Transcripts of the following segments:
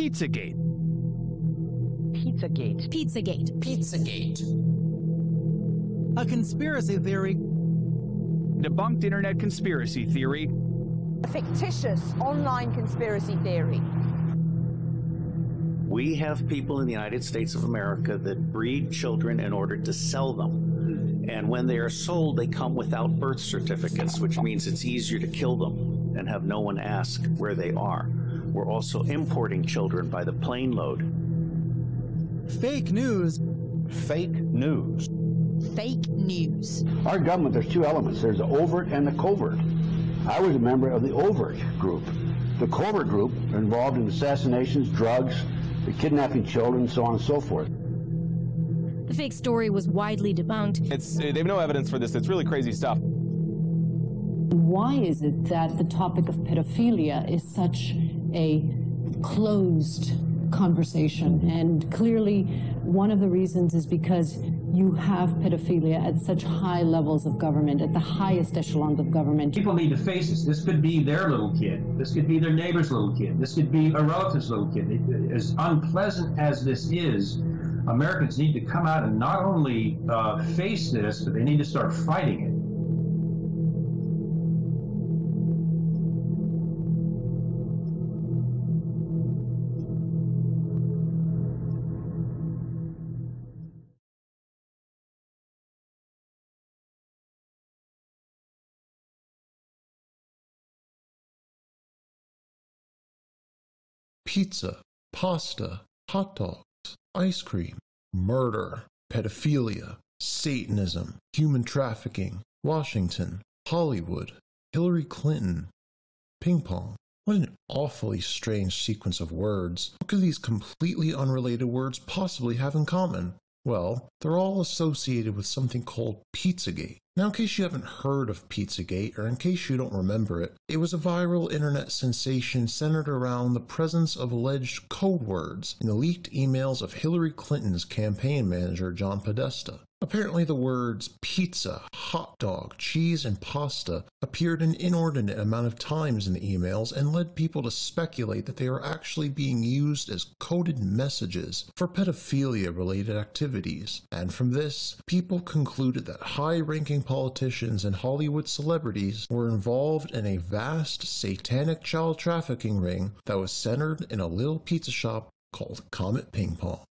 Pizzagate. Pizzagate. Pizzagate. Pizzagate. A conspiracy theory. Debunked internet conspiracy theory. A fictitious online conspiracy theory. We have people in the United States of America that breed children in order to sell them. And when they are sold, they come without birth certificates, which means it's easier to kill them and have no one ask where they are. We're also importing children by the plane load. Fake news. Fake news. Fake news. Our government, there's two elements there's the overt and the covert. I was a member of the overt group. The covert group are involved in assassinations, drugs, the kidnapping children, so on and so forth. The fake story was widely debunked. It's uh, they have no evidence for this. It's really crazy stuff. Why is it that the topic of pedophilia is such a closed conversation? And clearly, one of the reasons is because you have pedophilia at such high levels of government, at the highest echelons of government. People need to face this. This could be their little kid. This could be their neighbor's little kid. This could be a relative's little kid. As unpleasant as this is, Americans need to come out and not only uh, face this, but they need to start fighting it. Pizza, pasta, hot dogs, ice cream, murder, pedophilia, Satanism, human trafficking, Washington, Hollywood, Hillary Clinton, ping pong. What an awfully strange sequence of words. What could these completely unrelated words possibly have in common? Well, they're all associated with something called Pizzagate. Now, in case you haven't heard of Pizzagate, or in case you don't remember it, it was a viral internet sensation centered around the presence of alleged code words in the leaked emails of Hillary Clinton's campaign manager, John Podesta. Apparently, the words pizza, hot dog, cheese, and pasta appeared an inordinate amount of times in the emails and led people to speculate that they were actually being used as coded messages for pedophilia related activities. And from this, people concluded that high ranking politicians and Hollywood celebrities were involved in a vast satanic child trafficking ring that was centered in a little pizza shop called Comet Ping Pong.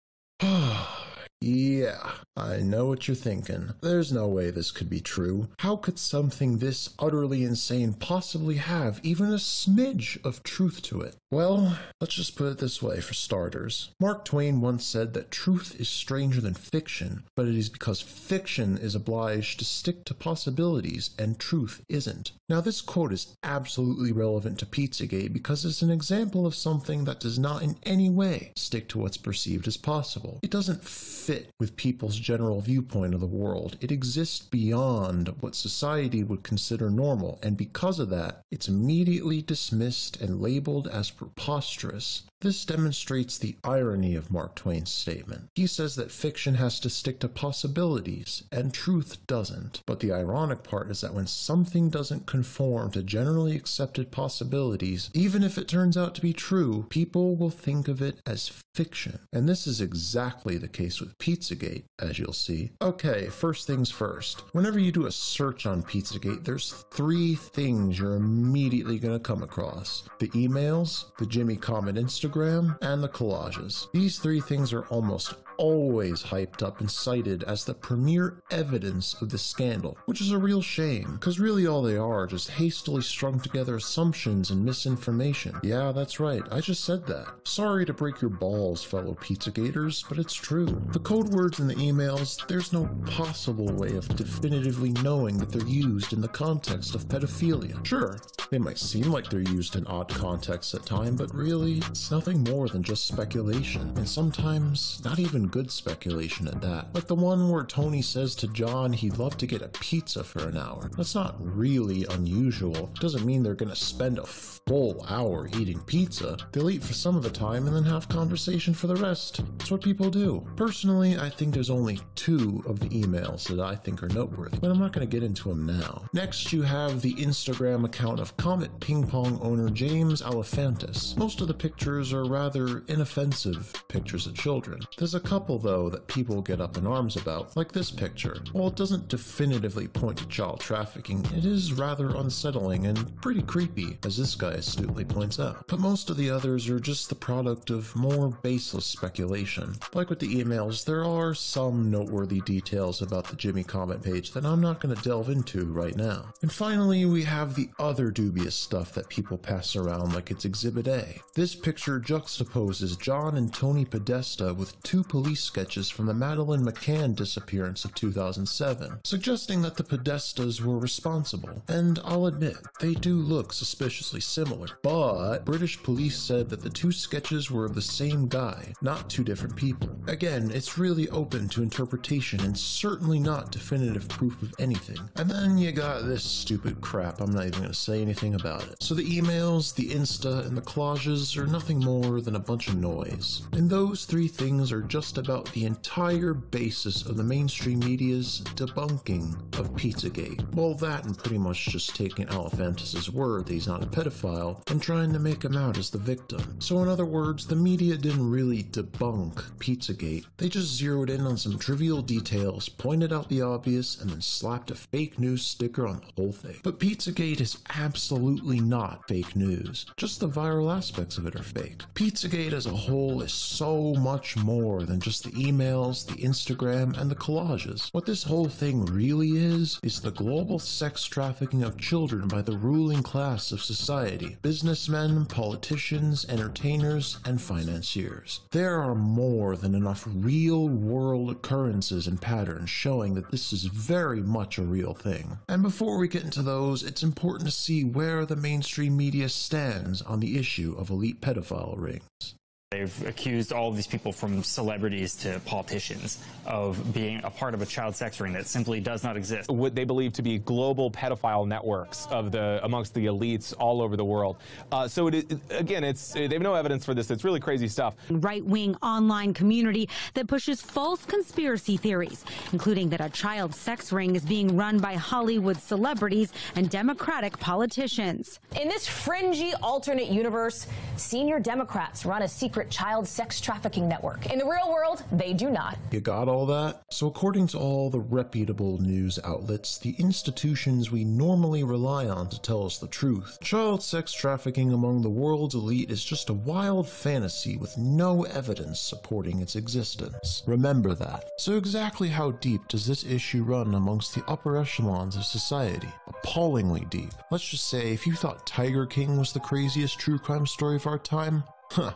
Ah. Yeah, I know what you're thinking. There's no way this could be true. How could something this utterly insane possibly have even a smidge of truth to it? Well, let's just put it this way for starters. Mark Twain once said that truth is stranger than fiction, but it is because fiction is obliged to stick to possibilities and truth isn't. Now, this quote is absolutely relevant to Pizzagate because it's an example of something that does not in any way stick to what's perceived as possible. It doesn't fit with people's general viewpoint of the world. It exists beyond what society would consider normal, and because of that, it's immediately dismissed and labeled as preposterous. This demonstrates the irony of Mark Twain's statement. He says that fiction has to stick to possibilities, and truth doesn't. But the ironic part is that when something doesn't conform to generally accepted possibilities, even if it turns out to be true, people will think of it as fiction. And this is exactly the case with Pizzagate, as you'll see. Okay, first things first. Whenever you do a search on Pizzagate, there's three things you're immediately going to come across the emails, the Jimmy Comet Instagram, and the collages. These three things are almost always hyped up and cited as the premier evidence of the scandal, which is a real shame, because really all they are just hastily strung together assumptions and misinformation. Yeah, that's right, I just said that. Sorry to break your balls, fellow pizza Pizzagators, but it's true. The code words in the emails, there's no possible way of definitively knowing that they're used in the context of pedophilia. Sure, they might seem like they're used in odd contexts at times, but really, it's nothing more than just speculation, and sometimes not even good speculation at that. Like the one where Tony says to John he'd love to get a pizza for an hour. That's not really unusual. Doesn't mean they're gonna spend a full hour eating pizza. They'll eat for some of the time and then have conversation for the rest. That's what people do. Personally, I think there's only two of the emails that I think are noteworthy, but I'm not gonna get into them now. Next, you have the Instagram account of Comet Ping Pong owner James Alephantis. Most of the pictures are rather inoffensive pictures of children. There's a couple, though, that people get up in arms about, like this picture. While it doesn't definitively point to child trafficking, it is rather unsettling and pretty creepy, as this guy astutely points out. But most of the others are just the product of more baseless speculation. Like with the emails, there are some noteworthy details about the Jimmy Comet page that I'm not going to delve into right now. And finally, we have the other dubious stuff that people pass around like it's Exhibit A. This picture juxtaposes John and Tony Podesta with two police sketches from the Madeline McCann disappearance of 2007, suggesting that the Podestas were responsible. And I'll admit, they do look suspiciously similar. But British police said that the two sketches were of the same guy, not two different people. Again, it's really open to interpretation and certainly not definitive proof of anything. And then you got this stupid crap, I'm not even going to say anything about it. So the emails, the Insta, and the collages are nothing more than a bunch of noise. And those three things are just about the entire basis of the mainstream media's debunking of Pizzagate. Well, that and pretty much just taking Alephantis' word that he's not a pedophile and trying to make him out as the victim. So in other words, the media didn't really debunk Pizzagate. They just zeroed in on some trivial details, pointed out the obvious, and then slapped a fake news sticker on the whole thing. But Pizzagate is absolutely not fake news. Just the viral aspects of it are fake. Pizzagate as a whole is so much more than just the emails, the Instagram, and the collages. What this whole thing really is, is the global sex trafficking of children by the ruling class of society businessmen, politicians, entertainers, and financiers. There are more than enough real world occurrences and patterns showing that this is very much a real thing. And before we get into those, it's important to see where the mainstream media stands on the issue of elite pedophile rings. They've accused all of these people from celebrities to politicians of being a part of a child sex ring that simply does not exist. What they believe to be global pedophile networks of the amongst the elites all over the world. Uh, so it, it, again, it's they have no evidence for this. It's really crazy stuff. Right-wing online community that pushes false conspiracy theories, including that a child sex ring is being run by Hollywood celebrities and Democratic politicians. In this fringy alternate universe, senior Democrats run a secret child sex trafficking network. In the real world, they do not. You got all that? So, according to all the reputable news outlets, the institutions we normally rely on to tell us the truth, child sex trafficking among the world's elite is just a wild fantasy with no evidence supporting its existence. Remember that. So, exactly how deep does this issue run amongst the upper echelons of society? Appallingly deep. Let's just say if you thought Tiger King was the craziest true crime story of our time, huh.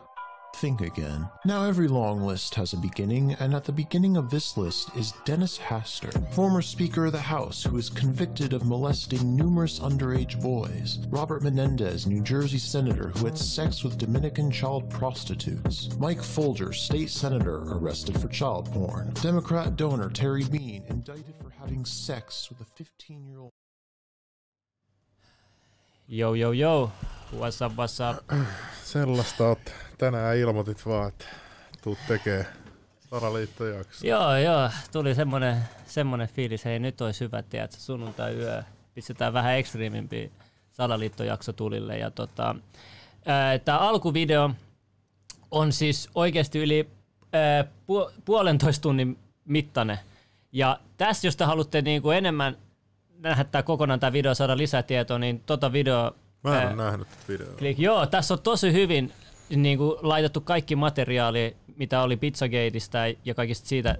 Think again. Now, every long list has a beginning, and at the beginning of this list is Dennis Hastert, former Speaker of the House who is convicted of molesting numerous underage boys, Robert Menendez, New Jersey Senator who had sex with Dominican child prostitutes, Mike Folger, State Senator, arrested for child porn, Democrat donor Terry Bean, indicted for having sex with a 15 year old. Yo, yo, yo. What's up, what's up? Sellaista oot tänään ilmoitit vaan, että tuut tekee salaliittojakso. Joo, joo. Tuli semmonen, semmonen fiilis, hei nyt olisi hyvä, että sunnuntai yö. Pistetään vähän ekstriimimpi salaliittojakso tulille. Ja tota, tämä alkuvideo on siis oikeasti yli ää, pu- puolentoista tunnin mittainen. Ja tässä, jos te haluatte niinku enemmän nähdä tämä kokonaan tämä video, saada lisätietoa, niin tota video... Mä en ole nähnyt tätä videoa. Klik, joo, tässä on tosi hyvin niin kuin, laitettu kaikki materiaali, mitä oli Pizzagateista ja kaikista siitä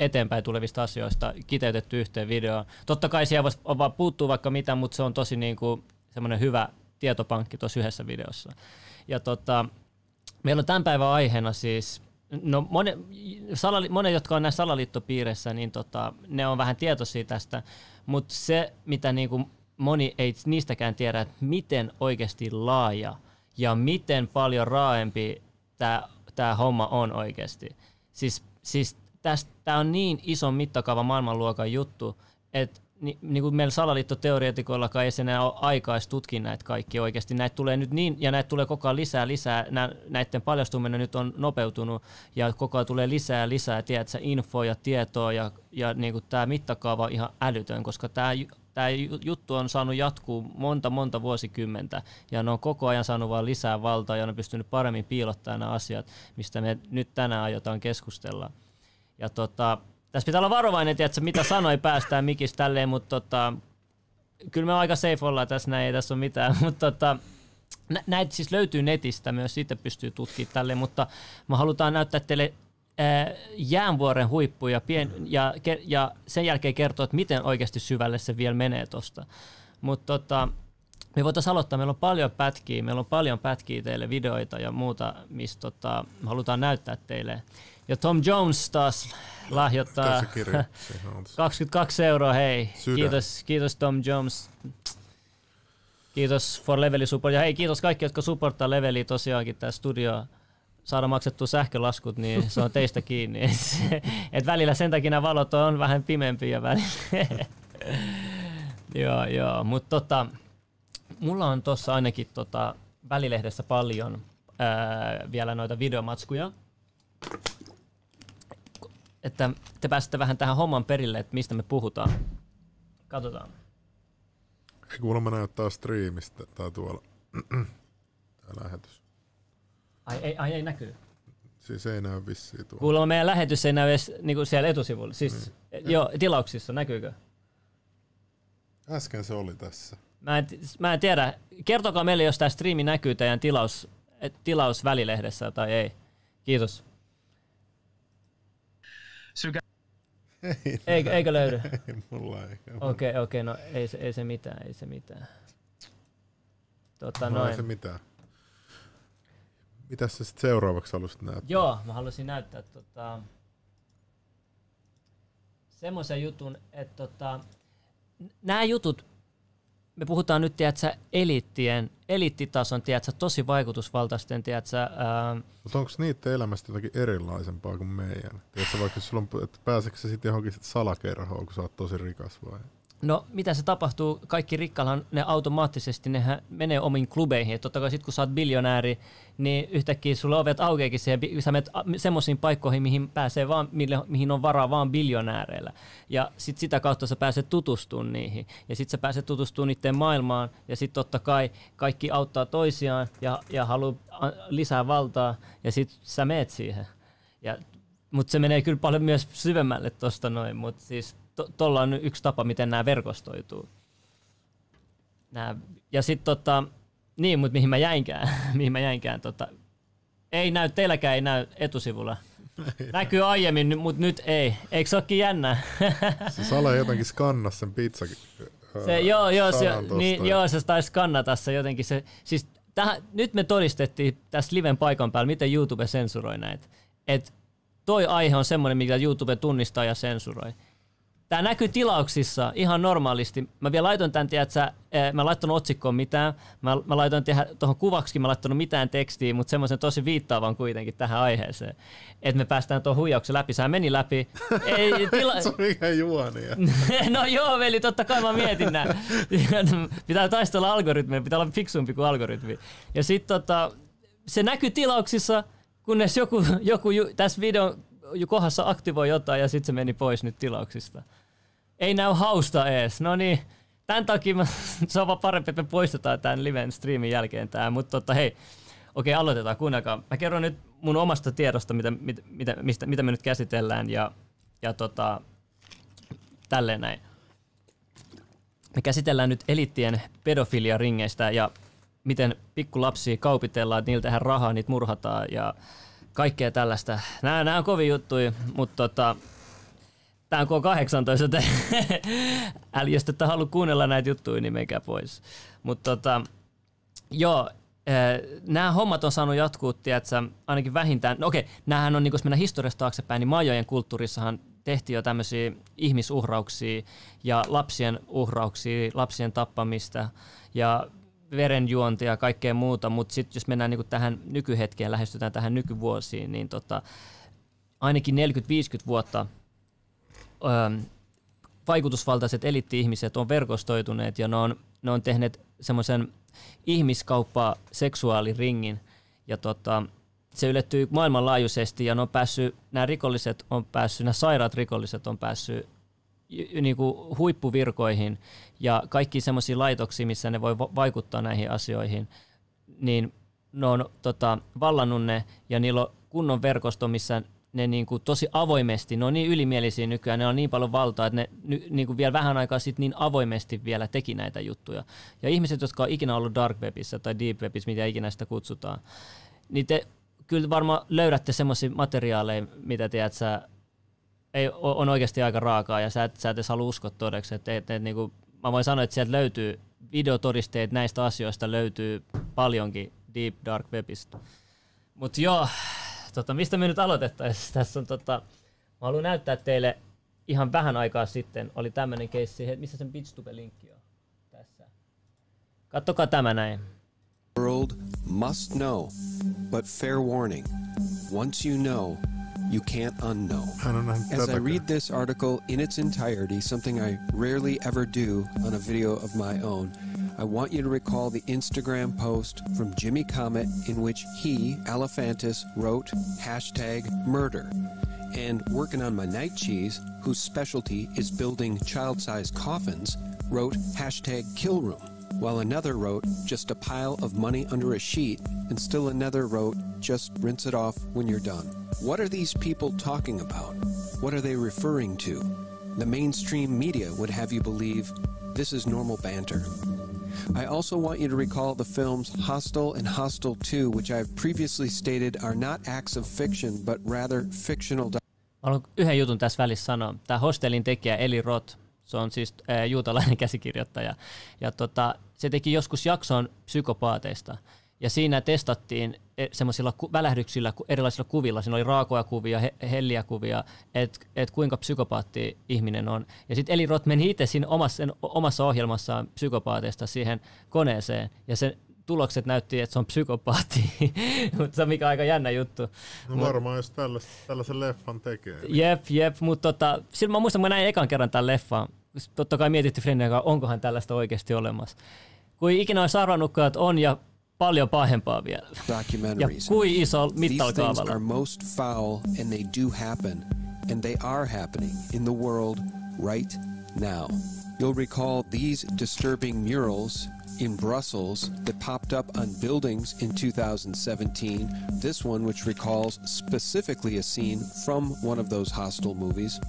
eteenpäin tulevista asioista kiteytetty yhteen videoon. Totta kai siellä vaan puuttuu vaikka mitä, mutta se on tosi niin kuin, semmoinen hyvä tietopankki tuossa yhdessä videossa. Ja tota, meillä on tämän päivän aiheena siis No monet, salali, monet, jotka on näissä salaliittopiireissä, niin tota, ne on vähän tietoisia tästä, mutta se, mitä niinku moni ei niistäkään tiedä, että miten oikeasti laaja ja miten paljon raaempi tämä homma on oikeasti. Siis, siis tämä on niin iso mittakaava maailmanluokan juttu, että ni, niin kuin meillä salaliittoteoreetikoillakaan ei se enää ole aikaa tutkia näitä kaikki oikeasti. Näitä tulee nyt niin, ja näitä tulee koko ajan lisää lisää. Nä, näiden paljastuminen nyt on nopeutunut, ja koko ajan tulee lisää lisää, tiedätkö, infoa ja tietoa, ja, ja niin kuin tämä mittakaava on ihan älytön, koska tämä tämä juttu on saanut jatkuu monta, monta vuosikymmentä, ja ne on koko ajan saanut vaan lisää valtaa, ja ne on pystynyt paremmin piilottamaan nämä asiat, mistä me nyt tänään aiotaan keskustella. Ja tota, tässä pitää olla varovainen, että mitä sanoi päästään mikistä tälleen, mutta tota, kyllä me aika safe ollaan tässä näin, ei tässä ole mitään, mutta tota, nä- näitä siis löytyy netistä, myös siitä pystyy tutkimaan tälleen, mutta me halutaan näyttää teille ää, jäänvuoren huippuja pien, ja, ja sen jälkeen kertoa, että miten oikeasti syvälle se vielä menee tuosta. Mutta tota, me voitaisiin aloittaa, meillä on paljon pätkiä, meillä on paljon pätkiä teille, videoita ja muuta, mistä tota, halutaan näyttää teille. Ja Tom Jones taas lahjoittaa Tässä kirja, siinä on se. 22 euroa, hei. Sydän. Kiitos, kiitos Tom Jones. Kiitos for Leveli Support. Ja hei, kiitos kaikki, jotka supporttaa Leveliä tosiaankin tää studio saada maksettua sähkölaskut, niin se on teistä kiinni. Et välillä sen takia nämä valot on vähän pimeämpiä välillä. joo, joo. Mutta tota, mulla on tuossa ainakin tota, välilehdessä paljon ää, vielä noita videomatskuja. Että te pääsette vähän tähän homman perille, että mistä me puhutaan. Katsotaan. Ei kuulemma näyttää striimistä tai tuolla tämä lähetys. Ai ei, ai ei näkyy. Siis ei näy vissiin tuolla. Kuulemma meidän lähetys ei näy edes niin siellä etusivulla. Siis, Niin. joo, tilauksissa, näkyykö? Äsken se oli tässä. Mä en, mä en tiedä. Kertokaa meille, jos tämä striimi näkyy teidän tilaus, eh, tilausvälilehdessä tai ei. Kiitos. Ei, Eikö, eikö löydy? Ei, mulla ei. Okei, okay, okei, okay, no ei se, ei se mitään, ei se mitään. Tota, no, ei noin. se mitään. Mitäs sä sit seuraavaksi haluaisit näyttää? Joo, mä haluaisin näyttää tota, semmoisen jutun, että tota, nämä jutut, me puhutaan nyt, tiedätkö, eliittien, eliittitason, tiedätkö, tosi vaikutusvaltaisten, tiedätkö, ää, Mutta onko niiden elämästä jotakin erilaisempaa kuin meidän? Tiedätkö vaikka sulla on, että pääseekö sä sitten johonkin sit salakerhoon, kun sä oot tosi rikas vai? No, mitä se tapahtuu? Kaikki rikkailla ne automaattisesti nehän menee omiin klubeihin. Et totta kai sit kun sä oot biljonääri, niin yhtäkkiä sulla ovet aukeakin siihen. Sä menet semmoisiin paikkoihin, mihin pääsee vaan, mihin on varaa vaan biljonääreillä. Ja sit sitä kautta sä pääset tutustumaan niihin. Ja sit sä pääset tutustumaan niiden maailmaan. Ja sit totta kai kaikki auttaa toisiaan ja, ja haluaa lisää valtaa. Ja sit sä meet siihen. Ja mutta se menee kyllä paljon myös syvemmälle tuosta noin, mutta siis tuolla on yksi tapa, miten nämä verkostoituu. Nää, ja sitten tota, niin, mutta mihin mä jäinkään, mihin mä jäinkään, tota, ei näy, teilläkään ei näy etusivulla. Näkyy aiemmin, mutta nyt ei. Eikö se olekin jännä? Se Sale jotenkin skannas sen pizza Se, joo, joo, se, niin, joo, se taisi skannata se jotenkin. Se, siis tähän, nyt me todistettiin tässä liven paikan päällä, miten YouTube sensuroi näitä. Et toi aihe on semmoinen, mikä YouTube tunnistaa ja sensuroi. Tämä näkyy tilauksissa ihan normaalisti. Mä vielä laitoin tämän, tiedätkö, eh, mä en laittanut otsikkoon mitään. Mä, mä laitoin tuohon kuvaksikin, mä en laittanut mitään tekstiä, mutta semmoisen tosi viittaavan kuitenkin tähän aiheeseen. Että me päästään tuon huijauksen läpi. Sehän meni läpi. Ei, tila... Se on mikä juonia. no joo, veli, totta kai mä mietin nää. pitää taistella algoritmeja, pitää olla fiksumpi kuin algoritmi. Ja sitten tota, se näkyy tilauksissa, kunnes joku, joku ju- tässä videon kohdassa aktivoi jotain ja sitten se meni pois nyt tilauksista. Ei näy hausta ees. No niin, tämän takia mä, se on vaan parempi, että me poistetaan tämän liven streamin jälkeen tämä. Mutta tota, hei, okei aloitetaan, kuunnelkaa. Mä kerron nyt mun omasta tiedosta, mitä, mitä, mistä, mitä me nyt käsitellään ja, ja tota, tälleen näin. Me käsitellään nyt eliittien pedofiliaringeistä ja miten pikkulapsia kaupitellaan, niiltä tehdään rahaa, niitä murhataan ja kaikkea tällaista. Nämä, nämä on kovin juttuja, mutta tota, tämä on K18, joten jos ette halua kuunnella näitä juttuja, niin menkää pois. Mutta tota, joo, nämä hommat on saanut jatkuu, tiedätkö, ainakin vähintään, no okei, näähän on, niin jos mennään historiasta taaksepäin, niin majojen kulttuurissahan tehtiin jo tämmöisiä ihmisuhrauksia ja lapsien uhrauksia, lapsien tappamista ja verenjuontia ja kaikkea muuta, mutta sitten jos mennään niinku tähän nykyhetkeen, lähestytään tähän nykyvuosiin, niin tota, ainakin 40-50 vuotta vaikutusvaltaiset eliitti-ihmiset on verkostoituneet ja ne on, ne on tehneet semmoisen ihmiskauppa seksuaaliringin ja tota, se ylettyy maailmanlaajuisesti ja ne on päässyt, nämä rikolliset on päässyt, nämä sairaat rikolliset on päässyt niin kuin huippuvirkoihin ja kaikki semmoisia laitoksia, missä ne voi vaikuttaa näihin asioihin, niin ne on tota, vallannut ne ja niillä on kunnon verkosto, missä ne niin kuin tosi avoimesti, ne on niin ylimielisiä nykyään, ne on niin paljon valtaa, että ne niin kuin vielä vähän aikaa sitten niin avoimesti vielä teki näitä juttuja. Ja ihmiset, jotka on ikinä ollut dark webissa tai deep webissa, mitä ikinä sitä kutsutaan, niin te kyllä varmaan löydätte semmoisia materiaaleja, mitä tiedät sä, ei, on oikeasti aika raakaa ja sä et, sä et edes halua uskoa todeksi. Että, että, että, niin kuin, mä voin sanoa, että sieltä löytyy videotodisteet näistä asioista löytyy paljonkin Deep Dark Webistä. Mutta joo, tota, mistä me nyt aloitettaisiin? Tässä on tota, mä haluan näyttää teille ihan vähän aikaa sitten oli tämmöinen keissi, missä sen BitStube-linkki on? Tässä. Kattokaa tämä näin. World must know, but fair warning. Once you know, you can't unknow. As I read this article in its entirety, something I rarely ever do on a video of my own, I want you to recall the Instagram post from Jimmy Comet in which he, Alephantis, wrote hashtag murder. And working on my night cheese, whose specialty is building child-sized coffins, wrote hashtag killroom while another wrote just a pile of money under a sheet, and still another wrote just rinse it off when you're done. What are these people talking about? What are they referring to? The mainstream media would have you believe this is normal banter. I also want you to recall the films Hostel and Hostel 2, which I've previously stated are not acts of fiction, but rather fictional. Haluan yhden jutun tässä välissä sanoa. Tämä Hostelin tekijä Eli Roth, se on siis juutalainen käsikirjoittaja. Ja tota, se teki joskus jakson psykopaateista. Ja siinä testattiin e, semmoisilla välähdyksillä, erilaisilla kuvilla, siinä oli raakoja kuvia, he- helliä kuvia, että et kuinka psykopaatti ihminen on. Ja sitten Eli Roth meni itse siinä omassa, omassa ohjelmassaan psykopaateista siihen koneeseen, ja se tulokset näytti, että se on psykopaatti, mutta se on mikä aika jännä juttu. No varmaan, jos tällaisen, tällaisen leffan tekee. Niin. Jep, jep, mutta tota, silloin mä muistan, kun mä näin ekan kerran tämän leffan, totta kai mietitti Frendin onkohan tällaista oikeasti olemassa. Kuin ikinä olisi arvannut, että on ja paljon pahempaa vielä. Ja kuin iso mittakaavalla. are most foul and they do happen and they are happening in the world right now. You'll recall these disturbing murals in Brussels that popped up on buildings in 2017. This one, which recalls specifically a scene from one of those hostile movies.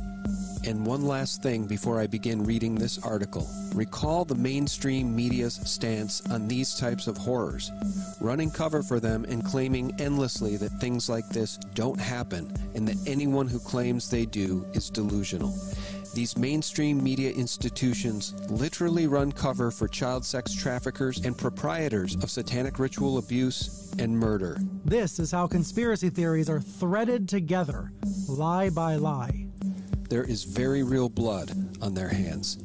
And one last thing before I begin reading this article. Recall the mainstream media's stance on these types of horrors, running cover for them and claiming endlessly that things like this don't happen and that anyone who claims they do is delusional. These mainstream media institutions literally run cover for child sex traffickers and proprietors of satanic ritual abuse and murder. This is how conspiracy theories are threaded together, lie by lie. There is very real blood on their hands.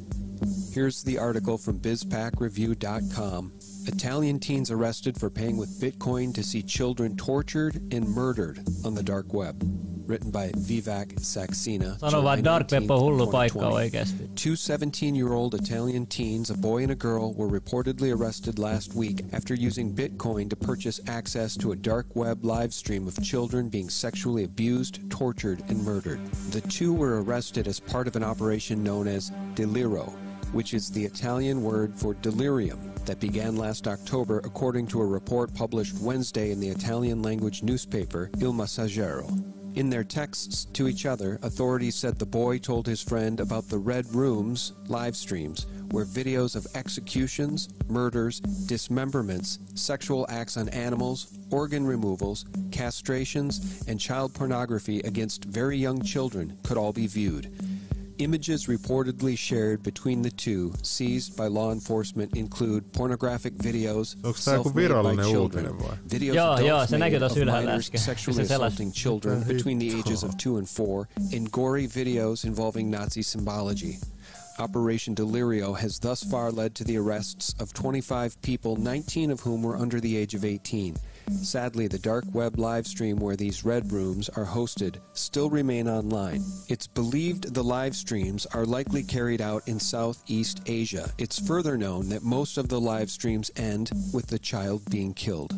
Here's the article from BizPackReview.com. Italian teens arrested for paying with Bitcoin to see children tortured and murdered on the dark web. Written by Vivek Saxena. Sano vaan Dark Web on hullu paikka oikeasti. Two 17-year-old Italian teens, a boy and a girl, were reportedly arrested last week after using Bitcoin to purchase access to a dark web live stream of children being sexually abused, tortured, and murdered. The two were arrested as part of an operation known as Deliro, which is the Italian word for delirium, that began last October according to a report published Wednesday in the Italian language newspaper Il Messaggero. In their texts to each other, authorities said the boy told his friend about the Red Rooms live streams, where videos of executions, murders, dismemberments, sexual acts on animals, organ removals, castrations, and child pornography against very young children could all be viewed. Images reportedly shared between the two, seized by law enforcement, include pornographic videos, self-made by children, videos Joo, adults joo, se näkyy tuossa of ylhäällä minors äsken. sexually Se assaulting children between the ages of two and four, and gory videos involving Nazi symbology. Operation Delirio has thus far led to the arrests of 25 people, 19 of whom were under the age of 18. Sadly, the dark web live stream where these red rooms are hosted still remain online. It's believed the live streams are likely carried out in Southeast Asia. It's further known that most of the live streams end with the child being killed.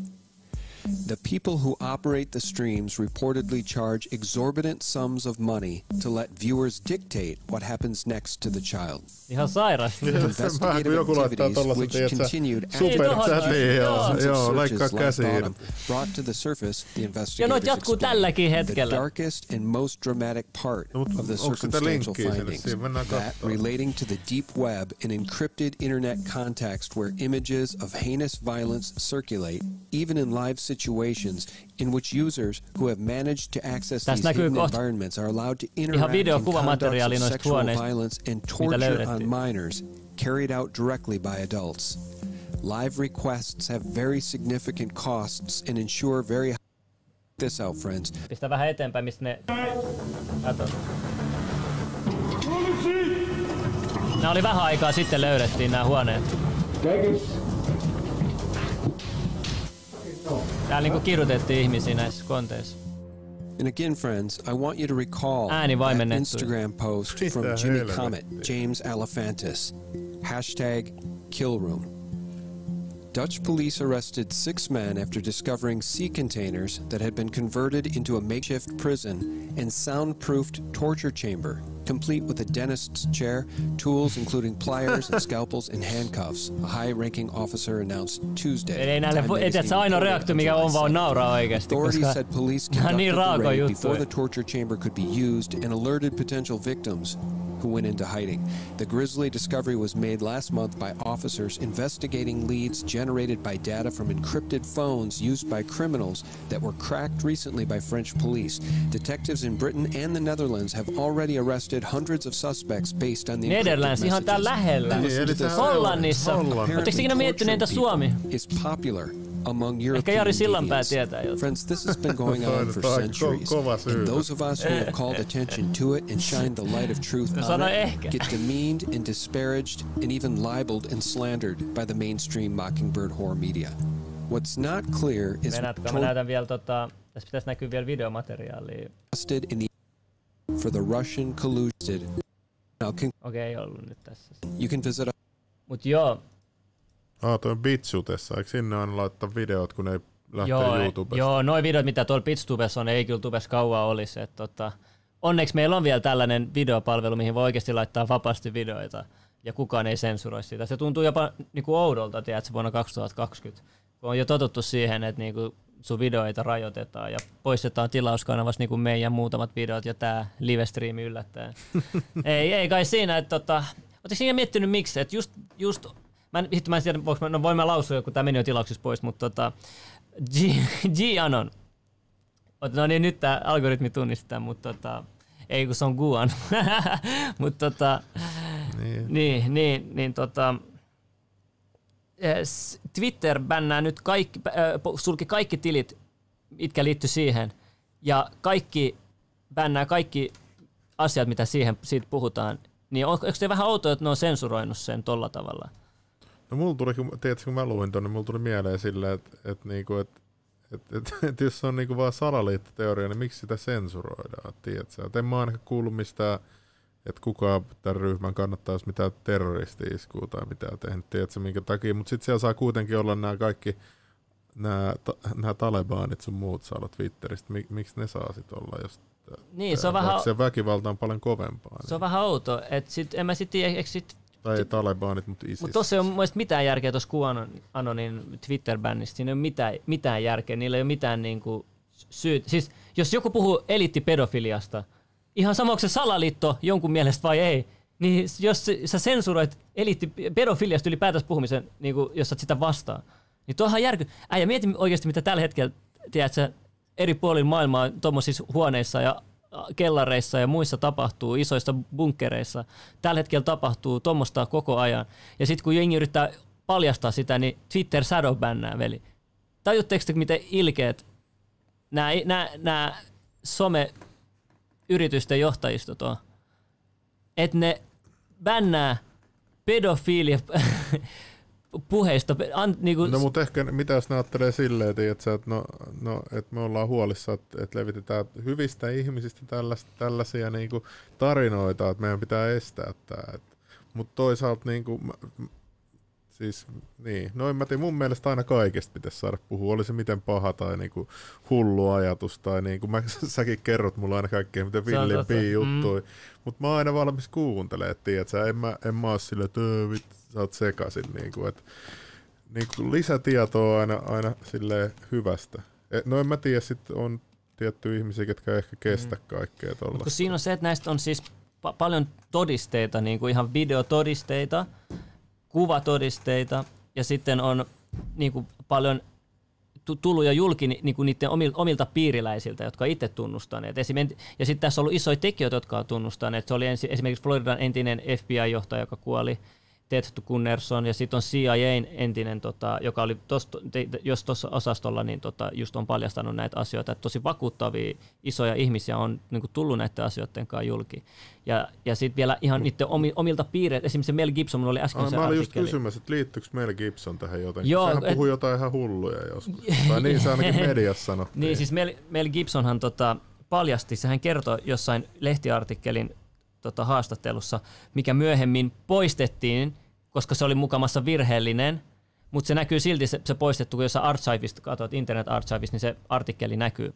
The people who operate the streams reportedly charge exorbitant sums of money to let viewers dictate what happens next to the child. Ihan sairasti. Vähän kun joku laittaa activities which tiedätkö, continued superchatiin, joo, Thousands joo, searches leikkaa last käsiin. brought to the surface the Ja noit jatkuu explained. tälläkin The darkest and most dramatic part of the circumstantial findings that relating to the deep web and encrypted internet context where images of heinous violence circulate, even in live situations in which users who have managed to access Tässä these hidden kohta environments are allowed to interact in conduct of sexual huoneista, violence and torture on minors carried out directly by adults. Live requests have very significant costs and ensure very this out, friends. Pistä vähän eteenpäin, mistä ne... Kato. Nämä oli vähän aikaa sitten löydettiin nämä huoneet. Täällä niinku kidutettiin ihmisiä näissä konteissa. And again, friends, I want you to recall Ääni that. Instagram post from Jimmy? Comet, James Alefantis. Hashtag killroom. Dutch police arrested six men after discovering sea containers that had been converted into a makeshift prison and soundproofed torture chamber, complete with a dentist's chair, tools including pliers and scalpels and handcuffs, a high-ranking officer announced Tuesday. Eli näille, et, magazine ainoa reaktio, mikä on vaan nauraa oikeasti, Authorities koska said police nämä on niin conducted the raid before the torture chamber could be used and alerted potential victims who went into hiding. The grisly discovery was made last month by officers investigating leads generated by data from encrypted phones used by criminals that were cracked recently by French police. Detectives in Britain and the Netherlands have already arrested hundreds of suspects based on the encrypted Netherlands, ihan täällä lähellä. Listen to Niin, eli this. sehän on Hollannissa. Hollanti. Oletteko ikinä miettinyt, entä Suomi? is popular among Ehkä European Jari Sillanpää tietää jotain. Friends, this has been going on for Toi ko- centuries. And those of us who have called attention to it and shined the light of truth on sano ehkä. get demeaned and disparaged and even libeled and slandered by the mainstream mockingbird horror media. What's not clear is Venätkö, mä näytän vielä tota... Tässä pitäisi näkyä vielä videomateriaalia. in the for the Russian collusion. Okei, ei ollut nyt tässä. you can visit Mut joo, Ah, toi on Bitsutessa. Eikö sinne aina laittaa videot, kun ei lähtee joo, YouTubesta? joo, noi videot, mitä tuolla Pitstubessa on, ei kyllä tubessa kauan olisi. Et, tota, onneksi meillä on vielä tällainen videopalvelu, mihin voi oikeasti laittaa vapaasti videoita ja kukaan ei sensuroi sitä. Se tuntuu jopa niinku oudolta, tiedätkö, vuonna 2020, kun on jo totuttu siihen, että niinku sun videoita rajoitetaan ja poistetaan tilauskanavasta niinku meidän muutamat videot ja tämä live-striimi yllättäen. ei, ei kai siinä, että tota, Oletteko siinä miettinyt miksi, että just, just mä en, hitto, mä en tiedä, voinko no voin mä lausua, kun tämä meni jo tilauksessa pois, mutta tota, G, G Ot- No niin, nyt tämä algoritmi tunnistaa, mutta tota, ei kun se on Guan. mutta tota, Niin. niin, niin, niin tota, Twitter bännää nyt kaikki, äh, sulki kaikki tilit, mitkä liittyy siihen, ja kaikki bännää kaikki asiat, mitä siihen, siitä puhutaan. Niin on, eikö se vähän outoa, että ne on sensuroinut sen tolla tavalla? No mulla tuli, kun, tiedätkö, kun mä luin tonne, mulla tuli mieleen silleen, että et, niinku, et, et, et, et, jos se on niinku vaan salaliittoteoria, niin miksi sitä sensuroidaan, tiedätkö? Et en mä ainakaan kuullut mistään, että kuka tämän ryhmän kannattaisi mitään terroristi-iskua tai mitään tehnyt, tiedätkö, minkä takia. Mutta sitten siellä saa kuitenkin olla nämä kaikki, nämä, nämä talebanit sun muut saa olla Twitteristä. Mik, miksi ne saa sitten olla, jos Niin, se on vähän- se väkivalta on paljon kovempaa. Se on vähän outo, että sit, en mä sit tiedä, eikö sit Tai ei talebanit, mutta ISIS. Mutta tuossa ei ole mun mitään järkeä tuossa QAnonin Twitter-bännistä. Siinä ei ole mitään, mitään järkeä. Niillä ei ole mitään niinku syyt. Siis jos joku puhuu eliittipedofiliasta, ihan sama onko se salaliitto jonkun mielestä vai ei, niin jos se- sä sensuroit eliittipedofiliasta ylipäätänsä puhumisen, niin kuin, jos sä sitä vastaan, niin tuohan järky. Äijä, mieti oikeasti, mitä tällä hetkellä, tiedätkö, eri puolilla maailmaa tuommoisissa huoneissa ja kellareissa ja muissa tapahtuu, isoissa bunkkereissa. Tällä hetkellä tapahtuu tuommoista koko ajan. Ja sitten kun jengi yrittää paljastaa sitä, niin Twitter shadowbannää, veli. Tajutteko te, miten ilkeät nämä some-yritysten johtajistot on? Että ne bännää pedofiilia puheista. An, niinku, No mutta ehkä mitä jos ne ajattelee silleen, tiiätkö, että no, no, et me ollaan huolissa, että, että levitetään hyvistä ihmisistä tällaisia, tällaisia niinku tarinoita, että meidän pitää estää tämä. Mutta toisaalta mä- m- Siis niin, no en mä tiedä, mun mielestä aina kaikesta pitäisi saada puhua, oli se miten paha tai niinku hullu ajatus tai niinku, mä, säkin kerrot mulle aina kaikkea totta. villimpiä juttui, Mm. mutta mä oon aina valmis kuuntelemaan, tiedätkö, en mä, en mä oo silleen, että "Öö, vit, sä oot sekasin, niinku, että niinku lisätietoa aina, aina silleen hyvästä. Et, no en mä tiedä, sit on tiettyjä ihmisiä, ketkä ehkä kestä Mm. kaikkea tollaista. siinä on se, että näistä on siis pa- paljon todisteita, niin kuin ihan videotodisteita, kuvatodisteita ja sitten on niin kuin paljon tu- tullut jo julki ni- niin kuin niiden omilta, piiriläisiltä, jotka itse tunnustaneet. Ja sitten tässä on ollut isoja tekijöitä, jotka on tunnustaneet. Se oli ensi, esimerkiksi Floridan entinen FBI-johtaja, joka kuoli, Ted Gunnerson, ja sitten on CIAn entinen, tota, joka oli tos, te, jos tuossa osastolla, niin tota, just on paljastanut näitä asioita, että tosi vakuuttavia isoja ihmisiä on niin kuin tullut näiden asioiden kanssa julki. Ja, ja sitten vielä ihan niiden omi, omilta piireiltä, esimerkiksi Mel Gibson, mulla oli äsken Ai, se mä olin just kysymässä, että liittyykö Mel Gibson tähän jotenkin. Joo, Sehän et- puhuu jotain ihan hulluja joskus. tai niin se ainakin mediassa sanottiin. Niin, siis Mel, Mel Gibsonhan tota, paljasti, sehän kertoi jossain lehtiartikkelin tota, haastattelussa, mikä myöhemmin poistettiin, koska se oli mukamassa virheellinen, mutta se näkyy silti, se, se poistettu, kun jos sä Archivista katsot, Internet Archivista, niin se artikkeli näkyy.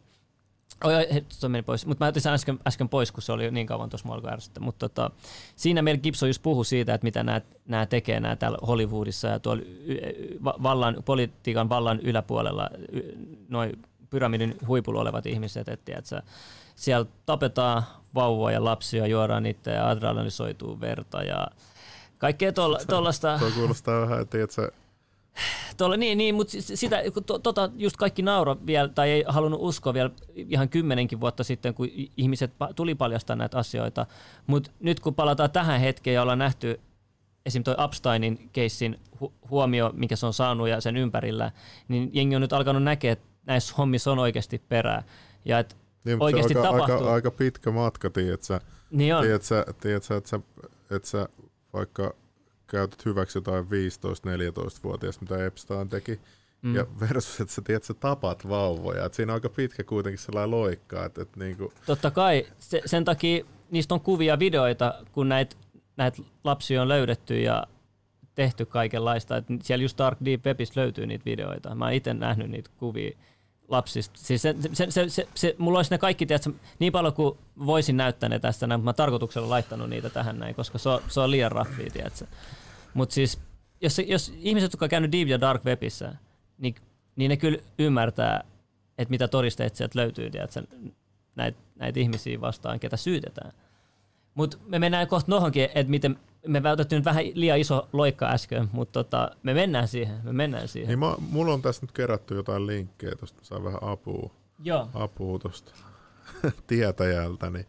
Oi, oi, se meni pois. Mutta mä otin sen äsken, äsken pois, kun se oli niin kauan tuossa mua alkoi ärsyttää. Mutta tota, siinä Mel Gibson just puhui siitä, että mitä nämä, tekee nämä täällä Hollywoodissa ja tuolla vallan, politiikan vallan yläpuolella noin pyramidin huipulla olevat ihmiset, että tiedätkö, siellä tapetaan vauvoja ja lapsia, juodaan niitä ja adrenalisoituu verta ja kaikkea tuollaista. Tuo kuulostaa vähän, että tiedätkö, Tuolla, niin, niin, mutta sitä, kun to, tota just kaikki nauro vielä, tai ei halunnut uskoa vielä ihan kymmenenkin vuotta sitten, kun ihmiset tuli paljastaa näitä asioita. Mutta nyt kun palataan tähän hetkeen ja ollaan nähty esim. toi Epsteinin keissin hu- huomio, mikä se on saanut ja sen ympärillä, niin jengi on nyt alkanut näkeä, että näissä hommissa on oikeasti perää. Ja että Niin, oikeasti se on aika, tapahtuu. aika, aika pitkä matka, tiedätkö? Niin on. Tiedätkö, tiedätkö että, sä, että sä vaikka käytät hyväksi jotain 15-14-vuotiaista, mitä Epstein teki, Mm. ja versus, että sä, tiedät, sä tapat vauvoja. Että siinä on aika pitkä kuitenkin sellainen loikka, että, että niinku, Totta kai, se, sen takia niistä on kuvia videoita, kun näitä näit lapsia on löydetty ja tehty kaikenlaista. Et siellä just Dark Deep Webistä löytyy niitä videoita. Mä oon itse nähnyt niitä kuvia lapsista. Siis se, se, se, se, se, mulla olisi ne kaikki, tiedätkö, niin paljon kuin voisin näyttää ne tästä mutta mä tarkoituksella laittanut niitä tähän näin, koska se on, se on liian raffia, tiedätkö. Mutta siis, jos, jos ihmiset, jotka on käynyt Deep ja Dark Webissä, niin, niin ne kyllä ymmärtää, että mitä todisteet sieltä löytyy, tiedätkö, näitä näit ihmisiä vastaan, ketä syytetään. Mutta me mennään kohta nohonkin, että miten me vältettiin nyt vähän liian iso loikka äsken, mutta tota, me mennään siihen, me mennään siihen. niin mä, mulla on tässä nyt kerätty jotain linkkejä, tuosta saan vähän apua, Joo. apua tuosta tietäjältä, niin,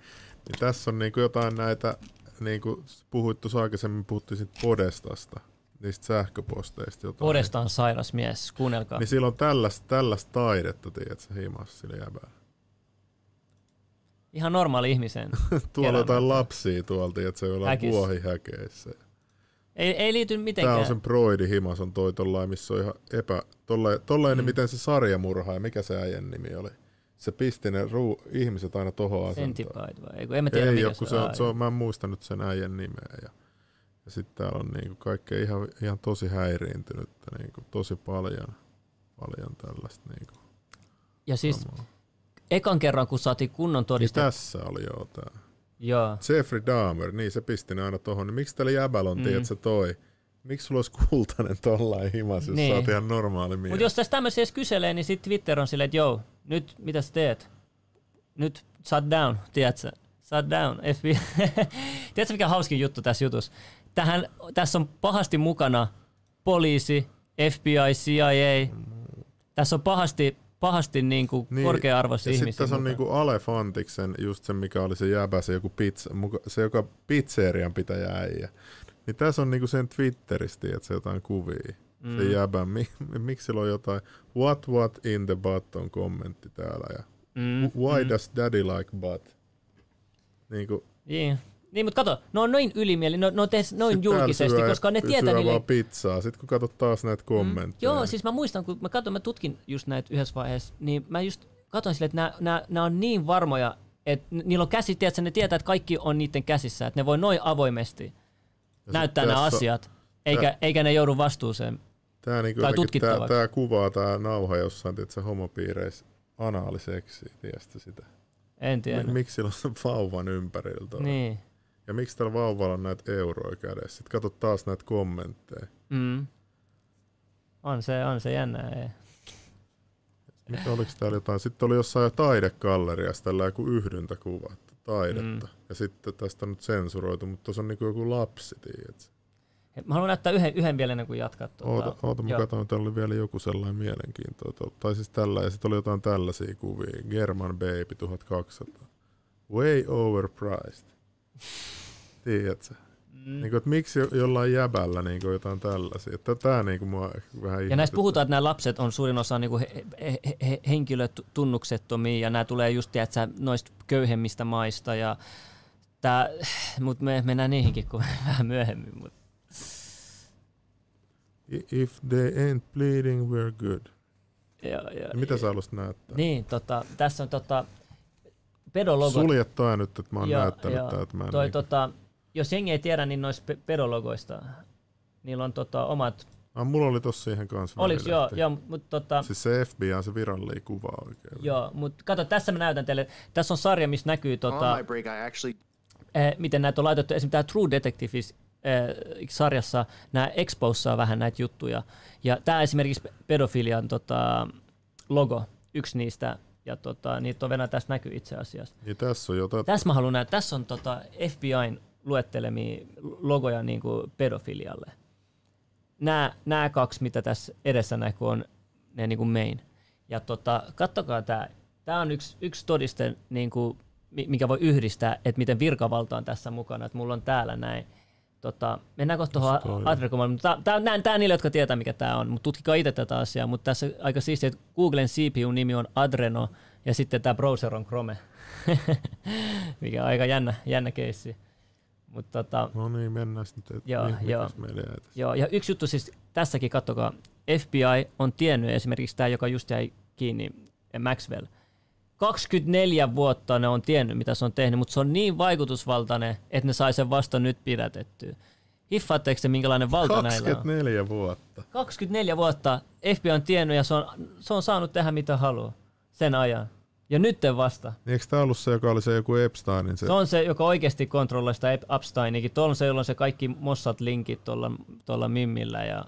niin tässä on niinku jotain näitä, niin kuin puhuit tuossa aikaisemmin, puhuttiin siitä Podestasta, niistä sähköposteista jotain. Podesta on sairas mies, kuunnelkaa. Niin sillä on tällaista, tällaista taidetta, tiedätkö, himassa sillä jäbällä. Ihan normaali ihmisen. Tuolla jotain lapsia tuolta, tiedätkö, joilla on Häkissä. vuohihäkeissä. Ei, ei liity mitenkään. Tää on sen Broidi himas on toi tollain, missä on ihan epä... Tollain, tollain Mm. miten se sarjamurha ja mikä se äijän nimi oli? Se pisti ne ruu, ihmiset aina tohon asentoon. Vai? Ei, kun en mä tiedä, Ei mikä se se on. se on, mä en muista nyt sen äijän nimeä. Ja, ja sitten täällä on niinku kaikkea ihan, ihan tosi häiriintynyttä, niinku, tosi paljon, paljon tällaista. Niinku. Ja siis ekan kerran, kun saatiin kunnon Niin todiste. tässä oli joo tää. Joo. Jeffrey Dahmer, niin se pisti ne aina tohon. Niin miksi tällä jäbällä on, Mm. mm. tiedätkö toi? Miksi sulla olisi kultainen tollain himas, jos Niin. sä oot ihan normaali mies? Mutta jos tästä tämmöisiä edes kyselee, niin sitten Twitter on silleen, että joo, nyt mitä sä teet? Nyt shut down, tiedätkö? Shut down, FBI. tiedätkö mikä hauskin juttu tässä jutussa? Tähän, tässä on pahasti mukana poliisi, FBI, CIA. Tässä on pahasti, pahasti niin kuin niin, korkea-arvoisia ihmisiä sitten tässä on mukana. niinku Alefantiksen, just se mikä oli se jäbä, se joku pizza, muka, se joka pizzerian pitäjä äijä. Niin tässä on niinku sen Twitteristä, että se jotain kuvia. Mm. Se jäbä, mi, miksi sillä on jotain what what in the butt on kommentti täällä ja Mm, why mm. does daddy like butt? Niinku, Niin. Niin, mutta kato, ne on noin ylimieli, ne on, ne on tehty noin sit täällä julkisesti, syö- koska ne tietää niille... vaan pizzaa. Sitten kun katsot taas näitä kommentteja. Joo, siis mä muistan, kun mä katsoin, mä tutkin just näitä yhdessä vaiheessa, niin mä just katsoin silleen, että nämä, nämä, nämä on niin varmoja, että niillä on käsi, tiedätkö, ne tietää, että kaikki on niiden käsissä, että ne voi noin avoimesti Ja näyttää nämä asiat. Eikä, eikä ne joudu vastuuseen. Tää, niinku tai tutkittavaksi. tää kuvaa tää nauha jossain, tiedätkö, homopiireissä anaaliseksi, tiedätkö sitä? En tiedä. Mi- miksi sillä on vauvan ympärillä toi? Niin. Ja miksi tällä vauvalla on näitä euroja kädessä? Sitten kato taas näitä kommentteja. Mm. On se, on se jännä. Ei. Mikä oliko täällä jotain? Sitten oli jossain taidegalleriassa tällä joku yhdyntäkuva, taidetta. Mm. Ja sitten tästä on nyt sensuroitu, mutta tuossa on niinku joku lapsi, tiedätkö? Mä haluan näyttää yhden, yhden vielä ennen kuin jatkat. Tuota, Oota, oota mä täällä oli vielä joku sellainen mielenkiintoinen. Tai siis tällä, ja sitten oli jotain tällaisia kuvia. German Baby 1200. Way overpriced. Tiedätkö? Mm. Niin kuin, että miksi jo- jollain jäbällä niin kuin jotain tällaisia. Tämä niin kuin mua vähän Ja näissä puhutaan, että nämä lapset on suurin osa niin he, he, he, henkilötunnuksettomia ja nämä tulee just tiedätkö, noista köyhemmistä maista. Ja tää, mutta me mennään niihinkin kun vähän myöhemmin. Mut. If they ain't bleeding, we're good. Ja, ja, Ja mitä sä haluaisit näyttää? Niin, tota, tässä on tota, pedologot. Sulje toi nyt, että mä oon Joo, näyttänyt joo. tää, että mä en Toi, niinku- tota, jos jengi ei tiedä, niin noista pe- pedologoista, niillä on tota, omat... Ah, mulla oli tossa siihen kanssa Oliks, joo, joo, mutta tota, Siis se FBI on se virallinen kuva oikein. Joo, mutta kato, tässä mä näytän teille. Tässä on sarja, missä näkyy tota, my break, I actually eh, miten näitä on laitettu. Esimerkiksi tämä True Detectives eh, sarjassa nämä exposaa vähän näitä juttuja. Ja tämä esimerkiksi pedofilian tota, logo, yksi niistä. Ja tota, niitä on vielä tässä näkyy itse asiassa. Niin tässä on jotain. Tässä mä haluan nähdä, tässä on tota FBIn luettelemia logoja niin kuin pedofilialle. Nämä, nämä kaksi, mitä tässä edessä näkyy, on ne niin kuin main. Ja tota, kattokaa tämä. Tämä on yksi, yksi todiste, niin kuin, mi- mikä voi yhdistää, että miten virkavalta on tässä mukana. Että mulla on täällä näin. Tota, mennään kohta tuohon toi on? Adrecomalle. Tämä, tämä niille, jotka tietää, mikä tämä on. Mutta tutkikaa itse tätä asiaa. Mutta tässä aika siistiä, että Googlen CPU-nimi on Adreno ja sitten tämä browser on Chrome. mikä on aika jännä, jännä keissi. Mutta tota, No niin, mennään sitten. Joo, joo. Joo, ja yksi juttu siis tässäkin, kattokaa, FBI on tiennyt esimerkiksi tämä, joka just jäi kiinni, Maxwell. 24 vuotta ne on tiennyt, mitä se on tehnyt, mutta se on niin vaikutusvaltainen, että ne sai sen vasta nyt pidätettyä. Hiffaatteko te, minkälainen valta näillä on? 24 vuotta. 24 vuotta FBI on tiennyt ja se on, se on saanut tehdä mitä haluaa sen ajan. Ja nyt vasta. Eikö tää ollut se, joka oli se joku Epsteinin? Se, Se on se, joka oikeasti kontrolloi sitä Ep- Epsteinikin. Tuolla on se, jolla on se kaikki Mossad-linkit tuolla, tuolla Mimmillä. Ja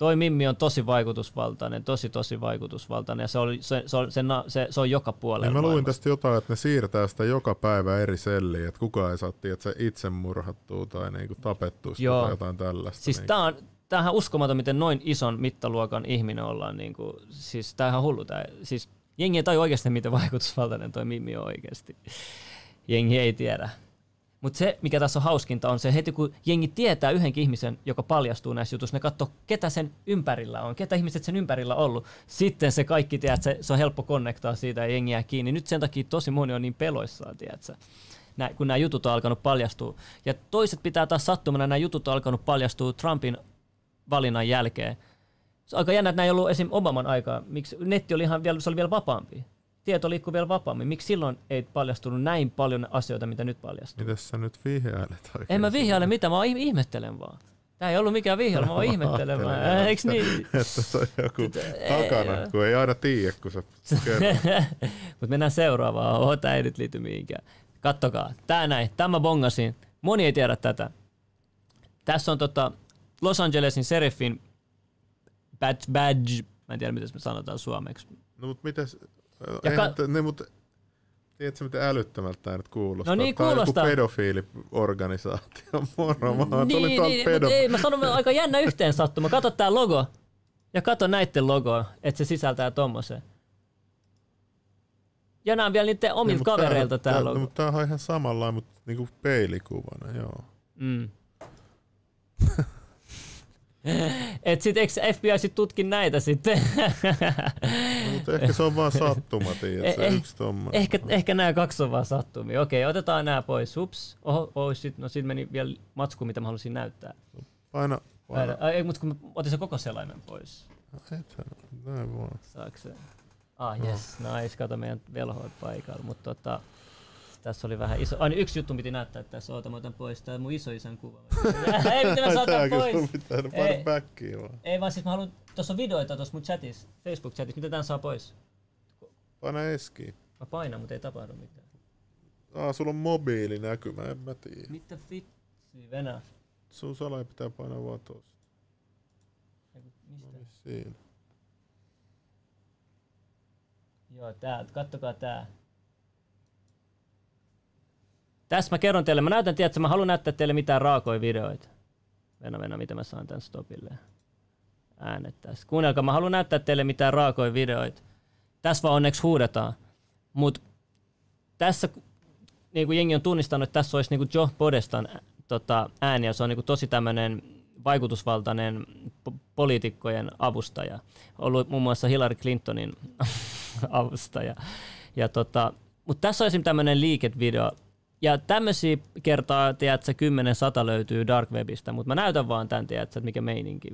toi Mimmi on tosi vaikutusvaltainen, tosi tosi vaikutusvaltainen. Ja se, oli, se, se, on, se, se, se on joka puolella niin mä luin maailmassa. tästä jotain, että ne siirtää sitä joka päivä eri selliin, että kukaan ei saa että se itse murhattuu tai niinku tapettuu Joo. tai jotain tällaista. Siis niin. tää on, tämähän on uskomaton, miten noin ison mittaluokan ihminen ollaan. Niin kuin, siis tää on hullu. Tää, siis jengi ei tajua oikeasti, miten vaikutusvaltainen toi Mimmi on oikeasti. Jengi ei tiedä. Mutta se, mikä tässä on hauskinta, on se heti kun jengi tietää yhdenkin ihmisen, joka paljastuu näissä jutuissa, ne katsoo, ketä sen ympärillä on, ketä ihmiset sen ympärillä on ollut. Sitten se kaikki, tiedät, se, se on helppo konnektaa siitä ja jengi jää kiinni. Nyt sen takia tosi moni on niin peloissaan, tiedätkö? Nä, kun nämä jutut on alkanut paljastua. Ja toiset pitää taas sattumana, nämä jutut on alkanut paljastua Trumpin valinnan jälkeen. Se on aika jännä, että nämä ei ollut esim. Obaman aikaa. Miksi netti oli ihan vielä, se oli vielä vapaampi. Tieto liikkui vielä vapaammin. Miksi silloin ei paljastunut näin paljon asioita, mitä nyt paljastuu? Mites sä nyt vihjailet oikein? En mä vihjaile mitään, mä vaan ihmemme vaan. Tää ei ollut mikään vihjaile, mä vaan ihmettelen vaan. Ajattelin, Eiks niin? Että se on joku ei, takana, joo. kun ei aina tiedä, kun sä. Mutta mennään seuraavaan. Oho, tää ei nyt liity mihinkään. Kattokaa. Tää näin. Tämä bongasin. Moni ei tiedä tätä. Tässä on tota Los Angelesin Serifin badge, badge. Mä en tiedä, miten se sanotaan suomeksi. No mut mitäs, Ja ka- te, ne mut, tiedätkö miten älyttömältä tää nyt kuulostaa? No niin, on kuulostaa. joku pedofiiliorganisaatio, moro vaan, niin, tuli niin, pedo... ei, mä sanon aika jännä yhteen sattuma. Kato tää logo. Ja kato näitten logoa, että se sisältää tommosen. Ja nämä on vielä niiden omilta mut kavereilta tää, logo. No, mutta tää on ihan samanlainen, mutta niinku peilikuvana, joo. Mm. Et sit eikö FBI sit tutki näitä sitten? No, mutta ehkä se on vaan sattuma, tiedätkö, Eh, eh, yksi tommonen. Ehkä, ehkä nämä kaksi on vaan sattumia. Okei, otetaan nämä pois. Ups. Oho, oho sit, no sit meni vielä matsku, mitä mä halusin näyttää. Paina, paina. Ai, ei, mutta kun mä otin se koko selaimen pois. Ethän, näin vaan. Saako se? Ah, yes, nice. Kato meidän velhoit paikalla. Mutta tota, Tässä oli vähän iso... Aina yksi juttu piti näyttää tässä. Oota, mä otan pois. Tää on mun isoisän kuva. Ei, miten mä saatan pois? pitää Ei. backiin vaan. Ei vaan siis mä haluan... Tuossa on videoita tuossa mun chatissa, Facebook-chatissa. Miten tän saa pois? Paina eskiin. Mä painan, mutta ei tapahdu mitään. Aa, sulla on mobiilinäkymä, en mä tiedä. Mitä vitsi, Venä? Sun salain pitää painaa vaan tosta. Mistä? No niin, siinä. Joo, tää, kattokaa tää. Tässä mä kerron teille, mä näytän, tiedätkö, mä haluan näyttää teille mitään raakoja videoita. Venä, venä, miten mä saan tän stopille. Äänet tässä. Kuunnelkaa, mä haluan näyttää teille mitään raakoja videoita. Tässä vaan onneksi huudetaan. Mut tässä, niin kuin jengi on tunnistanut, että tässä olisi niin kuin Joe Podestan tota, ääni, ja se on niin kuin tosi tämmöinen vaikutusvaltainen po- poliitikkojen avustaja. Ollut muun muassa Hillary Clintonin avustaja. Ja tota, mutta tässä on esimerkiksi tämmöinen liikevideo, ja tämmöisiä kertaa, tiedätkö, 10 sata löytyy Dark Webistä, mutta mä näytän vaan tämän, tiedätkö, että mikä meininki.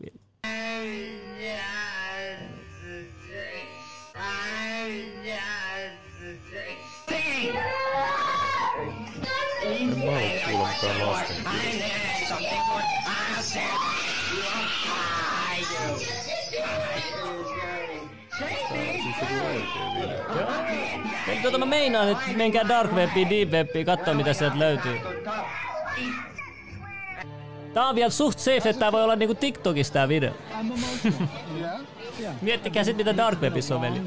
En Siis oikein video. Eli tota mä meinaan, että menkää Dark Webiin, Deep Webiin, katsoa mitä sieltä löytyy. Tää on vielä suht safe, että tää voi olla niinku TikTokissa tää video. Miettikää sit mitä Dark Webissa on veli.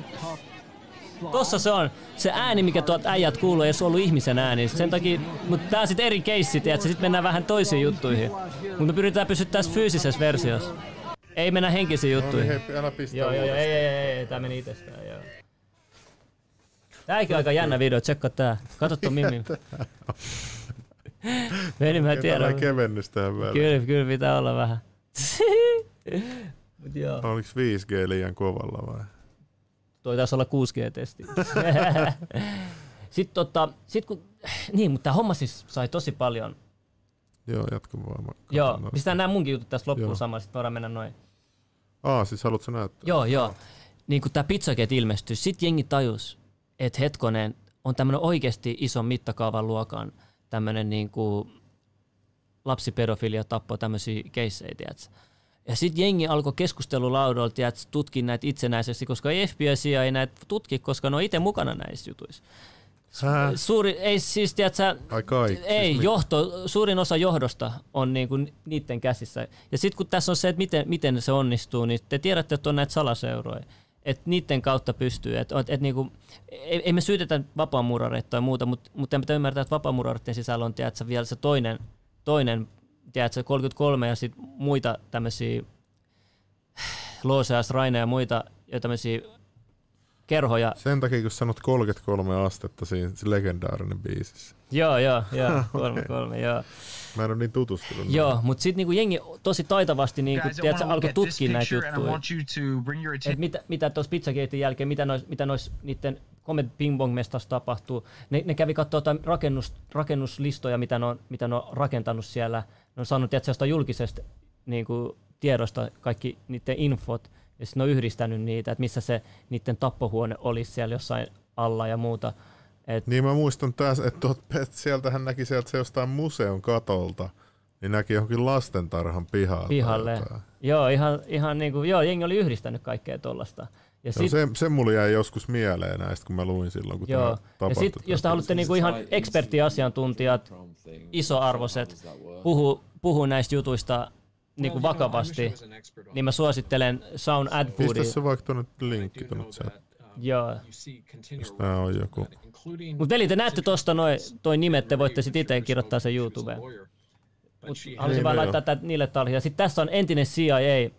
Tossa se on. Se ääni, mikä tuolta äijät kuuluu, ei se ollut ihmisen ääni. Sen takia, mutta tää on sit eri keissi, tiedätkö? Sit mennään vähän toisiin juttuihin. Mutta me pyritään pysyä tässä fyysisessä versiossa. Ei mennä henkisiin No juttuihin. niin, hei, älä pistä Joo, joo, joo, ei, ei, ei, ei, tää meni itsestään. Tääkin aika jännä video, tsekkaa tää. Kato tuon mä Okei, tiedän. tällainen kevennys tähän väliin. Kyllä, kyllä pitää olla vähän. Mut joo. Oliko 5G liian kovalla vai? Toi taisi olla 6G-testi. Sitten tota, sit kun, niin, mutta tämä homma siis sai tosi paljon. Joo, jatka vaan. Mä Joo, noista. pistetään nämä munkin jutut tästä loppuun Joo. samalla, sitten voidaan mennä noin. Aa, siis haluatko näyttää? Joo, joo. Niin kun tämä Pizzagate ilmestyi, sit jengi tajus, että hetkonen, on tämmöinen oikeasti ison mittakaavan luokan tämmöinen niin kuin lapsipedofilia tappo tämmöisiä keissejä, tiedätkö? Ja sitten jengi alkoi keskustelulaudoilla, tiedätkö, tutkia näitä itsenäisesti, koska ei FBI ei näitä tutki, koska ne on itse mukana näissä jutuissa. Hä? Suuri, ei siis, tiedätkö, Ai kaikki. ei, Siis johto, suurin osa johdosta on niinku niiden käsissä. Ja sitten kun tässä on se, että miten, miten se onnistuu, niin te tiedätte, että on näitä salaseuroja. Että niiden kautta pystyy. Että et, et niinku, ei, ei, me syytetä vapaamuurareita tai muuta, mutta mut pitää ymmärtää, että vapaamuurareiden sisällä on tiedätkö, vielä se toinen, toinen tiedätkö, 33 ja sitten muita tämmöisiä Looseas, Raine ja muita ja tämmöisiä kerhoja. Sen takia, kun sanot 33 astetta siinä se legendaarinen biisissä. Joo, joo, joo, kolme, kolme, joo. Mä en ole niin tutustunut. Joo, mutta sitten niinku jengi tosi taitavasti niinku, Guys, tiedätkö, alkoi tutkia näitä juttuja. you Et mitä, mitä tuossa Pizzagatein jälkeen, mitä nois, mitä nois niiden Comet Ping Pong mestassa tapahtuu. Ne, ne kävi katsoa jotain rakennus, rakennuslistoja, mitä ne, on, mitä ne on rakentanut siellä. Ne on saanut jostain julkisesta niin kuin, tiedosta kaikki niiden infot. Ja sitten on yhdistänyt niitä, että missä se niiden tappohuone olisi siellä jossain alla ja muuta. Et, Niin mä muistan taas, että tuot, että sieltähän näki sieltä se jostain museon katolta, niin näki johonkin lastentarhan pihalle. jotain. Joo, ihan, ihan niin kuin, joo, jengi oli yhdistänyt kaikkea tuollasta. Ja Joo, se, se mulle jäi joskus mieleen näistä, kun mä luin silloin, kun Joo. tämä Ja sit, jos te haluatte niinku ihan eksperttiasiantuntijat, isoarvoiset, puhuu, puhuu näistä jutuista niinku vakavasti, niin mä suosittelen Sound Ad Pistä Foodin. se vaikka tuonne linkki tuonne chat. Joo. Jos tää on joku. Mut veli, te näette tosta noin, toi nimet, te voitte sit itse kirjoittaa sen YouTubeen. Mut haluaisin Niin, vaan no laittaa tää niille talliin. Ja sit tässä on entinen CIA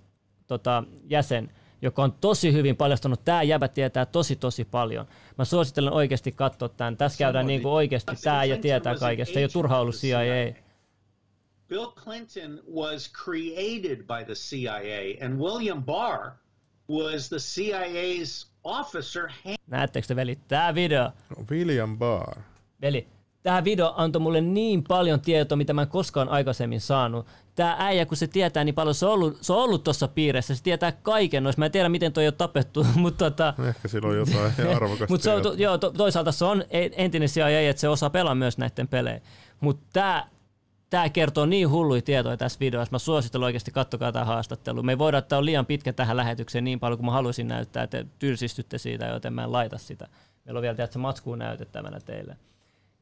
tota, jäsen, joka on tosi hyvin paljastanut. Tää jäbä tietää tosi tosi paljon. Mä suosittelen oikeasti katsoa tämän. Tässä käydään niinku oikeasti tää ja tietää kaikesta. Ei ole turha ollut CIA. Bill Clinton was created by the CIA, and William Barr was the CIA's officer. Näettekö te veli? Tää video. William Barr. Veli, tämä video antoi mulle niin paljon tietoa, mitä mä en koskaan aikaisemmin saanut. Tämä äijä, kun se tietää niin paljon, se on ollut, se on ollut tuossa piirissä, se tietää kaiken noista. Mä en tiedä, miten toi on tapettu, mutta tota, Ehkä sillä on jotain arvokasta Mutta se on, to, joo, to, toisaalta se on entinen CIA, että se osaa pelaa myös näiden pelejä. Mutta tämä tämä kertoo niin hulluja tietoja tässä videossa. Mä suosittelen oikeasti, kattokaa tämä haastattelu. Me ei voida, että on liian pitkä tähän lähetykseen niin paljon kuin mä haluaisin näyttää, että tylsistytte siitä, joten mä en laita sitä. Meillä on vielä tiedätkö, matskuun näytettävänä teille.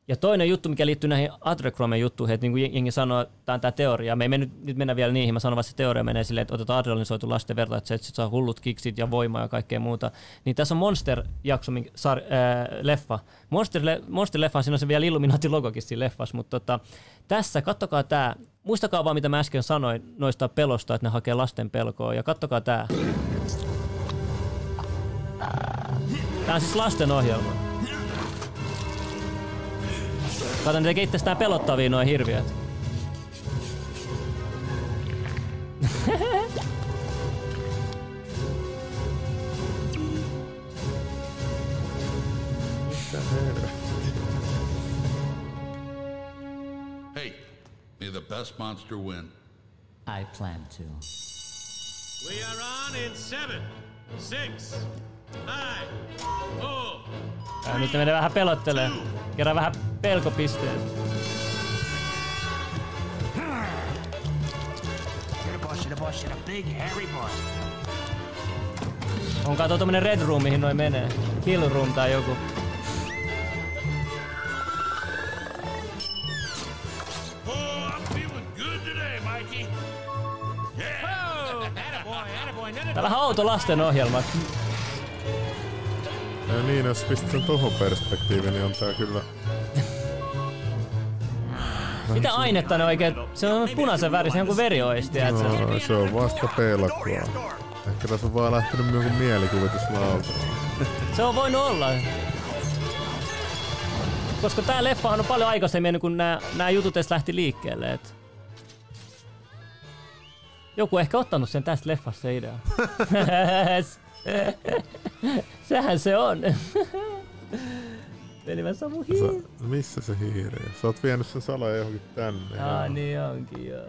Ja toinen juttu, mikä liittyy näihin adrenokromen juttuihin, että niin kuin jengi sanoo, tämä on tämä teoria. Me ei me nyt, mennä vielä niihin, mä sanon vaan, että se teoria menee silleen, että otetaan adrenalisoitu lasten verta, että se että sit saa hullut kiksit ja voimaa ja kaikkea muuta. Niin tässä on Monster-jakso, sar, leffa. Monster, Monster-leffa, siinä on se vielä Illuminati-logokin siinä leffassa, mutta tota, tässä, kattokaa tämä. Muistakaa vaan, mitä mä äsken sanoin noista pelosta, että ne hakee lasten pelkoa, ja kattokaa tämä. Tämä on siis lasten ohjelma. Kato, ne tekee itsestään pelottavia noin hirviöt. Hey, may the best monster win. I plan to. We are on in seven, six. Ja nyt ne menee vähän pelottelee. Kerran vähän pelkopisteet. On kato tommonen red room, mihin noin menee. Kill room tai joku. Oh, I'm feeling good today, Mikey. Yeah. Oh, attaboy, attaboy. No, no, Tää on outo lasten ohjelma. Ja niin, jos pistät sen tohon perspektiiviin, niin on tää kyllä... Mitä ainetta ne oikein? Se on punaisen värisen joku veri ois, tiedätkö? No, se on vasta pelkoa. Ehkä tässä on vaan lähtenyt joku mielikuvitusvalta. Se on voinut olla. Koska tää leffahan on paljon aikaisemmin kuin nämä, nämä jutut edes lähti liikkeelle. Et. Joku ehkä ottanut sen tästä leffasta se idea. Sehän se on. Veli mä samu Sä, missä se hiiri? Sä oot vienyt sen salaa johonkin tänne. Ah, niin onkin joo.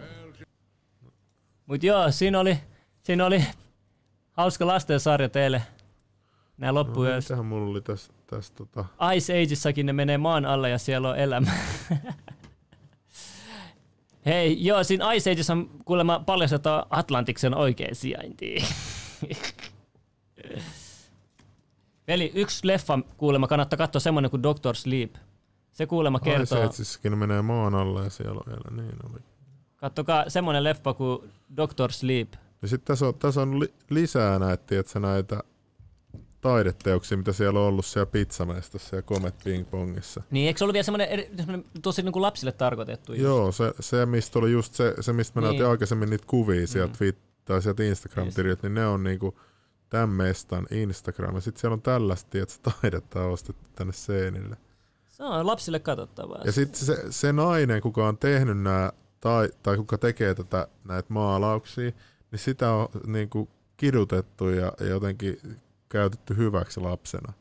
Mut joo, siinä oli, siinä oli hauska lastensarja teille. Nää No, loppuyössä. mitähän mulla oli tässä, tässä tota... Ice Ageissakin ne menee maan alle ja siellä on elämä. Hei, joo, siinä Ice Ageissa kuulemma paljastetaan Atlantiksen oikein sijaintiin. Veli, yksi leffa kuulemma kannattaa katsoa semmonen kuin Doctor Sleep. Se kuulemma kertoo. Aisetsissakin ne menee maan alle ja siellä on vielä, niin oli. Kattokaa semmonen leffa kuin Doctor Sleep. Ja sitten tässä on, tässä on li, lisää näitä, tiedätkö, näitä taideteoksia, mitä siellä on ollut siellä pizzamestassa ja Comet Ping Pongissa. Niin, eikö se ollut vielä semmonen, eri- semmonen tosi niin kuin lapsille tarkoitettu? just? Joo, se, se, mistä oli just se, se mistä me Niin. näytin aikaisemmin niitä kuvia sieltä, mm. tai sieltä Instagram-tililtä, niin ne on niinku tämän mestan Instagram. Ja sitten siellä on tällaista, tiedätkö, taidetta ostettu tänne seinille. Se on lapsille katsottavaa. Ja sitten se, se nainen, kuka on tehnyt nämä, tai, tai kuka tekee tätä, näitä maalauksia, niin sitä on niinku kidutettu ja, ja jotenkin käytetty hyväksi lapsena.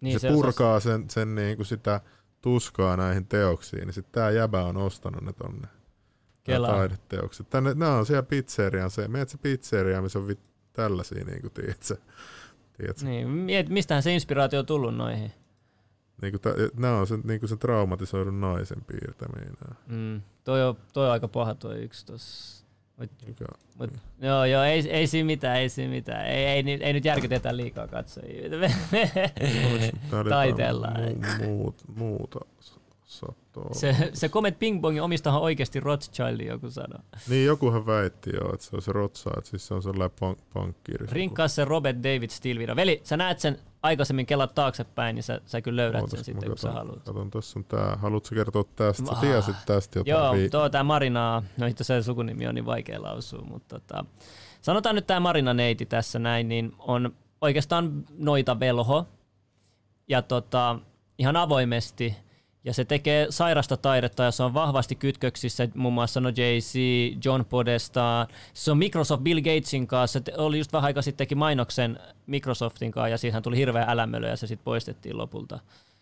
Niin, se, se purkaa sen, sen niinku sitä tuskaa näihin teoksiin, niin sitten tämä jäbä on ostanut ne tonne. Kelaa. taideteokset. Tänne, nämä on siellä pizzeriaan se. Meet se pizzeriaan, missä on vit, tällaisia, niin kuin tiedätkö, tiedätkö? Niin, mistähän se inspiraatio on tullut noihin? Niin kuin, nämä on se, niin kuin se traumatisoidun naisen piirtämiä. nää. Mm, toi, on, toi on aika paha toi yksi tossa. Mut, mut, joo, joo, ei, ei siinä mitään, ei siinä mitään. Ei, ei, ei, ei nyt järkytetä liikaa katsojia. Taitellaan. Mu, muut, muuta s- sattuu. Se, se Comet Ping Pongin omistahan oikeasti Rothschild, joku sanoo. Niin jokuhan väitti jo, että se on se että siis se on sellainen pank- pankkiiri. Rinkkaa se Robert David Steele video. Veli, sä näet sen aikaisemmin kelat taaksepäin, niin sä, sä kyllä löydät sen sitten, kun sä haluat. Katon, tässä on tää. Haluatko kertoa tästä? Sä Ah. tiesit tästä jotain. Joo, vi- tuo tää Marina, no itse asiassa sukunimi on niin vaikea lausua, mutta tota, sanotaan nyt tää Marina neiti tässä näin, niin on oikeastaan noita velho ja tota, ihan avoimesti ja se tekee sairasta taidetta ja se on vahvasti kytköksissä muun muassa no JC, John Podesta. Se on Microsoft Bill Gatesin kanssa. Se oli just vähän aikaa sitten teki mainoksen Microsoftin kanssa ja siitähän tuli hirveä älämölö ja se sitten poistettiin lopulta.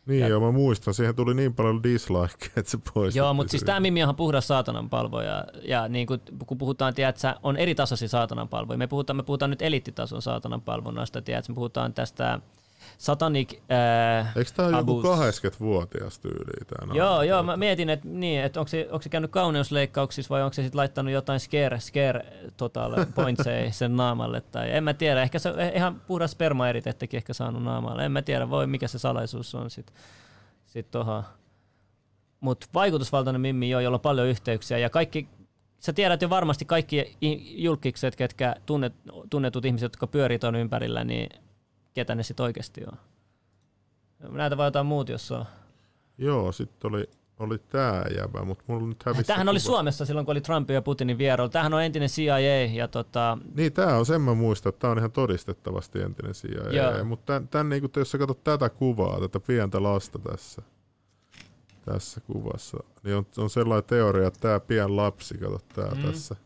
Niin joo, mä muistan, siihen tuli niin paljon dislike, että se poistettiin. Joo, mutta siis tämä Mimmi on puhdas saatanan palvo ja, ja niin kuin, kun puhutaan, tiedätkö, on eri tasoisia saatanan palvoja. Me puhutaan, me puhutaan nyt eliittitason saatanan palvonnasta, tiedätkö, me puhutaan tästä Satanic äh, Eikö tämä ole joku abuse. 80-vuotias tyyli? Tää Joo, joo, mä mietin, että, niin, että onko, se, onko se käynyt kauneusleikkauksissa vai onko se sitten laittanut jotain scare, scare total pointseja sen naamalle. Tai en mä tiedä, ehkä se ihan puhdas spermaeritettekin ehkä saanut naamalle. En mä tiedä, voi mikä se salaisuus on sitten sit tohon. Mutta vaikutusvaltainen Mimmi joo, jolla on paljon yhteyksiä ja kaikki, sä tiedät jo varmasti kaikki julkikset, ketkä tunnet, tunnetut ihmiset, jotka pyörii ton ympärillä, niin ketä ne sitten oikeasti on. Näitä vai jotain muut, jos on. Joo, sitten oli, oli tää jäbä, mutta mulla nyt hävisi Tämähän oli. Suomessa silloin, kun oli Trumpin ja Putinin vierailu. Tämähän on entinen CIA ja tota, Niin, tää on sen mä muistan, että tää on ihan todistettavasti entinen CIA. Mutta tän, tän niinku, jos sä katsot tätä kuvaa, tätä pientä lasta tässä, tässä kuvassa, niin on, on sellainen teoria, että tää pien lapsi, kato tää Mm. tässä,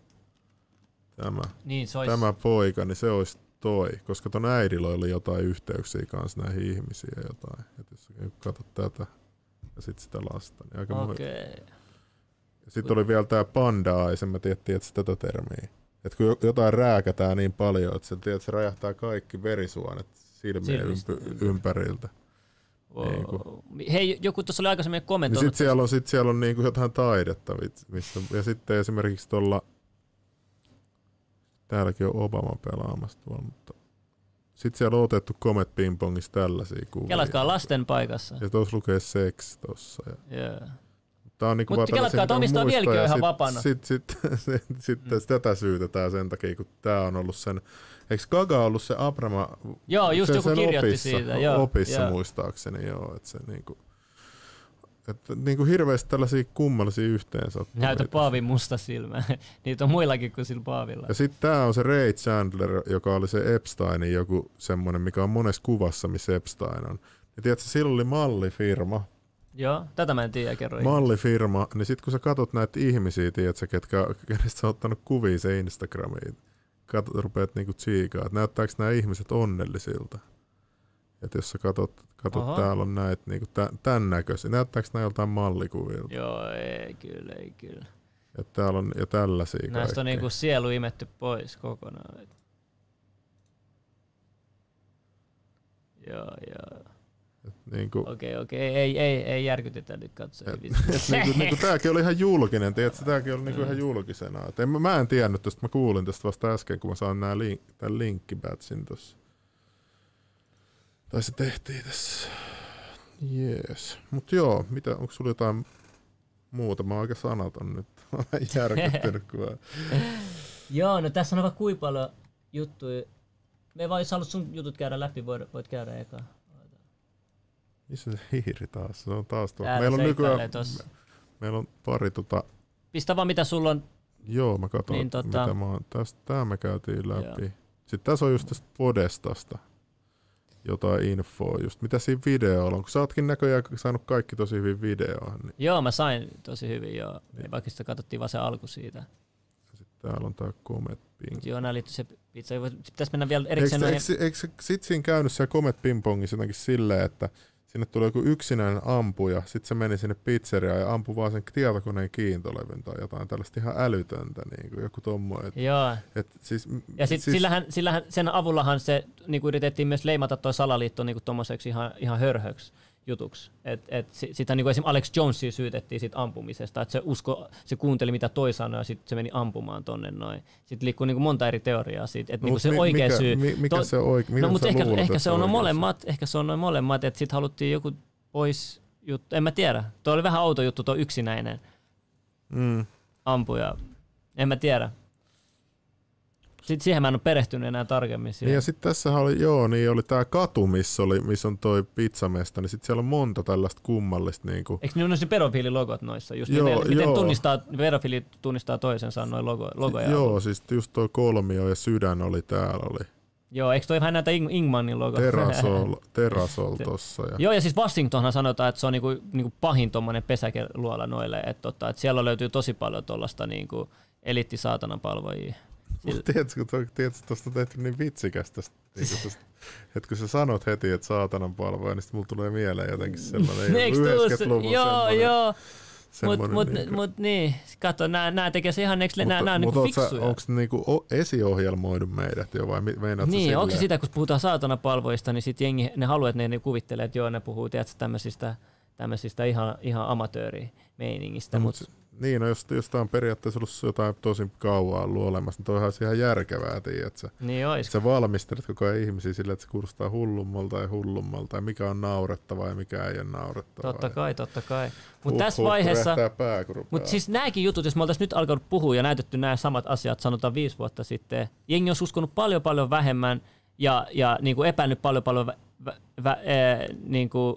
tämä, Niin, se ois- tämä poika, niin se olisi toi, koska ton äidillä oli jotain yhteyksiä kanssa näihin ihmisiin ja jotain. Et jos katsot tätä ja sitten sitä lasta, niin aika okei. sitten oli vielä tämä panda en mä tiedä, tiedätkö tätä termiä. Et kun jo- jotain rääkätään niin paljon, että se, tiedät, se räjähtää kaikki verisuonet silmien ympy, ympäriltä. Wow. Niinku. Hei, joku tuossa oli aikaisemmin Niin kommentoinut. sitten siellä on, sit siellä on niinku jotain taidetta. Missä, ja sitten esimerkiksi tuolla, täälläkin on Obama pelaamassa tuolla, mutta sitten siellä on otettu Comet Pingpongissa tällaisia kuvia. Kelatkaa lasten paikassa. Ja tuossa lukee sex tossa. Ja, Joo. Tää on niinku Mut vaan kelatkaa, muistaa, vieläkin on ja ihan sit- vapaana. Sit, sit, sit, sit, mm. tätä syytetään sen takia, kun tää on ollut sen... Eikö Gaga ollut se Abrama... Joo, just se, joku kirjoitti opissa, siitä, joo, opissa joo. muistaakseni, joo. Että se niinku... Että niinku hirveästi tällaisia kummallisia yhteensattumia. Näytä Paavin musta silmä. Niitä on muillakin kuin sillä Paavilla. Ja sitten tää on se Ray Chandler, joka oli se Epsteinin joku semmonen, mikä on monessa kuvassa, missä Epstein on. Ja tiedätkö, sillä oli mallifirma, Joo, tätä mä en tiedä, kerro. mallifirma, niin sitten kun sä katot näitä ihmisiä, tiedätkö, ketkä, kenestä sä oot ottanut kuvia se Instagramiin, katot, rupeat niinku tsiikaa, että näyttääkö nämä ihmiset onnellisilta. Että jos sä katot, katot täällä on näitä niinku tä- tämän näköisiä, näyttääkö nämä joltain mallikuvilta. Joo, ei kyllä, ei kyllä. Ja täällä on ja tällaisia Näistä on kaikkea. niinku sielu imetty pois kokonaan. Joo, joo. Niinku, Okei, okei, ei, ei, ei järkytetä nyt katsoa. et niinku, niinku tääkin oli ihan julkinen, tiedätkö, tääkin oli niinku ihan julkisena. Et en, mä, en tiennyt tästä, mä kuulin tästä vasta äsken, kun mä saan nää link, tämän linkkibatsin tossa. Tai se tehtiin tässä. Jees. Mut joo, mitä, onko sulla jotain muuta? Mä oon aika sanaton nyt. Mä oon järkyttynyt, kun. Joo, no tässä on vaikka kuinka paljon juttuja. Me vaan, jos haluat sun jutut käydä läpi, voit, voit käydä eka. Missä se hiiri taas? Se on taas tuo. Meillä on nykyään, tossa. meillä on pari tota, Pistä vaan mitä sulla on. Joo, mä katson, Niin, tota- mitä mä oon. Tästä, tää me käytiin läpi. Joo. Sitten tässä on just tästä Podestasta jotain infoa just. Mitä siinä videolla on? Kun sä ootkin näköjään saanut kaikki tosi hyvin videoa, niin Joo, mä sain tosi hyvin joo. Niin. Vaikka sitä katsottiin vaan se alku siitä. täällä on tää Comet Ping. Joo, nää liittyy se pizza. Pitäis mennä vielä Eikö, erikseen eikö, näihin... eikö, eikö sit siinä käynyt siellä Comet Pingpongissa jotenkin silleen, että sinne tuli joku yksinäinen ampuja, sitten se meni sinne pizzeriaan ja ampui vaan sen tietokoneen kiintolevyn tai jotain tällaista ihan älytöntä, niin kuin joku tommoinen. Et, Joo. et siis, Ja sit, siis, sillähän, sillähän, sen avullahan se niinku yritettiin myös leimata toi salaliitto niinku tommoseksi ihan, ihan hörhöksi jutuksi. Et, et si- sitä niinku esim. Alex Jonesia syytettiin siitä ampumisesta, että se usko, se kuunteli mitä toi sanoi ja sitten se meni ampumaan tonne noin. Sitten liikkuu niinku monta eri teoriaa siitä, että No, mut se mi- oikea mikä- syy. mi- mikä se oike- no, mutta ehkä, luulet, ehkä se on molemmat, ehkä se on noin molemmat, että sitten haluttiin joku pois juttu, en mä tiedä. Tuo oli vähän outo juttu, tuo yksinäinen Mm. ampuja. En mä tiedä. Sitten siihen mä en ole perehtynyt enää tarkemmin. Niin siihen. ja sitten tässä oli, joo, niin oli tää katu, missä, oli, missä on toi pizzamesta, niin sitten siellä on monta tällaista kummallista niinku, Eikö ne ole ne pedofiililogot noissa? Just Joo, miten, miten tunnistaa, pedofiili tunnistaa toisensa noin logo, logoja? joo, siis just toi kolmio ja sydän oli täällä, oli Joo, eikö toi vähän näitä Ing- Ingmanin logo? terasol, terasol tossa. Ja, Joo, ja siis Washingtonhan sanotaan, että se on niinku, niinku pahin tuommoinen pesäkeluola noille, että, tota, että siellä löytyy tosi paljon tuollaista niinku eliittisaatanan palvojia. Mut tiedätkö, tiedätkö, tosta on tehty niin vitsikästä tästä, niinku tästä että kun sä sanot heti, että saatanan palvoja, niin sitten mulla tulee mieleen jotenkin sellainen Eikö tuu se- 90-luvun Joo, semmoinen- joo. Mut, semmoinen mut, niinku- mut niin, kato, nää, nää tekee se ihan next, nää, nää on niinku fiksuja. onks niinku o- esiohjelmoinut meidät jo vai mi- meinaat sä Niin, onko se sitä, kun puhutaan saatanapalvoista, niin sit jengi, ne haluaa, että ne, ne kuvittelee, että joo, ne puhuu tiedätkö, tämmöisistä, tämmöisistä ihan, ihan amatöörimeiningistä. No, mut, mut, niin, no jos, jos tää on periaatteessa ollut jotain tosi kauan ollut olemassa, niin toihan ihan järkevää, tiedätkö? Niin ois. Sä valmistelet koko ajan ihmisiä sillä, että se kuulostaa hullummalta ja hullummalta, ja mikä on naurettavaa ja mikä ei ole naurettavaa. Totta kai, totta kai. Mutta Huh, tässä vaiheessa, mutta siis nämäkin jutut, jos me oltaisiin nyt alkanut puhua ja näytetty nämä samat asiat, sanotaan viisi vuotta sitten, jengi olisi uskonut paljon paljon vähemmän ja, ja niin kuin epännyt paljon paljon vä, vä, vä, ee, niin kuin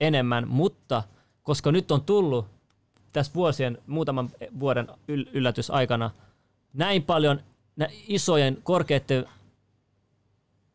enemmän, mutta koska nyt on tullut tässä vuosien, muutaman vuoden yl- yllätysaikana näin paljon isojen, korkeiden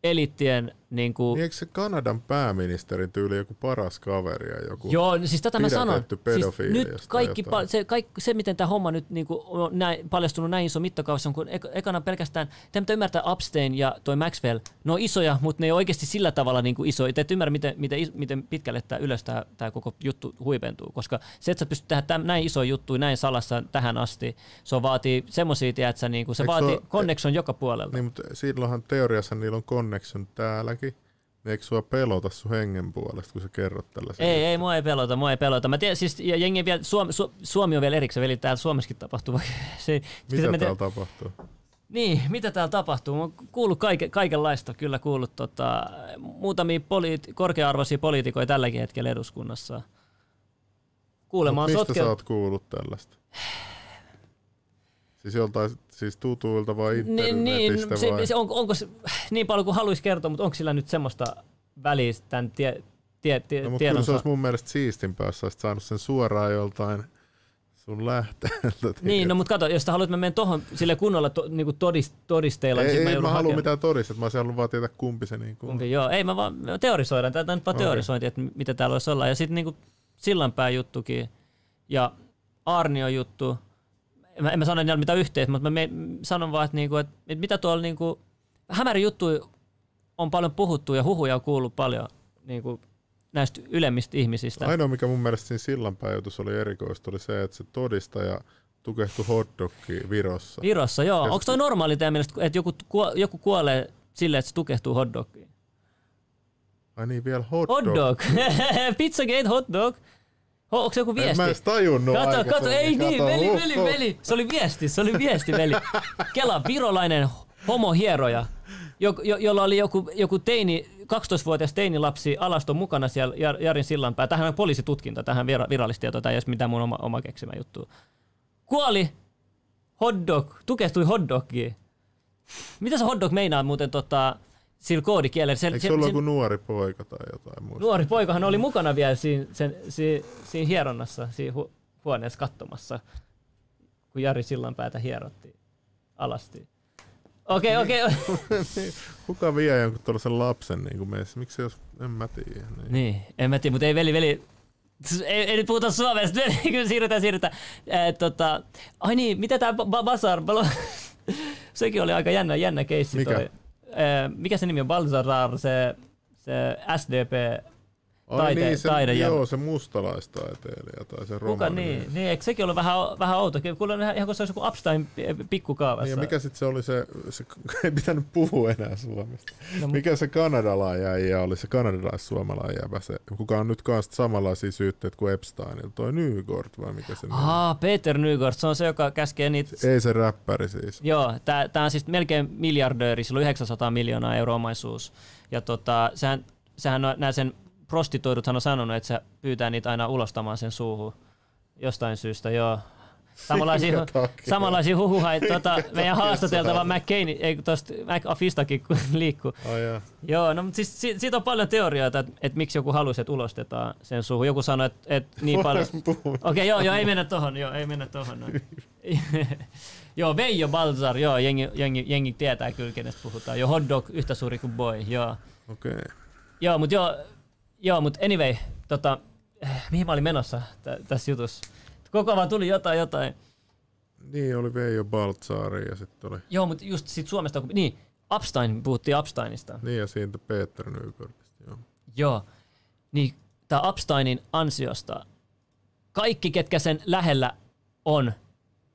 eliittien niin kuin, Niin eikö se Kanadan pääministerin tyyli joku paras kaveri ja joku Joo, siis tätä mä sanon. Siis nyt kaikki, pa- se, kaikki, se, miten tämä homma nyt niinku on näin, paljastunut näin iso mittakaavassa, on kun ek- ekana pelkästään, te pitää ymmärtää Upstein ja toi Maxwell, ne on isoja, mutta ne ei oikeasti sillä tavalla niinku isoja. Te et ymmärrä, miten, miten, miten pitkälle tämä ylös tämä koko juttu huipentuu, koska se, että sä pystyt tehdä täm, näin iso juttu näin salassa tähän asti, se on vaatii semmoisia, tiedätkö, niinku, se Eikö se vaatii connection joka puolelta. Niin, mutta silloinhan teoriassa niillä on connection täälläkin. Eikö sua pelota sun hengen puolesta, kun sä kerrot tällaisen? Ei, ei, mua ei pelota, mua ei pelota. Mä tiedän, siis ja jengi vielä, Suomi, Su, Suomi on vielä erikseen, eli täällä Suomessakin tapahtuu. Se, Mitä me te- täällä tapahtuu? Niin, mitä täällä tapahtuu? Mä oon kuullut kaike, kaikenlaista, kyllä kuullut tota, muutamia poliit, korkea-arvoisia poliitikoja tälläkin hetkellä eduskunnassa. Kuulemma on Mut mistä sotke... sä oot kuullut tällaista? Siis joltain siis tutuilta vai Niin, niin internetistä se, vai? se, on, onko se, niin paljon kuin haluaisi kertoa, mutta onko sillä nyt semmoista väliä tämän tie, tie, tie, No, mutta tiedon kyllä se olisi mun mielestä siistimpää, jos olisit saanut sen suoraan joltain sun lähteeltä. Niin, no mutta kato, jos haluat, mä menen tohon sille kunnolla to, niinku todist, todisteilla, ei, niin mä ei mä halua hakemaan- mitään todistetta, mä olisin halunnut vaan tietää kumpi se niin kuin. Kumpi, joo. Ei, mä vaan teorisoidaan. Tätä on nyt vaan teorisointi, että mitä täällä voisi olla. Ja sitten niinku Sillanpää juttukin ja Arnio juttu. En mä, en mä sano niillä mitään yhteistä, mutta mä me, sanon vaan, että, niinku, että, että mitä tuolla niinku, hämärin juttu on paljon puhuttu ja huhuja on kuullut paljon niinku, näistä ylemmistä ihmisistä. Ainoa, mikä mun mielestä siinä sillanpää jutussa oli erikoista, oli se, että se todistaja tukehtui hotdogkiin Virossa. Virossa, joo. Onko toi normaali teidän mielestä, että joku, joku kuolee silleen, että se tukehtuu hotdogiin? Ai niin, vielä hotdog. Hotdog. Pizzagate hotdog. Onko se joku En viesti? mä edes tajunnut Kato, kato, ei niin, Kato, veli, huh, veli, huh. veli. Se oli viesti, se oli viesti, veli. Kela, virolainen homohieroja, jo, jo, jolla oli joku, joku teini, 12-vuotias teinilapsi alaston mukana siellä Jar- Jarin sillanpää. Tähän on poliisitutkinta, tähän vira, virallista tietoa, tai ei olisi mitään mun oma, oma keksimä juttu. Kuoli hotdog, tukehtui hotdogiin. Mitä se hotdog meinaa muuten tota, sillä koodikielellä? Se, Eikö se- ollut joku nuori poika tai jotain muuta? Nuori poikahan oli mukana vielä siinä, sen, siinä, siinä hieronnassa, siinä hu, huoneessa katsomassa, kun Jari Sillanpäätä hierottiin alasti. Okei, okei. Niin, Kuka vie jonkun tuollaisen lapsen niin kuin meissä? Miksi jos, en mä tiedä. Niin. Niin, en mä tiedä, mutta ei veli, veli. Ei, ei nyt puhuta suomesta, veli, kyllä siirrytään, siirrytään. Eh, tota, ai niin, mitä tää ba- Basar, sekin oli aika jännä, jännä keissi Mikä? toi. Eh, mikä se nimi on? Balzarar, se, se SDP Ai taide, niin, se, taide joo, se mustalaistaiteilija tai se Kuka romani. niin? Niin, eikö sekin ollut vähän, vähän outo? Kuulee ihan, kun se olisi joku Upstein pikkukaavassa. Niin, ja mikä sitten se oli se, se, ei pitänyt puhua enää Suomesta. No, mikä se kanadalainen oli, se kanadalais-suomalainen se, kuka on nyt kanssa samanlaisia syytteitä kuin Epsteinilla, toi Nygård vai mikä se on? Aa, Peter Nygård, se on se, joka käskee niitä... Ei se räppäri siis. Joo, tää, tää on siis melkein miljardööri, sillä on 900 miljoonaa euroa omaisuus. Ja tota, sehän, sehän on, nää sen prostitoiduthan on sanonut, että se pyytää niitä aina ulostamaan sen suuhun. Jostain syystä, joo. Samanlaisia, samanlaisia huhuja, tota, meidän haastateltava McCain, ei tosta McAfistakin kun liikkuu. Ai jaa. Joo, no mutta siis si- siitä on paljon teorioita, että, että miksi joku halusi, että ulostetaan sen suuhun. Joku sanoi, että, että niin paljon... Okei, okay, joo, joo, ei mennä tohon, joo, ei mennä tohon. No. joo, Veijo Balzar, joo, jengi, jengi, jengi tietää kyllä, kenestä puhutaan. Joo, hotdog yhtä suuri kuin boy, joo. Okei. Okay. Joo, mutta joo, joo, mutta anyway, tota, eh, mihin mä olin menossa tä- tässä jutussa? Koko ajan vaan tuli jotain, jotain. Niin, oli Veijo Baltsaari ja sitten oli... Joo, mutta just siitä Suomesta, kun, niin, Epstein, puhuttiin Epsteinista. Niin ja siitä Peter Nykörtistä, joo. Joo. Niin tämä Epsteinin ansiosta kaikki, ketkä sen lähellä on,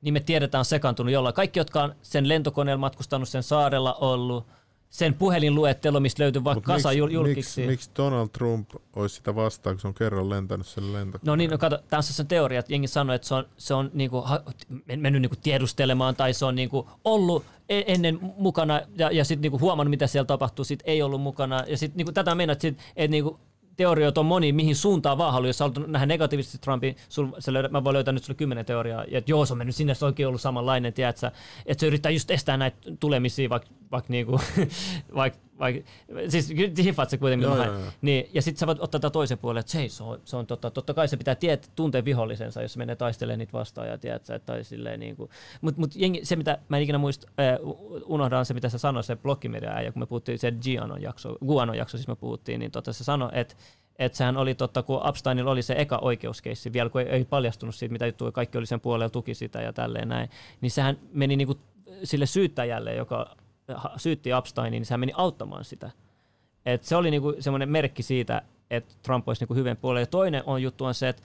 niin me tiedetään on sekaantunut jollain. Kaikki, jotka on sen lentokoneella matkustanut, sen saarella ollut, sen puhelinluettelo, mistä löytyy vaikka Mut kasa miksi- jul- julkiksi. Miksi, miksi Donald Trump olisi sitä vastaan, kun se on kerran lentänyt sen lentokoneen? No niin, no kato, tässä on se teoria, että jengi sanoo, että se on, se on niinku, ha- men- mennyt niinku tiedustelemaan tai se on niinku ollut e- ennen mukana ja, ja sitten niinku huomannut, mitä siellä tapahtuu, sitten ei ollut mukana. Ja sitten niinku, tätä mennä, että, sit, että niinku, teorioita on moni, mihin suuntaan vaan haluaa. Jos haluat nähdä negatiivisesti Trumpin, sul, sä löydät, mä voin löytää nyt sulle kymmenen teoriaa, ja että joo, se on mennyt sinne, se on oikein ollut samanlainen, tiedätkö, että se yrittää just estää näitä tulemisia, vaikka vaik, niinku, vaik, vaik, siis hiffaat se kuitenkin, Joo, joo, joo. niin, ja sitten sä voit ottaa toisen puolen, että hei, se on, se on totta, totta kai se pitää tietää, tuntea vihollisensa, jos se menee taistelemaan niitä vastaan, ja tiedät sä, tai silleen niin kuin. Mutta mut jengi, se, mitä mä en ikinä muista, äh, unohdan se, mitä sä sanoit, se blokkimedia ja kun me puhuttiin se Gianon jakso, Guanon jakso, siis me puhuttiin, niin tota, se sanoi, että että sehän oli totta, kun Epsteinilla oli se eka oikeuskeissi vielä, kun ei, ei paljastunut siitä, mitä juttuja, kaikki oli sen puolella, tuki sitä ja tälleen näin, niin sehän meni niinku sille syyttäjälle, joka syytti Epsteinin, niin sehän meni auttamaan sitä. Et se oli niinku semmoinen merkki siitä, että Trump olisi niinku hyvän puolella. Ja toinen on juttu on se, että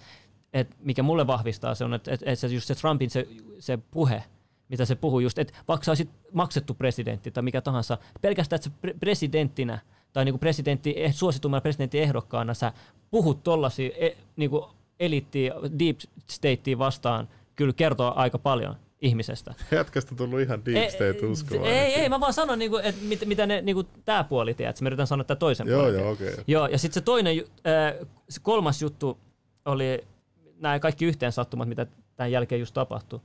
et mikä mulle vahvistaa se on, että et, et se just se Trumpin se, se puhe, mitä se puhuu just, että vaikka sä maksettu presidentti tai mikä tahansa, pelkästään, että sä pre- presidenttinä tai niinku presidentti, eh, suositummalla presidenttiehdokkaana sä puhut tollasia e, niinku eliittiä, deep statea vastaan, kyllä kertoo aika paljon ihmisestä. Jätkästä on tullut ihan deep state uskoa. Ei, ei, mä vaan sanon, niinku, että mit, mitä ne, niinku, tää puoli, tiedät, mä yritän sanoa tämän toisen Joo, puolen. joo, okei. Joo, ja sitten se toinen, äh, se kolmas juttu oli nämä kaikki yhteensattumat, mitä tämän jälkeen just tapahtui.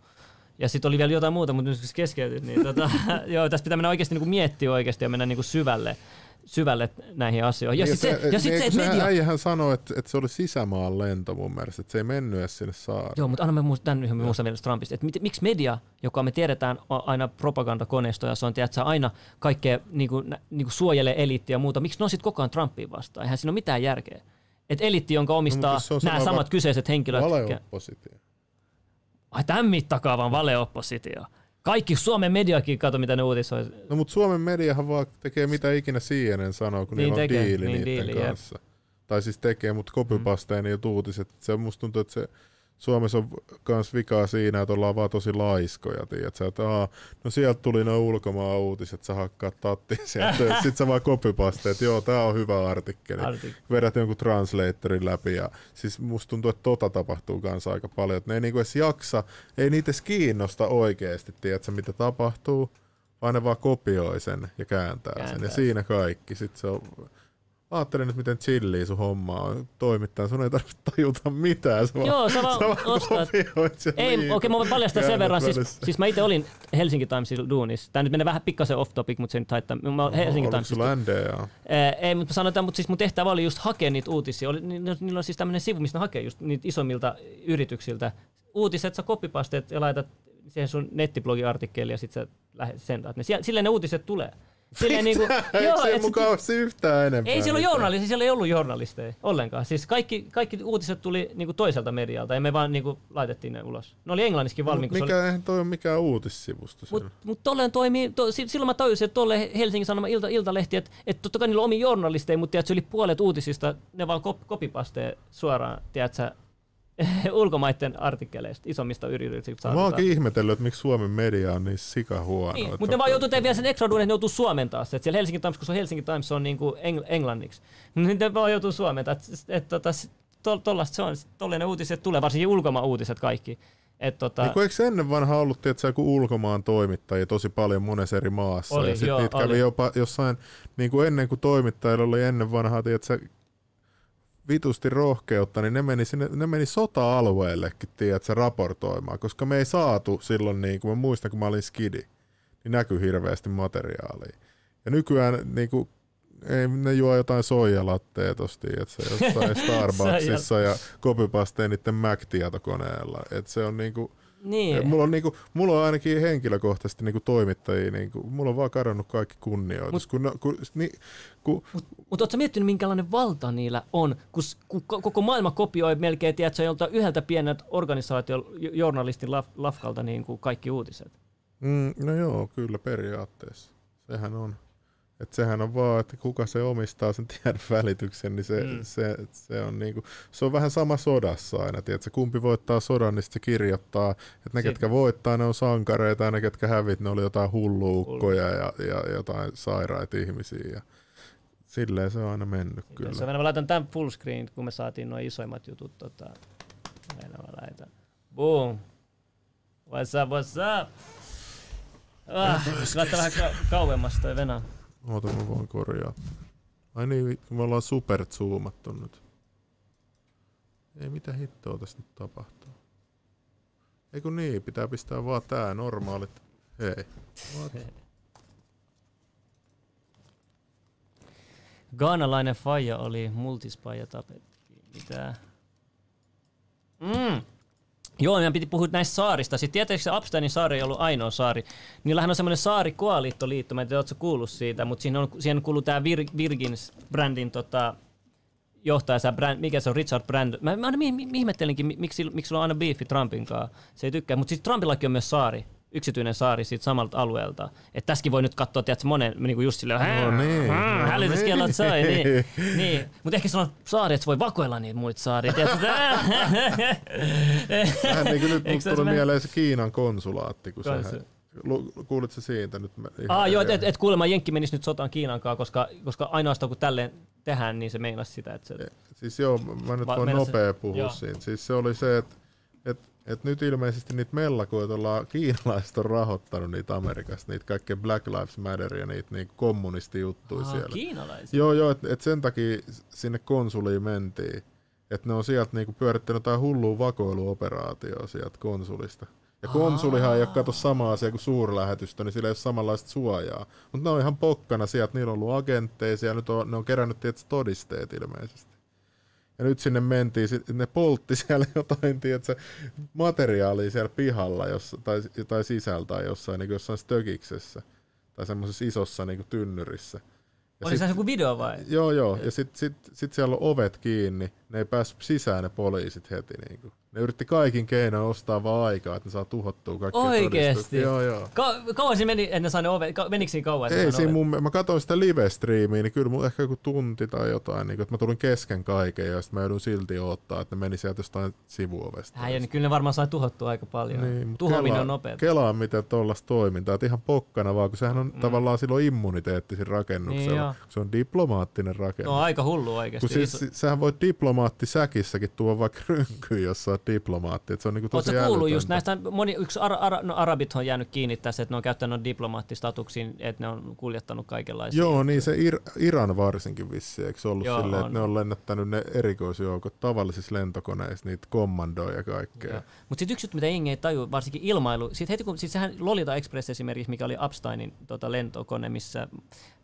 Ja sitten oli vielä jotain muuta, mutta nyt kun se keskeytyt, niin tota, joo, tässä pitää mennä oikeasti niinku miettiä oikeasti ja mennä niinku syvälle, syvälle näihin asioihin. Ja Niin, sitten se, ja sit se, että media... Äijähän sanoi, että, että se oli sisämaan lento mun mielestä, että se ei mennyt edes sinne saareen. Joo, mutta anna me muist- tämän yhden muistan vielä Trumpista, että miksi media, joka me tiedetään aina propagandakoneisto ja se on tiedätkö, aina kaikkea niin kuin, niin kuin suojelee eliittiä ja muuta, miksi ne on sitten koko ajan Trumpiin vastaan? Eihän siinä ole mitään järkeä. Että eliitti, jonka omistaa No, mutta se on nämä sama samat va- kyseiset henkilöt. Valeoppositio. Ai tämän mittakaavan valeoppositio. Kaikki Suomen mediakin, kato mitä ne uutisoi. No mutta Suomen mediahan vaan tekee mitä ikinä CNN sanoo, kun Niin niillä on tekee, diili niin niiden diili, jep. kanssa. Tai siis tekee, mutta copypastea mm. uutiset. Se musta tuntuu, että se Suomessa on kans vikaa siinä, että ollaan vaan tosi laiskoja, tiedät sä, että aa, no sieltä tuli ne ulkomaan uutiset, sä hakkaat tattiin sieltä, sit sä vaan että joo, tää on hyvä artikkeli. Artik- Vedät jonkun translatorin läpi ja siis musta tuntuu, että tota tapahtuu kanssa aika paljon, että ne ei niinku edes jaksa, ei niitä edes kiinnosta oikeesti, tiedät sä, mitä tapahtuu, vaan ne vaan kopioi sen ja kääntää, sen. Kääntää Ja siinä kaikki. Sitten se on... Ajattelin nyt, miten chilliä sun homma on. Toimittajan sun ei tarvitse tajuta mitään. Sä Joo, sä vaan ostat. kopioit sen Ei, okei, mä voin paljastaa sen verran. Siis, välissä. siis mä itse olin Helsinki Timesin duunissa. Tämä nyt menee vähän pikkasen off topic, mutta se nyt haittaa. Mä oon Helsinki Oliko Timesista. sulla? Ää, ei, mutta sanotaan, mutta siis mun tehtävä oli just hakea niitä uutisia. Oli, ni- ni- niillä on siis tämmöinen sivu, missä ne hakee just niitä isommilta yrityksiltä uutiset, sä kopipasteet ja laitat siihen sun nettiblogiartikkeliin ja sit sä lähet. Sie- Silleen ne uutiset tulee. Silleen niinku, Eikö se et sit- mukavasti yhtään enempää? ei siellä ole journalisteja, siellä ei ollut journalisteja ollenkaan. Siis kaikki, kaikki uutiset tuli niinku toiselta medialta ja me vaan niinku laitettiin ne ulos. Ne oli englanniskin valmiin, se mikä, oli... eihän toi ole mikään uutissivusto. Mutta mut tolleen toimii, to, si- silloin mä tajusin, että tolle Helsingin Sanoma ilta, Iltalehti, että et totta kai niillä on omia journalisteja, mutta tiedät, se yli puolet uutisista, ne vaan kop, kopipastee suoraan, tiedätkö, ulkomaiden artikkeleista, isommista yrityksistä. Mä oonkin ihmetellyt, että miksi Suomen media on niin sikahuono. Niin, mutta ne vaan joutuu tekemään vielä sen extra duunin, että ne joutuu suomentaa se. Että siellä Helsingin Times, kun se on Helsingin Times, se on niin kuin engl- englanniksi. Niin ne vaan joutuu suomentaa. Että et, tota, to, tollasta se on, tollainen uutiset tulee, varsinkin ulkomaan uutiset kaikki. Et, tota, Niin eikö ennen vanha ollut tietysti, joku ulkomaan toimittajia tosi paljon monessa eri maassa? Oli, ja sitten niitä kävi oli. jopa jossain, niin kuin ennen kuin toimittajilla oli ennen vanhaa, tiedätkö, vitusti rohkeutta, niin ne meni, sinne, ne meni sota-alueellekin, tiedätkö, raportoimaan, koska me ei saatu silloin, niin kuin mä muistan, kun mä olin skidi, niin näkyi hirveästi materiaalia. Ja nykyään niin kuin, ei, ne juo jotain soijalatteja tossa, tiedätkö, jossain Starbucksissa ja copypasteen niiden Mac-tietokoneella. Et se on niinku, Niin. mulla, on niinku, mulla on ainakin henkilökohtaisesti niinku toimittajia, niinku, mulla on vaan kadonnut kaikki kunnioitus. kun, no, kun, ni, kun, Mutta ootko miettinyt, minkälainen valta niillä on, kun, kun ko- koko maailma kopioi melkein, tiedätkö, jolta yhdeltä pieneltä organisaation journalistin laf, lafkalta niin kuin kaikki uutiset. mm, no joo, kyllä periaatteessa. Sehän on. Et sehän on vaan, että kuka se omistaa sen tiedon välityksen, niin se, Mm. se, se, on niinku, se on vähän sama sodassa aina, tiedätkö? kumpi voittaa sodan, niin se kirjoittaa, että ne Siitä. ketkä voittaa, ne on sankareita, ja ne ketkä hävit, ne oli jotain hulluukkoja ja, ja jotain sairaita ihmisiä. Ja silleen se on aina mennyt kyllä. Jos mä laitan tämän full screen, kun me saatiin nuo isoimmat jutut. Tota, aina mä laitan. Boom. What's up, what's up? Ah, laittaa vähän ka- kauemmas toi Venä. Oota, mä voin korjaa. Ai niin, me ollaan super zoomattu nyt. Ei mitä hittoa tässä nyt tapahtuu. Ei kun niin, pitää pistää vaan tää normaalit. Hei. What? Gaanalainen faija oli multispaija tapettiin. Mitä? Mm. Joo, meidän piti puhua näistä saarista. Sitten tietysti se Upsteinin saari ei ollut ainoa saari. Niillähän on semmoinen saari Koaliittoliitto, mä en tiedä, ootko kuullut siitä, mutta siihen, on, siihen kuuluu tämä Vir- Virgins-brändin tota, johtaja, se brand, mikä se on, Richard Brand. Mä, mä aina mi- mi- ihmettelinkin, mi- miksi, miksi sillä on aina beefi Trumpin kanssa. Se ei tykkää, mutta sitten Trumpillakin on myös saari yksityinen saari siitä samalta alueelta. Että tässäkin voi nyt katsoa, tiedätkö, monen niin kuin just silleen, No niin, no niin. soi, niin. niin. Mutta ehkä se on saari, että se voi vakoilla niitä muita saaria. tiedätkö? Vähän niin kuin nyt se tuli mieleen se Kiinan konsulaatti, kun Konsu- sehän... Kuulitko siitä nyt? Ah, joo, että et, et kuulemma Jenkki menisi nyt sotaan Kiinan kanssa, koska, koska ainoastaan kun tälleen tehdään, niin se meinasi sitä, että se... Siis joo, mä nyt Va- voin nopea puhua joo. siitä. Siis se oli se, että et, et nyt ilmeisesti niitä mellakoita ollaan, kiinalaiset on rahoittanut niitä Amerikasta, niitä kaikkea Black Lives Matter ja niitä niin kommunistijuttuja siellä. kiinalaiset? Joo, joo, että et sen takia sinne konsuliin mentiin. Että ne on sieltä niinku pyörittänyt jotain hullua vakoiluoperaatioa sieltä konsulista. Ja konsulihan ei ole kato sama asia kuin suurlähetystö, niin sillä ei ole samanlaista suojaa. Mutta ne on ihan pokkana sieltä, niillä on ollut agentteja ja nyt on, ne on kerännyt tietysti todisteet ilmeisesti. Ja nyt sinne mentiin, sit ne poltti siellä jotain, tiedätkö, materiaalia siellä pihalla jossa, tai, tai sisällä tai jossain, niin jossain stökiksessä tai semmoisessa isossa niin tynnyrissä. Ja Oli se joku video vai? Joo, joo. Ja sitten sit, sit siellä on ovet kiinni. Ne ei päässyt sisään ne poliisit heti. Niin kuin. Ne yritti kaikin keinoin ostaa vaan aikaa, että ne saa tuhottua kaikki Oikeesti? Joo, joo. Ka- kauan siinä meni, ennen sai ne ove, ka- menikö siinä kauan? että Ei ne siinä mun, mä katsoin sitä live-striimiä, niin kyllä mun ehkä joku tunti tai jotain, niin kuin, että mä tulin kesken kaiken ja sitten mä joudun silti odottaa, että ne meni sieltä jostain sivuovesta. Häijä, niin kyllä ne varmaan sai tuhottua aika paljon. Niin, Tuhoaminen on nopea. Kelaa miten tuollaista toimintaa, että ihan pokkana vaan, kun sehän on mm. tavallaan silloin immuniteetti siinä rakennuksella. Niin joo. se on diplomaattinen rakennus. No aika hullu oikeesti. Kun siis, Iso- sähän voit diplomaattisäkissäkin tuoda vaikka rynkyyn, jos sä diplomaatti. Et se on niinku tosi Oletko kuullut just näistä, moni, yksi ara, ara, no, arabit on jäänyt kiinni tässä, että ne on käyttänyt diplomaattistatuksia, että ne on kuljettanut kaikenlaisia. Joo, niin se Ir- Iran varsinkin vissi, eikö se ollut Joo, silleen, että ne on lennättänyt ne erikoisjoukot tavallisissa lentokoneissa, niitä kommandoja ja kaikkea. Mutta sitten yksi juttu, mitä jengi ei taju, varsinkin ilmailu, sit heti kun, sit sehän Lolita Express esimerkiksi, mikä oli Upsteinin tota, lentokone, missä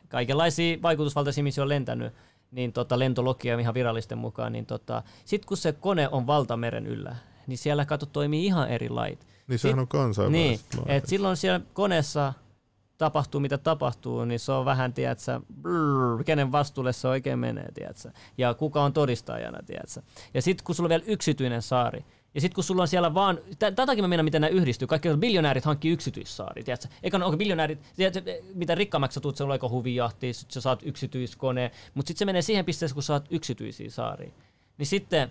kaikenlaisia vaikutusvaltaisia ihmisiä on lentänyt, niin tota, lentologia ihan virallisten mukaan, niin tota, sitten kun se kone on valtameren yllä, niin siellä kato toimii ihan eri lait. Niin sehän on kansainväliset Niin, et silloin siellä koneessa tapahtuu mitä tapahtuu, niin se on vähän, tiedätkö, brrr, kenen vastuulle se oikein menee, tiedätkö, ja kuka on todistajana, tiedätkö. Ja sitten kun sulla on vielä yksityinen saari, ja sitten kun sulla on siellä vaan, tä- tätäkin mä mennään, miten nämä yhdistyy, kaikki biljonäärit hankkii yksityissaari, tiedätkö? Eikä onko biljonäärit, tiedätkö, mitä rikkaammaksi sä tuut, se on aika huvijahti, sit sä saat yksityiskone, mutta sitten se menee siihen pisteeseen, kun sä saat yksityisiä saaria. Niin sitten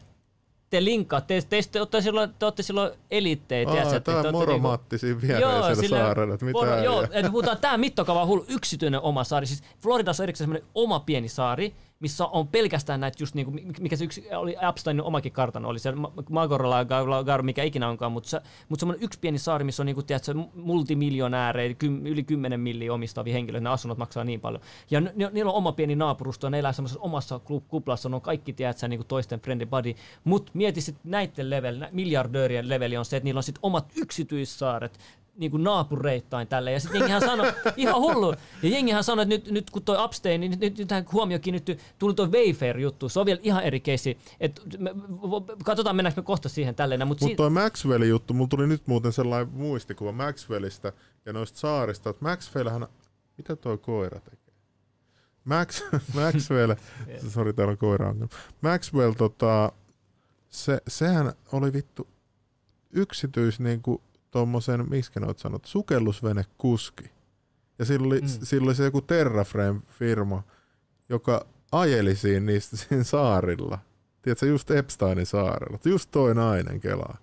te linkaatte, te, te, te, silloin, te olette silloin eliittejä, Aa, tää on te olette Moro niinku- siinä viereisellä saarella, että mitä moro- Joo, että puhutaan, tämä mittakaava on hullu, yksityinen oma saari. Siis Floridassa on erikseen semmoinen oma pieni saari, missä on pelkästään näitä just niinku, mikä se yksi oli Epsteinin omakin kartano, oli se Ma- Magorala, Gar- mikä ikinä onkaan, mutta, se, mutta semmoinen yksi pieni saari, missä on niinku, tiedätkö, multimiljonäärejä, kym, yli 10 milliä omistavia henkilöitä, ne asunnot maksaa niin paljon. Ja ne, niillä on oma pieni naapurusto, ja ne elää semmoisessa omassa kuplassa, ne on kaikki, tiedätkö, niinku toisten friendly buddy. Mutta mieti sitten näiden level, miljardöörien leveli on se, että niillä on sitten omat yksityissaaret, niin kuin naapureittain tälle. Ja sitten jengihän sanoi, ihan hullu. Ja jengihän sanoi, että nyt, nyt kun toi Upstein, niin nyt, nyt, huomio kiinnittyy, tuli toi Wayfair-juttu. Se on vielä ihan eri keissi. Et, me, katsotaan, mennäänkö me kohta siihen tälleen. Mutta Mutta toi Maxwellin juttu, mulla tuli nyt muuten sellainen muistikuva Maxwellista ja noista saarista, että Maxwellhän, mitä toi koira tekee? Max, Maxwell, sori täällä on koira ongelma. Maxwell, tota, se, sehän oli vittu yksityis niinku tommosen, miksi ne oot sanonut, sukellusvenekuski. Ja sillä oli, mm. sillä oli se joku Terraframe-firma, joka ajeli siinä, niistä, siinä saarilla. Tiedätkö, just Epsteinin saarella. Just toi nainen kelaa.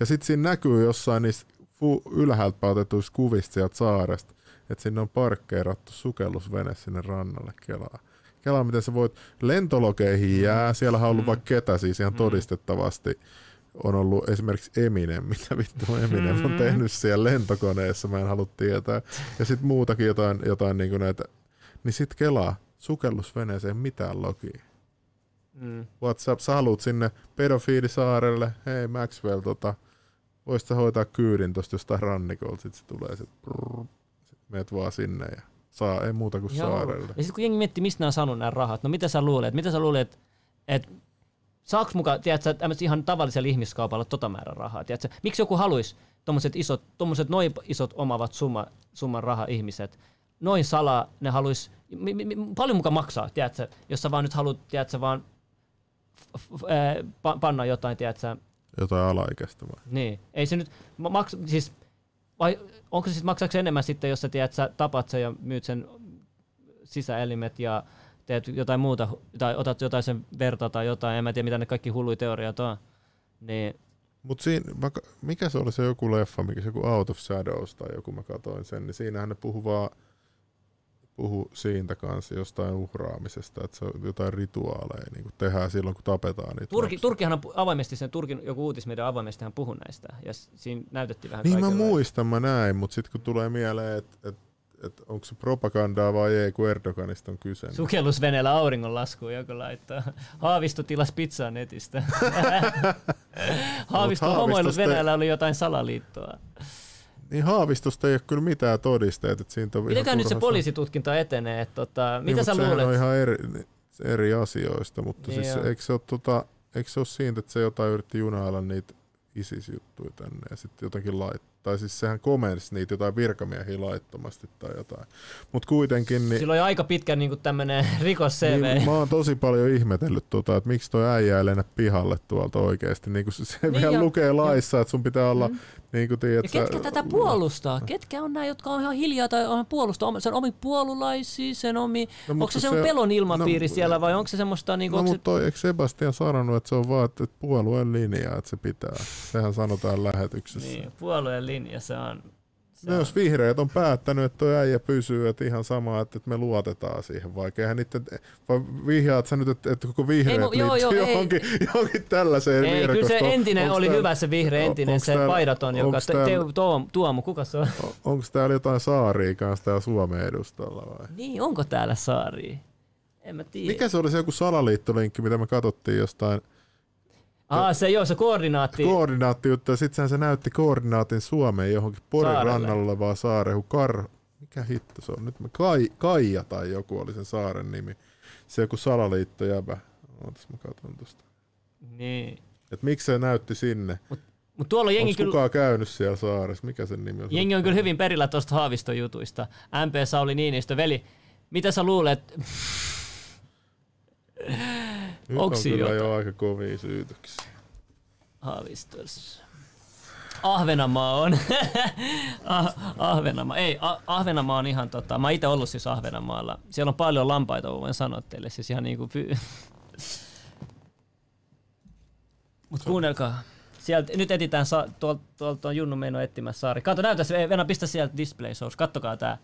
Ja sitten siinä näkyy jossain niistä fu- ylhäältä otetuista kuvista sieltä saaresta, että sinne on parkkeerattu sukellusvene sinne rannalle kelaa. Kelaa, miten sä voit, lentolokeihin jää, siellä on ollut vaikka ketä siis ihan todistettavasti on ollut esimerkiksi Eminem, mitä vittu Eminem on tehnyt siellä lentokoneessa, mä en halua tietää. Ja sitten muutakin jotain, jotain niin näitä. Niin sit kelaa, sukellusveneeseen mitään logia. Mm. WhatsApp, sä haluut sinne pedofiilisaarelle, hei Maxwell, tota, voisit sä hoitaa kyydin tosta jostain rannikolta, sit se tulee, sit, prrr, sit meet vaan sinne ja saa, ei muuta kuin Joo. saarelle. Ja sitten kun jengi miettii, mistä nämä on saanut nämä rahat, no mitä sä luulet, mitä sä luulet, että saaks mukaan, tiedätkö, ihan tavallisella ihmiskaupalla tota määrä rahaa, tiedätkö? Miksi joku haluaisi tommoset isot, tommoset noin isot omavat summa, summan raha ihmiset, noin salaa, ne haluaisi, mi, mi, mi, paljon mukaan maksaa, tiedätkö, jos sä vaan nyt haluat, tiedätkö, vaan f, f, panna jotain, tiedätkö, Jotain alaikäistä vai? niin, ei se nyt, ma- maks, siis, vai onko se siis maksaako enemmän sitten, jos sä, tiedät, sä tapat sen ja myyt sen sisäelimet ja teet jotain muuta, tai otat jotain sen verta tai jotain, en mä tiedä mitä ne kaikki hulluja teoriat on, niin Mut siinä, mä, mikä se oli se joku leffa, mikä se joku Out of Shadows tai joku mä katoin sen, niin siinähän ne puhu vaan puhu siitä kanssa jostain uhraamisesta, että se on jotain rituaaleja niin kuin tehdään silloin, kun tapetaan niitä Turki, Turkihan on avoimesti sen, Turkin joku uutismedia avoimesti hän puhui näistä, ja siinä näytettiin vähän Niin mä muistan, mä näin, mutta sitten kun tulee mieleen, että et, et onko se propagandaa vai ei, kun Erdoganista on kyse. niin- Sukellusveneellä auringonlaskuun joku laittaa. Haavisto tilas pizzaa netistä. Haavisto homoillut Venäjällä oli jotain salaliittoa. Niin Haavistosta ei ole kyllä mitään todisteet, että siitä on Mitenkään nyt se poliisitutkinta etenee? Että tota, Niin, mitä sä luulet? on ihan eri, eri asioista, mutta Niin siis joo. eikö se ole, tota, eikö se ole siitä, että se jotain yritti junailla niitä ISIS-juttuja tänne ja sitten jotenkin laittaa. Tai siis sehän komensi niitä jotain virkamiehiä laittomasti tai jotain. Mutta kuitenkin... Niin, Sillä oli aika pitkä niin tämmöinen rikos CV. niin, mä oon tosi paljon ihmetellyt, tota, että miksi toi äijä ei lennä pihalle tuolta oikeasti. Niin se se Niin vielä ja- lukee laissa, että sun pitää olla, Mm. niin kuin tiedät, Ja ketkä tätä puolustaa? Ketkä on nämä, jotka on ihan hiljaa tai on puolustaa sen omi puolulaisia, sen omi... No, onko se, se se- pelon ilmapiiri no, siellä vai onko se semmoista... Niin No onko se, mutta toi, eikö Sebastian sanonut, että se on vaan, että että puolueen linja, että se pitää. Sehän sanotaan lähetyksessä. niin, puolueen linja se on. No jos vihreät on päättänyt, että toi äijä pysyy, että ihan sama, että että me luotetaan siihen, vaikka eihän niitä, vai vihjaat sä nyt, että, että koko vihreät Ei, mu- joo, joo, ei. johonkin, johonkin tällaiseen Ei, kyllä se entinen Onks oli täällä- hyvä se vihreä entinen, se täällä- paidaton, joka... täällä- te, Tuom, Tuomo, kuka se on? Onko täällä jotain saaria kanssa täällä Suomen edustalla vai? Niin, onko täällä saari? En mä tiedä. Mikä se oli se joku salaliittolinkki, mitä me katsottiin jostain Ah, se joo, se koordinaatti. koordinaattiutta, ja sitten se näytti koordinaatin Suomeen johonkin Porin Saarelle. rannalla olevaa saareen, kun Kar... Mikä hitto se on nyt? Kai, Kaija tai joku oli sen saaren nimi. Se joku salaliittojäbä. Ootas mä katson tosta. Niin. Et miksi se näytti sinne? Mut tuolla on jengi kyllä- käynyt siellä saaressa? Mikä sen nimi on? Jengi on kyllä hyvin perillä tuosta Haaviston jutuista. MP Sauli Niinistö, veli, mitä sä luulet? Nyt Onks on kyllä jotain? jo aika kovia syytöksiä. Haavistossa. Ahvenanmaa on. ah, Ahvenanmaa. Ei, ah, Ahvenanmaa on ihan tota, mä itse ollut siis Ahvenanmaalla. Siellä on paljon lampaita, voin sanoa teille. Siis ihan niinku py... Mut kuunnelkaa. Sieltä, nyt etitään, sa- tuolta, tuolta on Junnu Meino etsimässä saari. Kato, näytä se, Venä, pistä sieltä display source. Kattokaa tää.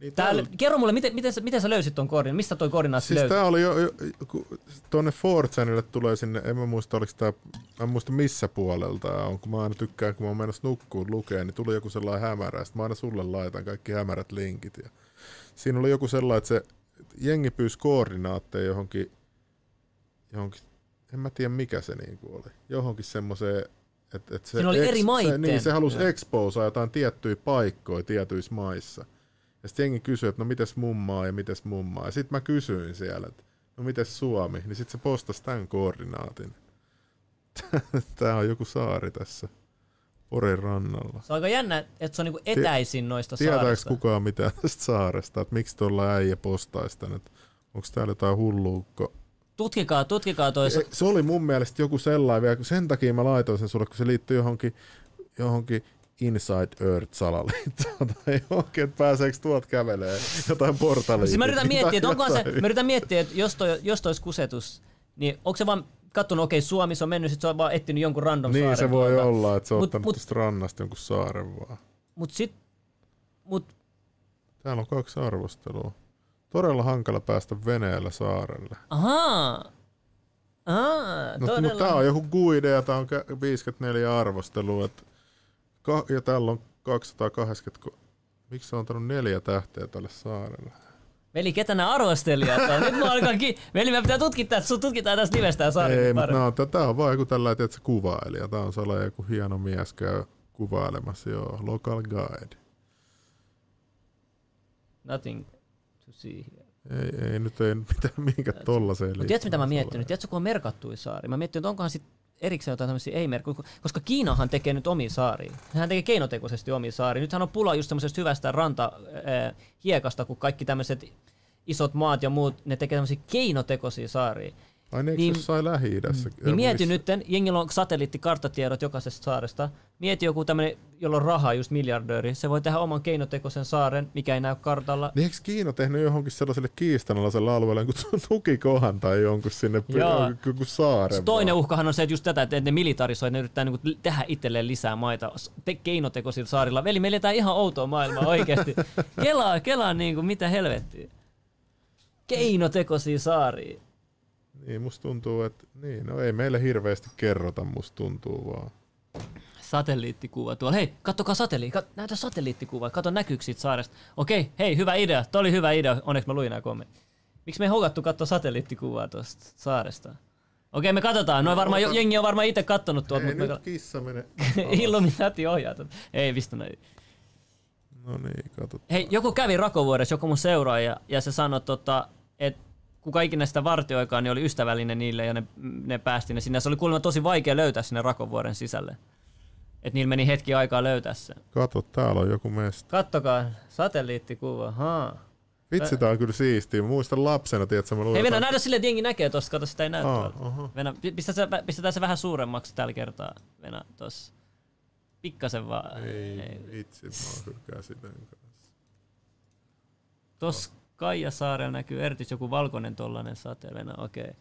Niin Täällä, täällä- kerro mulle, miten, miten, sä, miten sä löysit ton koordin? Mistä toi koordinaatti Siis löytyi? tää oli jo, jo kun tonne 4chanille tulee sinne, en mä muista oliko tää, mä en muista missä puolelta tää on, kun mä aina tykkään, kun mä oon menossa nukkuun lukee, niin tuli joku sellainen hämärä, sit mä aina sulle laitan kaikki hämärät linkit. Ja siinä oli joku sellainen, että se jengi pyysi koordinaatteja johonkin, johonkin, en mä tiedä mikä se niinku oli, johonkin semmoiseen, että et se, Siinä oli eri se, niin, se halusi exposea jotain tiettyjä paikkoja tietyissä maissa. Ja sitten jengi kysyi, että no mites mummaa ja mites mummaa. Ja sitten mä kysyin siellä, että no mites Suomi. Niin sitten se postasi tämän koordinaatin. Tää on joku saari tässä Porin rannalla. Se on aika jännä, että se on niinku etäisin noista Tietääkö saarista. kukaan mitään tästä saaresta, että miksi tuolla äijä postaisi tän, että onko täällä jotain hulluukko? Tutkikaa, tutkikaa toi. E, Se oli mun mielestä joku sellainen vielä, sen takia mä laitoin sen sulle, kun se liittyy johonkin, johonkin Inside Earth salaliittoa tai johonkin, että pääseekö tuot kävelee jotain portalia. Siis mä yritän miettiä, että onkohan se, mä yritän miettiä, että jos toi, jos toi olisi kusetus, niin onko se vaan kattonut, okei, Suomi, se on mennyt, sit se on vaan etsinyt jonkun random Niin saaren se voi tuolta. olla, että se on Mut- ottanut mut- tuosta rannasta jonkun saaren vaan. Mut sit, mut Täällä on kaksi arvostelua. Todella hankala päästä veneellä saarelle. ahaa, ahaa, No, todella. mutta tää on joku guide ja tää on kä- 54 arvostelua. Et ka- ja täällä on 280... ko- Miksi on antanut neljä tähteä tälle saarelle? Veli, ketä nämä arvostelijat on? Nyt mä alkan ki... Veli, me pitää tutkia, sun tutkitaan tästä nimestä saari. Ei, mutta on, tää on vaan joku tällainen, että se kuvailija. Tää on sellainen joku hieno mies käy kuvailemassa, joo. Local guide. Nothing to see here. Ei, ei nyt ei mitään minkä tollaseen Mutta tiedätkö mitä mä oon miettinyt? Tiedätkö kun on merkattuja saari? Mä miettinyt, että onkohan sit erikseen jotain tämmöisiä ei merkattuja, koska Kiinahan tekee nyt omia saaria. Hän tekee keinotekoisesti omia saaria. Nythän on pula just tämmöisestä hyvästä ranta äh, hiekasta, kun kaikki tämmöiset isot maat ja muut, ne tekee tämmöisiä keinotekoisia saaria. Ai ne eikö Niin- jossain Lähi-idässä? Niin mieti nyt, jengillä on satelliittikarttatiedot jokaisesta saaresta. Mieti joku tämmöinen, jolla on rahaa, just miljardööri. Se voi tehdä oman keinotekoisen saaren, mikä ei näy kartalla. Niin eikö Kiina tehnyt johonkin sellaiselle kiistanalaiselle alueelle jonkun tukikohan tai jonkun sinne jonkun saaren? Toinen uhkahan on se, että just tätä, että ne militarisoi, ne yrittää niinku tehdä itselleen lisää maita te- keinotekoisilla saarilla. Veli, me eletään ihan outoa maailmaa oikeasti. Kelaa, kelaa niinku, mitä helvettiä. Keinotekoisia saaria. Niin, musta tuntuu, että niin, no ei meille hirveästi kerrota, musta tuntuu vaan. Satelliittikuva tuolla. Hei, kattokaa satelliitti. Kat- näytä satelliittikuva. Kato näkyykö siitä saaresta. Okei, hei, hyvä idea. Toi oli hyvä idea. Onneksi mä luin nämä kommentit. Miksi me ei hokattu katsoa satelliittikuvaa tuosta saaresta? Okei, me katsotaan. Noin varmaan, Ota- jengi on varmaan itse kattonut tuolta. Ei mutta nyt kissa mene. me... Illuminati ohjaa tätä. Ei, pistä näin. No niin, katsotaan. Hei, joku kävi Rakovuodessa, joku mun seuraaja, ja se sanoi, tota, että kuka ikinä sitä vartioikaan, niin oli ystävällinen niille ja ne, ne päästi ne sinne. Se oli kuulemma tosi vaikea löytää sinne Rakovuoren sisälle. Että niillä meni hetki aikaa löytää se. Kato, täällä on joku mesta. Kattokaa, satelliittikuva. Haa. Vitsi, tää on kyllä siistiä. Mä muistan lapsena, tiedätkö, mä luin Hei Venä, näytä silleen, että jengi näkee tosta, kato sitä ei näy Aa. Venä, pi- pistetään se, pistetään se vähän suuremmaksi tällä kertaa. Venä, tossa. Pikkasen vaan. Ei, vitsi, mä oon kyllä käsitän kanssa. Tossa Kaijasaarella näkyy erityisesti joku valkoinen tollanen satelena, okei. Okay.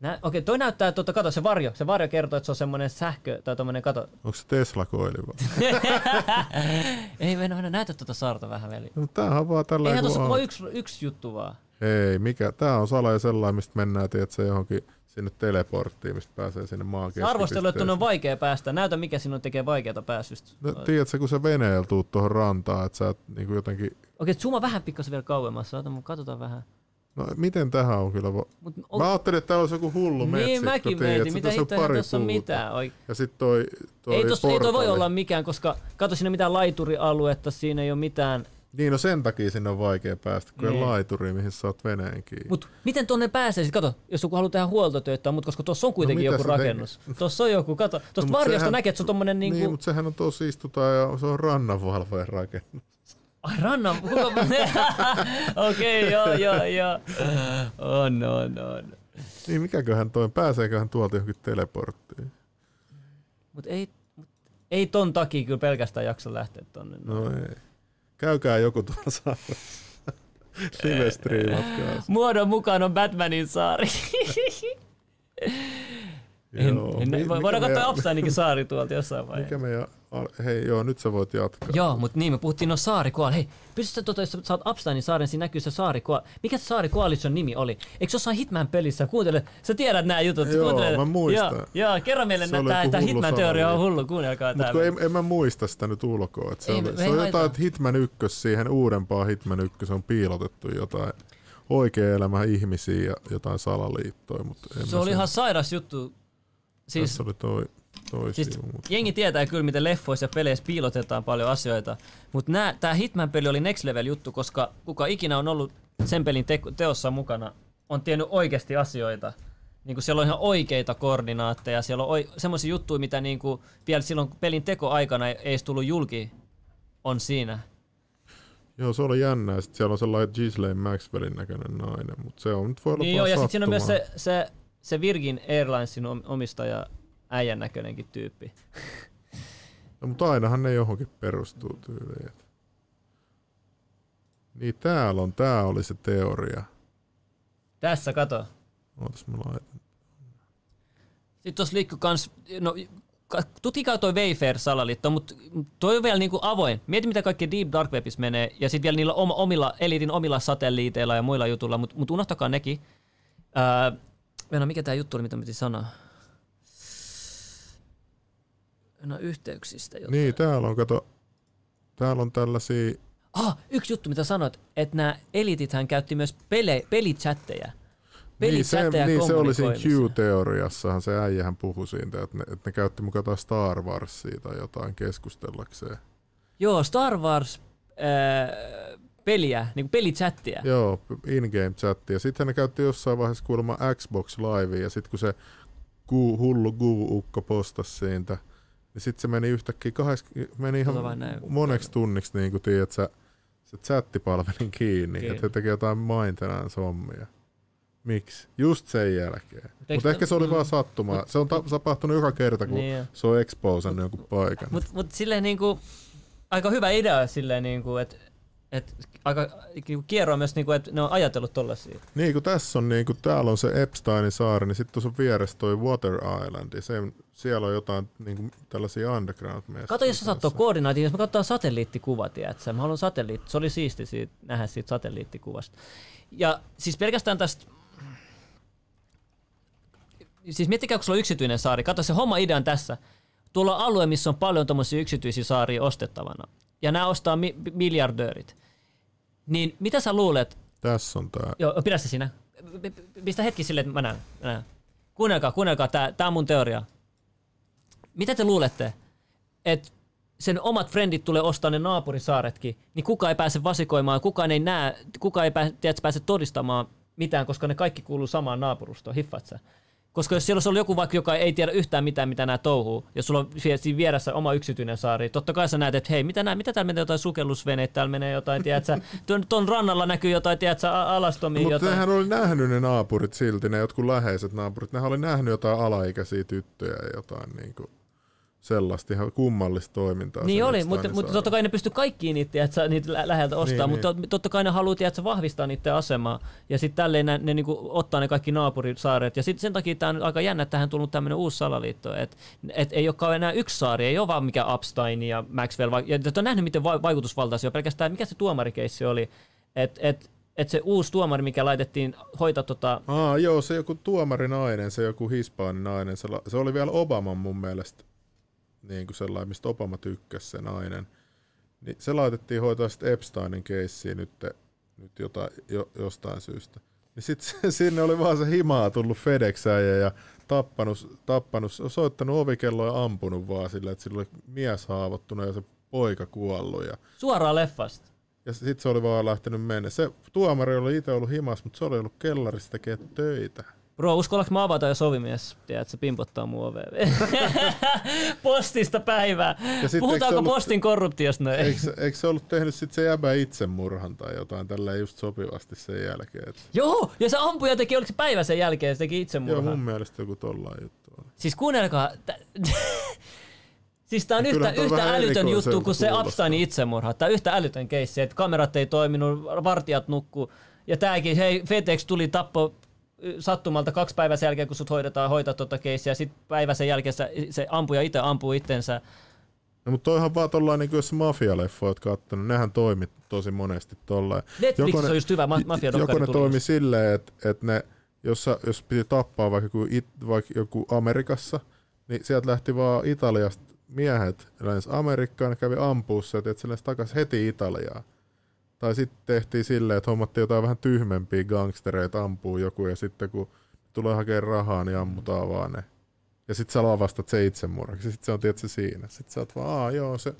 Nä, okei, toi näyttää, tuota, kato se varjo. Se varjo kertoo, että se on semmoinen sähkö, tai tommonen, kato. Onko se Tesla-koili vai? Ei mennä, mennä, näytä tuota saarta vähän veli. No, tämähän on vaan tällä Eihän tuossa kuin yksi, yksi juttu vaan. Ei, mikä? Tää on salaja sellainen, mistä mennään, tiedätkö, johonkin sinne teleporttiin, mistä pääsee sinne maan Se arvostelu, että on vaikea päästä. Näytä, mikä sinun tekee vaikeata pääsystä. No, tiedätkö, kun sä veneellä tuut tuohon rantaan, että sä et niinku jotenkin... Okei, zooma vähän pikkasen vielä kauemmassa. Ota, mun katsotaan vähän. No miten tähän on kyllä... Mut on- Mä ajattelin, että täällä olisi joku hullu Niin metsikko, mäkin tiedätkö, mietin, mitä hittoa, tässä on mitään. Oi. Ja sitten toi, toi Ei, tossa, ei toi voi olla mikään, koska kato siinä mitään laiturialuetta, siinä ei ole mitään. Niin, no sen takia sinne on vaikea päästä, kun Niin. laituri, mihin sä oot veneen kiinni. Mut miten tonne pääsee? Siis kato, jos joku haluaa tehdä huoltotöitä, mutta koska tuossa on kuitenkin mitä joku rakennus. Tuossa on joku, kato. Tuosta mut varjosta sehän- näkee, että se on tommonen niinku... Niin, mutta sehän on tosi istutaan ja se on rannanvalvojen rakennus. Ai rannan. Okei, joo, joo, joo. On, on, on. Niin, mikäköhän toi, pääseeköhän tuolta johonkin teleporttiin? Mut ei, mut ei ton takia kyllä pelkästään jaksa lähteä tonne. No ei. Käykää joku tuolla saaressa. Live striimatkaa. Muodon mukaan on Batmanin saari. en, Joo. en, Mi- voidaan katsoa meidän- saari tuolta jossain vaiheessa. Mikä meidän... Hei, joo, nyt sä voit jatkaa. Joo, mutta niin, me puhuttiin no saarikoal. Hei, pystytkö tota, jos sä saat Absteinin saaren, siinä näkyy se saarikoal. Mikä se saarikoalition nimi oli? Eikö se jossain Hitman-pelissä? Kuuntele, sä tiedät nämä jutut. Joo, kuuntele. mä muistan. Joo, joo kerro meille, oli tämä hullu Hitman-teoria on hullu. Kuunnelkaa Mutta tää. kun en, en mä muista sitä nyt ulkoa. Että se, Ei, oli, me se on jotain, että Hitman 1 siihen uudempaan Hitman 1 on piilotettu jotain oikea elämä ihmisiä ja jotain salaliittoja. Mutta en Se oli sen- ihan sairas juttu. Siis, Tässä oli toi, toi siis sivu, mutta jengi tietää kyllä, miten leffoissa ja peleissä piilotetaan paljon asioita. Mutta tämä Hitman-peli oli next level juttu, koska kuka ikinä on ollut sen pelin te- teossa mukana, on tiennyt oikeasti asioita. Niin siellä on ihan oikeita koordinaatteja, siellä on oi- semmoisia juttuja, mitä niinku vielä silloin pelin tekoaikana ei edes tullut julki, on siinä. Joo, se oli jännää. Sitten siellä on sellainen Ghislaine Maxwellin näköinen nainen, mutta se on nyt voi olla Niin joo, ja sitten siinä on myös se, se, se Virgin Airlinesin om- omistaja äijän näköinenkin tyyppi. No, mutta ainahan ne johonkin perustuu tyyliin. Niin täällä on, tää oli se teoria. Tässä kato. Ootas mä laitan. Sitten tuossa liikkuu kans, no ka- tutkikaa toi Wayfair-salaliitto, mutta toi on vielä niinku avoin. Mieti mitä kaikki Deep Dark Webissa menee, ja sitten vielä niillä omilla, elitin omilla satelliiteilla ja muilla jutuilla, mutta mut unohtakaa nekin. Öö, Venä, mikä tämä juttu oli, mitä piti sanoa? No yhteyksistä jotain. Niin, täällä on, kato, täällä on tällaisia, Ah, yksi juttu, mitä sanoit, että nämä elitithän käytti myös pele, pelichatteja. niin se, Pelichatteja niin se oli siinä. Q-teoriassahan se äijähän puhui siitä, että ne, että ne käytti mukaan jotain Star Warsia tai jotain keskustellakseen. Joo, Star Wars äh, peliä, niin pelichattia. Joo, in-game chatti. Ja sitten ne käytti jossain vaiheessa kuulemma Xbox Live, ja sitten kun se guu, hullu Guu-ukko postasi siitä, niin sitten se meni yhtäkkiä kahdeks, meni ihan Tota moneksi tunniksi, niin kuin tiedät, sä, se chattipalvelin kiinni, Kiinni. että he teki jotain maintenance-hommia. Miksi? Just sen jälkeen. Mutta ehkä se oli mm. vaan sattumaa. Se on ta- tapahtunut joka kerta, kun Niin se on exposannut jonkun paikan. Mutta mut silleen niinku, aika hyvä idea silleen niinku, että et, aika niinku kierroa myös niinku, että ne on ajatellut tollasia. Niin kuin tässä on, niin kuin täällä on se Epsteinin saari, niin sitten tuossa on vieressä toi Water Island, ja se, siellä on jotain niin kuin tällaisia underground Kato, jos sä saat koordinaatin, jos me katsotaan satelliittikuva, tiedätkö? Mä haluan satelliitti, se oli siisti siitä, nähdä siitä satelliittikuvasta. Ja siis pelkästään tästä, siis miettikää, kun sulla on yksityinen saari, kato se homma idea on tässä. Tuolla on alue, missä on paljon tuommoisia yksityisiä saaria ostettavana. Ja nämä ostaa mi- miljardöörit. Niin mitä sä luulet, Tässä on tää. Joo, pidä se siinä. Pistä hetki silleen, että mä näen. Mä näen. Kuunnelkaa, kuunnelkaa, tää, tää on mun teoria. Mitä te luulette, että sen omat frendit tulee ostaa ne naapurisaaretkin, niin kukaan ei pääse vasikoimaan, kukaan ei näe, kukaan ei pääse, tiedätkö, pääse todistamaan mitään, koska ne kaikki kuuluu samaan naapurustoon, hiffaat sä? Koska jos siellä olisi ollut joku vaikka, joka ei tiedä yhtään mitään, mitä nämä touhuu, jos sulla on siinä vieressä oma yksityinen saari, totta kai sä näet, että hei, mitä, nää, mitä täällä menee jotain sukellusveneitä, täällä menee jotain, tiedätkö, tuon, tuon rannalla näkyy jotain, tiedätkö, alastomia Mutta jotain. nehän oli nähnyt ne naapurit silti, ne jotkut läheiset naapurit, nehän oli nähnyt jotain alaikäisiä tyttöjä ja jotain niin kuin sellaista ihan kummallista toimintaa. Niin oli, mutta, mutta totta kai ne pysty kaikkiin niitä, että niitä lä- läheltä ostaa, Niin, mutta niin. totta kai ne haluaa tiedätkö, vahvistaa niiden asemaa ja sitten tälleen ne, ne niinku ottaa ne kaikki naapurisaaret ja sitten sen takia tämä on aika jännä, että tähän on tullut tämmöinen uusi salaliitto, että et ei olekaan enää yksi saari, ei ole vaan mikä Epstein ja Maxwell, ja te on nähnyt miten va- vaikutusvaltaisia on pelkästään, mikä se tuomarikeissi oli, että et, et se uusi tuomari, mikä laitettiin hoitaa tota, Aa, joo, se joku tuomarinainen, se joku hispaaninainen, se, la- se oli vielä Obaman mun mielestä niin kuin sellainen, mistä Obama tykkäsi se nainen. Niin se laitettiin hoitaa sitten Epsteinin keissiin nyt, nyt jotain, jo, jostain syystä. Niin sitten sinne oli vaan se himaa tullut FedExäjä ja tappanut, tappanut, soittanut ovikelloa ja ampunut vaan sillä, että sillä oli mies haavoittunut ja se poika kuollut. Ja, suoraan leffasta. ja sitten se oli vaan lähtenyt mennä. Se tuomari oli itse ollut himas, mutta se oli ollut kellarissa tekee töitä. Bro, uskallanko mä avata, jos ovimies, tiedät, se pimpottaa mun oveen. Postista päivää. Ja sit Puhutaanko ollut- postin korruptiosta noin? Eikö, eikö se ollut tehnyt sitten se jäbä itsemurhan tai jotain tällä just sopivasti sen jälkeen? Et, Joo, ja se ampuja teki, oliko se päivä sen jälkeen, se teki joo, itsemurhan. mun mielestä joku tollain juttu on. Siis kuunnelkaa, tä- siis tää on Ja yhtä, toi yhtä älytön juttu kuin se. Epsteinin itsemurha. Tää on yhtä älytön keissi, että kamerat ei toiminut, vartijat nukku. Ja tääkin, hei, FedEx tuli tappo sattumalta kaksi päivää sen jälkeen, kun sut hoidetaan hoitaa tota keissiä. Sitten päivä sen jälkeen se, se ampuja itse ampuu itsensä. No, mutta toihan vaan tollain, niin jos mafialeffa oot kattonut, nehän toimi tosi monesti tollain. Netflixissä on just hyvä ma- mafiadokkari Joko ne toimi silleen, että et ne, jos, sä- jos piti tappaa vaikka joku, it, vaikka joku Amerikassa, niin sieltä lähti vaan Italiasta miehet lensi Amerikkaan, ne kävi ampuussa, että se takaisin heti Italiaan. Tai sitten tehtiin silleen, että hommattiin jotain vähän tyhmempiä gangstereita, ampuu joku, ja sitten kun tulee hakemaan rahaa, niin ammutaan vaan ne. Ja sitten sä lavastat se itsemurhaksi, sitten se on tietysti siinä. Sitten sä oot vaan, aa joo, se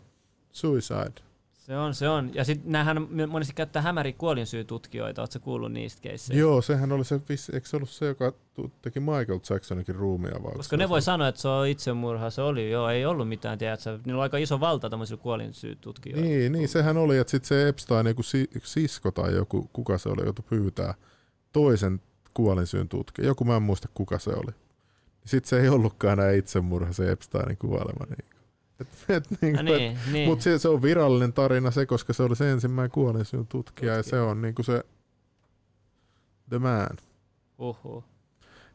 suicide. Se on, se on. Ja sitten näähän monesti käyttää hämäriä kuolinsyytutkijoita. Oletko kuullut niistä keisseistä? Joo, sehän oli se, eikö se ollut se, joka teki Michael Jacksonikin ruumia vai? Koska ne voi sanoa, että se on itsemurha. Se oli, joo, ei ollut mitään, tiedätkö. Niillä on aika iso valta tämmöisillä kuolinsyytutkijoilla. Niin, niin, sehän oli, että sitten se Epstein, joku si- sisko tai joku, kuka se oli, joutui pyytää toisen kuolinsyyn tutkija. Joku mä en muista, kuka se oli. Sitten se ei ollutkaan enää itsemurha, se Epsteinin kuolema. Niin. Et, et, niin, niin. Mutta se, se, on virallinen tarina se, koska se oli se ensimmäinen kuolinsyyn tutkija, ja se on niinku se the man. Uhuh.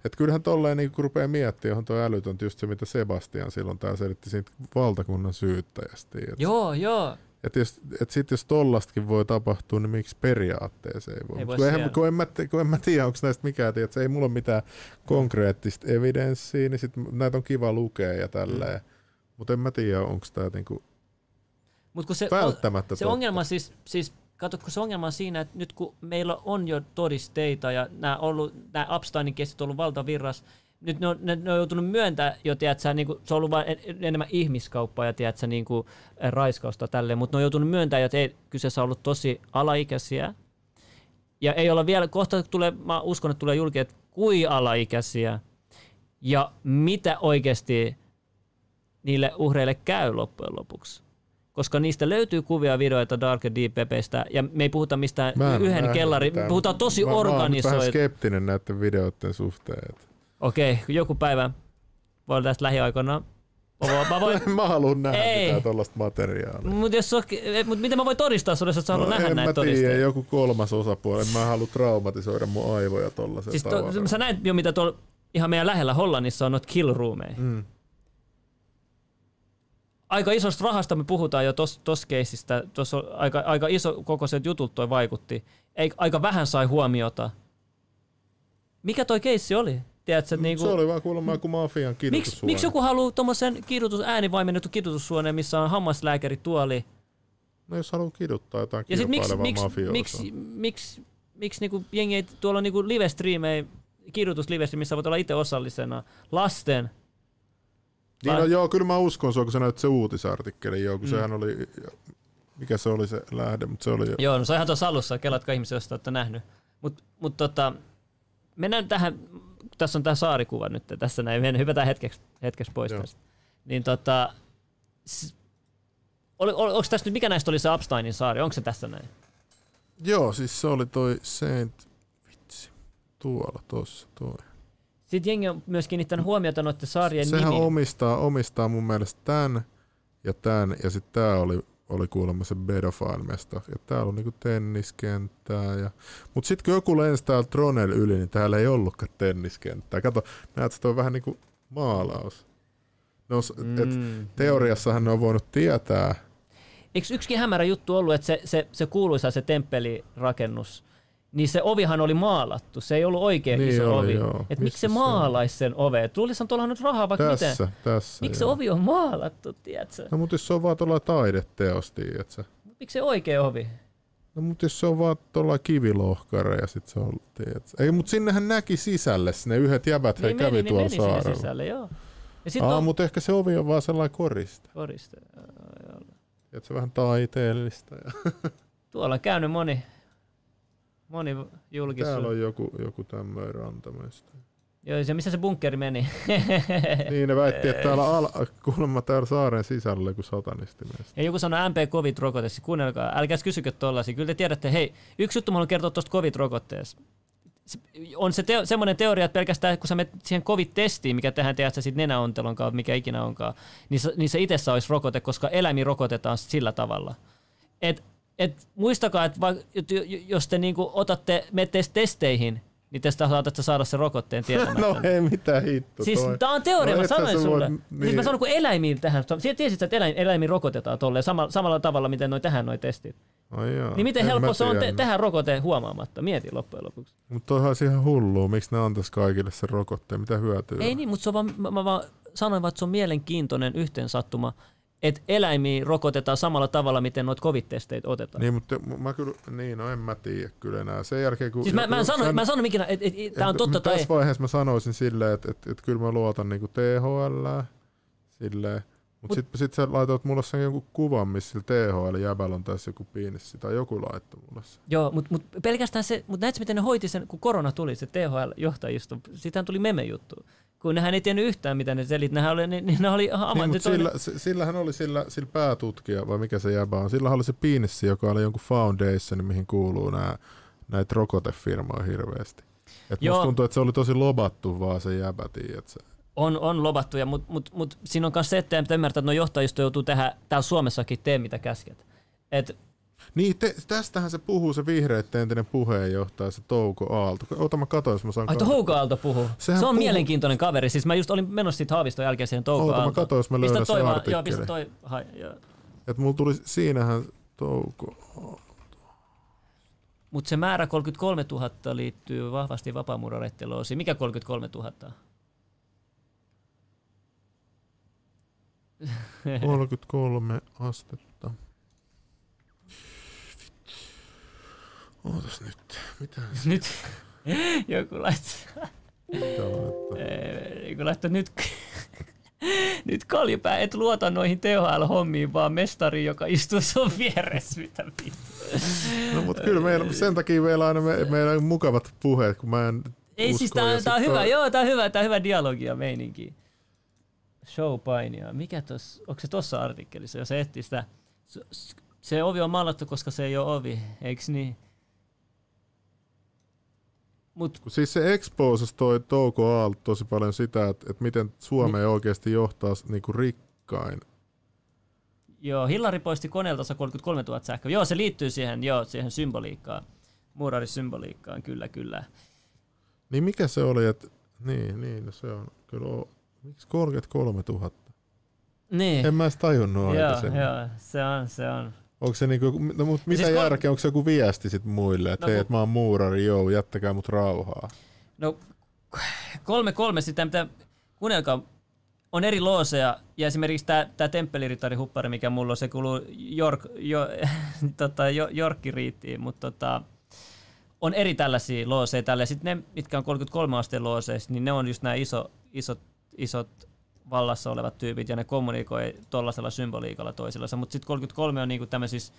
Et kyllähän tolleen niin kun rupeaa miettimään, on tuo älytöntä just se, mitä Sebastian silloin tää selitti siitä valtakunnan syyttäjästä. sä. Joo, joo. Et, jos, et sit jos tollastakin voi tapahtua, niin miksi periaatteeseen ei voi? Ei voi kun, eihän, kun, en mä, kun en mä tiedä, onko näistä mikään, tiedät, sä, ei mulla ole mitään konkreettista evidenssiä, niin sit näitä on kiva lukea ja tälleen. Mm. Mutta en mä tiedä, onko tämä niinku Mut kun se, välttämättä se totta. ongelma siis, siis kato, kun se ongelma on siinä, että nyt kun meillä on jo todisteita ja nämä, ollut, nämä Epsteinin kestit on ollut valtavirras, nyt ne on, ne, ne on joutunut myöntää jo, tiedätkö, niin kuin, se on ollut vain en- enemmän ihmiskauppaa ja tiedätkö, niin kuin, raiskausta tälleen, mutta ne on joutunut myöntää, että ei, kyseessä on ollut tosi alaikäisiä. Ja ei olla vielä, kohta tulee, mä uskon, että tulee julki, että kui alaikäisiä ja mitä oikeasti niille uhreille käy loppujen lopuksi. Koska niistä löytyy kuvia videoita Dark ja Deep Webistä, ja me ei puhuta mistään Mä en yhden kellarin, mitään. puhutaan tosi mä, Mä oon nyt vähän organisoitu. skeptinen näiden videoiden suhteen. Okei, joku päivä voi tästä lähiaikoina. Mä voin, mä mä haluan nähdä Ei. mitään tollasta materiaalia. mut jos, on- eh, mut miten mä voin todistaa sulle, että sä nähdä No en mä näitä todisteita? joku kolmas osapuoli. Mä halua traumatisoida mun aivoja tollasella Siis tavalla. to, sä näet jo, mitä tuolla ihan meidän lähellä Hollannissa on noita kill roomeja. Mm. Aika isosta rahasta me puhutaan jo tuossa keisistä. Tuossa on aika, aika iso kokoiset jutut toi vaikutti. Ei, aika vähän sai huomiota. Mikä toi keissi oli? Tiedätkö, että niinku, Se oli vaan kuulemma joku mafian miksi, kidutussuone. miksi joku haluaa tuommoisen kidutus, äänivaimennettu kidutussuoneen, missä on hammaslääkäri tuoli? No jos haluaa kiduttaa jotain Ja sit miksi, miksi, miksi, miksi, miksi niinku jengi ei, tuolla on niinku live-striimejä, kidutuslivesti, missä voit olla itse osallisena, lasten. Niin no joo, kyllä mä uskon se, kun sä näyt se uutisartikkeli, joo, kun Mm. sehän oli, mikä se oli se lähde, mutta se oli jo. Joo, no se on ihan tuossa alussa, kelatko ihmisiä, jos te olette nähnyt. Mutta mut tota, mennään tähän, tässä on tämä saarikuva nyt, tässä näin, mennään, hypätään hetkeksi, hetkeksi pois Joo. tästä. Niin tota, oli, oli, onko tässä nyt, mikä näistä oli se Epsteinin saari, onko se tässä näin? Joo, siis se oli toi Saint, vitsi, tuolla tossa toi. Sitten jengi on myös kiinnittänyt huomiota noiden saarien Sehän nimiin. omistaa, omistaa mun mielestä tän ja tän, ja sitten tää oli, oli kuulemma se Bedofile-mesta. Ja täällä on niinku tenniskenttää. Ja... Mut sit kun joku lensi täällä Tronel yli, niin täällä ei ollutkaan tenniskenttää. Kato, näet, se on vähän niinku maalaus. No, Mm. et teoriassahan ne on voinut tietää. Eikö yksikin hämärä juttu ollut, että se, se, se kuuluisa se temppelirakennus, niin se ovihan oli maalattu, se ei ollut oikein Niin iso oli, ovi. joo. Et miksi se maalaisi sen ove? Luulisin, tuolla nyt rahaa vaikka Tässä, miten. tässä, Miksi se joo. ovi on maalattu, tiedätkö? No mut jos se on vaan tuolla taideteos, tiedätkö? Miksi se oikea ovi? No mut jos se on vaan tuolla kivilohkare ja sit se on, tiedätkö? Ei, mut sinnehän näki sisälle, ne yhdet jäbät he Niin kävi meni, niin tuolla meni saarella. sisälle, joo. Ja sit Aa, on mut ehkä se ovi on vaan sellainen koriste. koriste. Et se vähän taiteellista. Ja Tuolla on käynyt moni, moni julkis. Täällä on joku, joku tämmöinen rantamesta. Joo, se missä se bunkkeri meni. Niin ne väitti, että täällä al- kuulemma täällä saaren sisällä joku satanistimesta. Ja joku sanoi MP COVID-rokote, siis kuunnelkaa, älkää kysykö tollasia. Kyllä te tiedätte, hei, yksi juttu mä haluan kertoa tuosta COVID-rokotteesta. On se teo, semmoinen teoria, että pelkästään kun sä menet siihen COVID-testiin, mikä tehdään tiedätkö sit nenäontelon kautta, mikä ikinä onkaan, niin se, niin se itsessä olisi rokote, koska eläimiä rokotetaan sillä tavalla. Et, et muistakaa, että va, jos te niinku otatte, menette testeihin, niin te saatatte saada sen rokotteen tietämättä. No ei mitään hitto Siis toi. tää on teoria, no, mä sanoin sulle. voit- Niin. Siis mä sanon, kun eläimiin tähän, sä tiesit, että eläin, eläimiin rokotetaan tolleen samalla, samalla tavalla, miten noi tehdään noi testit. Ai jaa, niin miten en helppo se on te- tehdä rokote huomaamatta, mieti loppujen lopuksi. Mutta toihan olisi ihan hullua, miksi ne antaisi kaikille sen rokotteen, mitä hyötyä? Ei niin, mutta se on vaan, mä, mä vaan sanoin vaan, että se on mielenkiintoinen yhteensattuma, että eläimiä rokotetaan samalla tavalla, miten noita covid-testeitä otetaan. Niin, mutta mä- kyllä, niin no en mä tiedä kyllä enää. Sen jälkeen kun... Siis mä, mä en sano, mä en sano mikinä, että et, et, tämä on totta tai ei. Tässä vaiheessa mä sanoisin silleen, että, että, että kyllä mä luotan niinku THL silleen. Mutta Mut- sitten sit sä laitoit mulle sen jonkun kuvan, missä sillä THL-jäbällä on tässä joku piinissi, tai joku laittoi mulle sen. Joo, mutta mut pelkästään se, mutta näetkö miten ne hoiti sen, kun korona tuli, se THL-johtajisto, siitähän tuli meme-juttu. Kun nehän ei tiennyt yhtään, mitä ne selit, nehän oli, ne, ne oli ihan Niin, mutta sillä, sillähän oli sillä, sillä päätutkija, vai mikä se jäbä on, sillä oli se piinissi, joka oli jonkun foundation, mihin kuuluu nämä näitä rokotefirmoja hirveästi. Et Joo. musta tuntuu, että se oli tosi lobattu vaan se jäbä, tiedätkö? On, on lobattu, ja mut, mut, siinä on myös se, että ymmärtää, että no johtajisto joutuu tehdä täällä Suomessakin tee mitä käsket. Et, Niin, te, tästähän se puhuu se vihreiden entinen puheenjohtaja, se Touko Aalto. Ota mä katoin, jos mä saan ai. Houko Aalto puhuu. Sehän se on puhuu- mielenkiintoinen kaveri. Siis mä just olin menossa siitä Haaviston jälkeen siihen Touko Oota, mä Aaltoon. katon, jos mä löydän sen vaan- Joo, pistä toi. Hai, joo. Et mulla tuli, siinähän Touko Mutta se määrä 33 000 liittyy vahvasti vapaamuurareiden loosiin. Mikä 33 000? 33 astetta. Ootas nyt. Mitä? nyt joku laittaa. Mitä laittaa? Joku laittaa nyt, nyt kaljupää, et luota noihin THL-hommiin, vaan mestari, joka istuu sun vieressä. Mitä vittu. No mutta kyllä meillä, sen takia meillä on aina me, meillä on mukavat puheet, kun mä en Ei usko, siis, tää, tää on hyvä, toi- joo, tää on hyvä, tää on hyvä dialogia meininki. Showpainia. Mikä tos, onko se tossa artikkelissa, jos etsii sitä? Se, ovi on maalattu, koska se ei ole ovi, eiks niin? Mut, siis se exposas toi Touko Aalto tosi paljon sitä, että, että miten Suomea oikeasti johtaa niinku rikkain. joo, Hillari poisti koneelta 33 000 sähköä. Joo, se liittyy siihen, joo, siihen symboliikkaan. Muurarisymboliikkaan, kyllä, kyllä. Niin mikä se oli, että niin, niin, no se on kyllä Miksi 33 000? Niin. En mä edes tajunnut Joo, aikaisemmin. joo, se on, se on. Onko se niinku, no mut mitä siis järkeä, onko se joku viesti sit muille, että No hei, kun- että mä oon muurari, joo, jättäkää mut rauhaa. No kolme kolme sitä, mitä kuunnelkaa, on eri looseja, ja esimerkiksi tämä tää temppeliritarihuppari, mikä mulla on, se kuuluu York, jo, tota, jo, Yorkki-riittiin, mutta tota, on eri tällaisia looseja tällä. Sitten ne, mitkä on 33 asteen looseissa, niin ne on just nämä iso, isot, isot vallassa olevat tyypit, ja ne kommunikoi tuollaisella symboliikalla toisillansa. Mutta sitten 33 on niinku tämmöisissä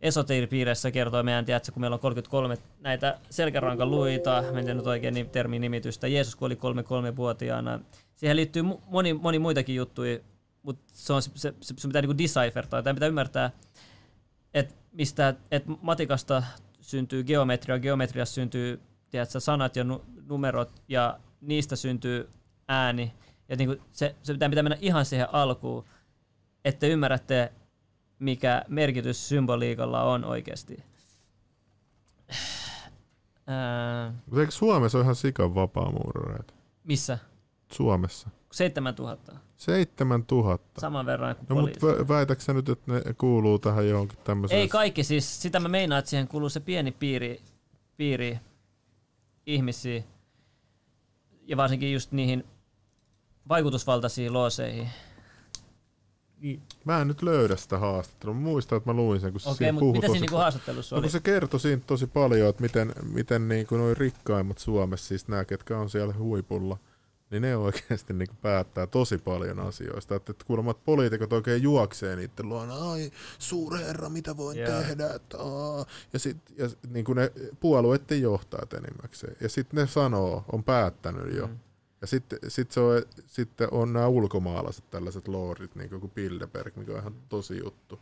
esoteeripiireissä kertoo meidän, tiedätkö, kun meillä on 33 näitä selkärankan luita, mä en nyt oikein termin nimitystä, Jeesus kuoli 33-vuotiaana. Siihen liittyy moni, moni muitakin juttuja, mutta se, on, se, se, se pitää niinku deciphertaa, tai pitää ymmärtää, että mistä, että matikasta syntyy geometria, geometriassa syntyy tiedätkö, sanat ja nu- numerot, ja niistä syntyy ääni, ja niinku se, se pitää, pitää mennä ihan siihen alkuun, että ymmärrätte, mikä merkitys symboliikalla on oikeasti. Ää, Mutta eikö Suomessa ole ihan sikan vapaamuurareita? missä? Suomessa. 7000. 7000. Saman verran kuin No mutta poliisi. väitätkö sä nyt, että ne kuuluu tähän johonkin tämmöiseen? Ei kaikki, siis sitä mä meinaan, että siihen kuuluu se pieni piiri, piiri ihmisiä, ja varsinkin just niihin vaikutusvaltaisiin looseihin. Mä en nyt löydä sitä haastattelua. Mä muistan, että mä luin sen, kun se Okei, siinä mut puhui mitä siinä niinku haastattelussa no, oli? kun se kertoi siinä tosi paljon, että miten, miten niin kuin noin rikkaimmat Suomessa, siis nämä, ketkä on siellä huipulla, niin ne oikeasti niin kuin päättää tosi paljon asioista. Että, että kuulemma että poliitikot oikein juoksee niiden luona, ai suurherra, mitä voin Joo. tehdä, että, aa. ja sitten ja niin kuin ne puolueiden johtajat enimmäkseen. Ja sitten ne sanoo, on päättänyt jo. Mm. Ja sitten sit se on, sitten on nämä ulkomaalaiset tällaiset lordit, niin kuin Bilderberg, mikä on ihan tosi juttu.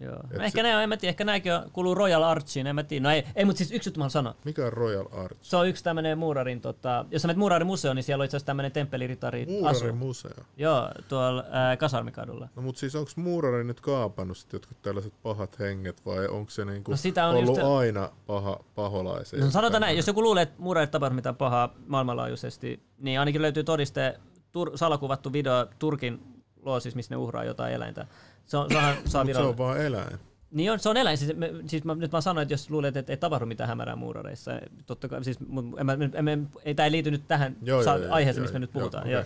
Joo. Et No ehkä ne on, en mä tiedä, ehkä nämäkin on, kuuluu Royal Archiin, en mä tiedä. No ei, ei mutta siis yksi mä sanoa. Mikä on Royal Arch? Se on yksi tämmönen muurarin, tota, jos sä menet muurarin museoon, niin siellä on itse asiassa tämmönen temppeliritari Muurarin asu. museo. Joo, tuolla ää, Kasarmikadulla. No mutta siis onko muurari nyt kaapannut sit jotkut tällaiset pahat henget vai onko se niinku No sitä on ollut just- aina paha, paholaisia? No sanotaan näin, jos joku luulee, että muurarit tapahtuu mitään pahaa maailmanlaajuisesti, niin ainakin löytyy todiste, tur, salakuvattu video Turkin loosissa, missä ne uhraa jotain eläintä. Se on, sehän saa se on vaan eläin. Niin on, se on eläin. Siis, me, siis mä, nyt mä sanoin, että jos luulet, että ei tapahdu mitään hämärää muurareissa, totta kai, siis en, en, mä- ei, tämä ei liity nyt tähän Joo, sa- joo, joo, aiheeseen, joo, mistä me nyt joo, puhutaan. okei. Joo.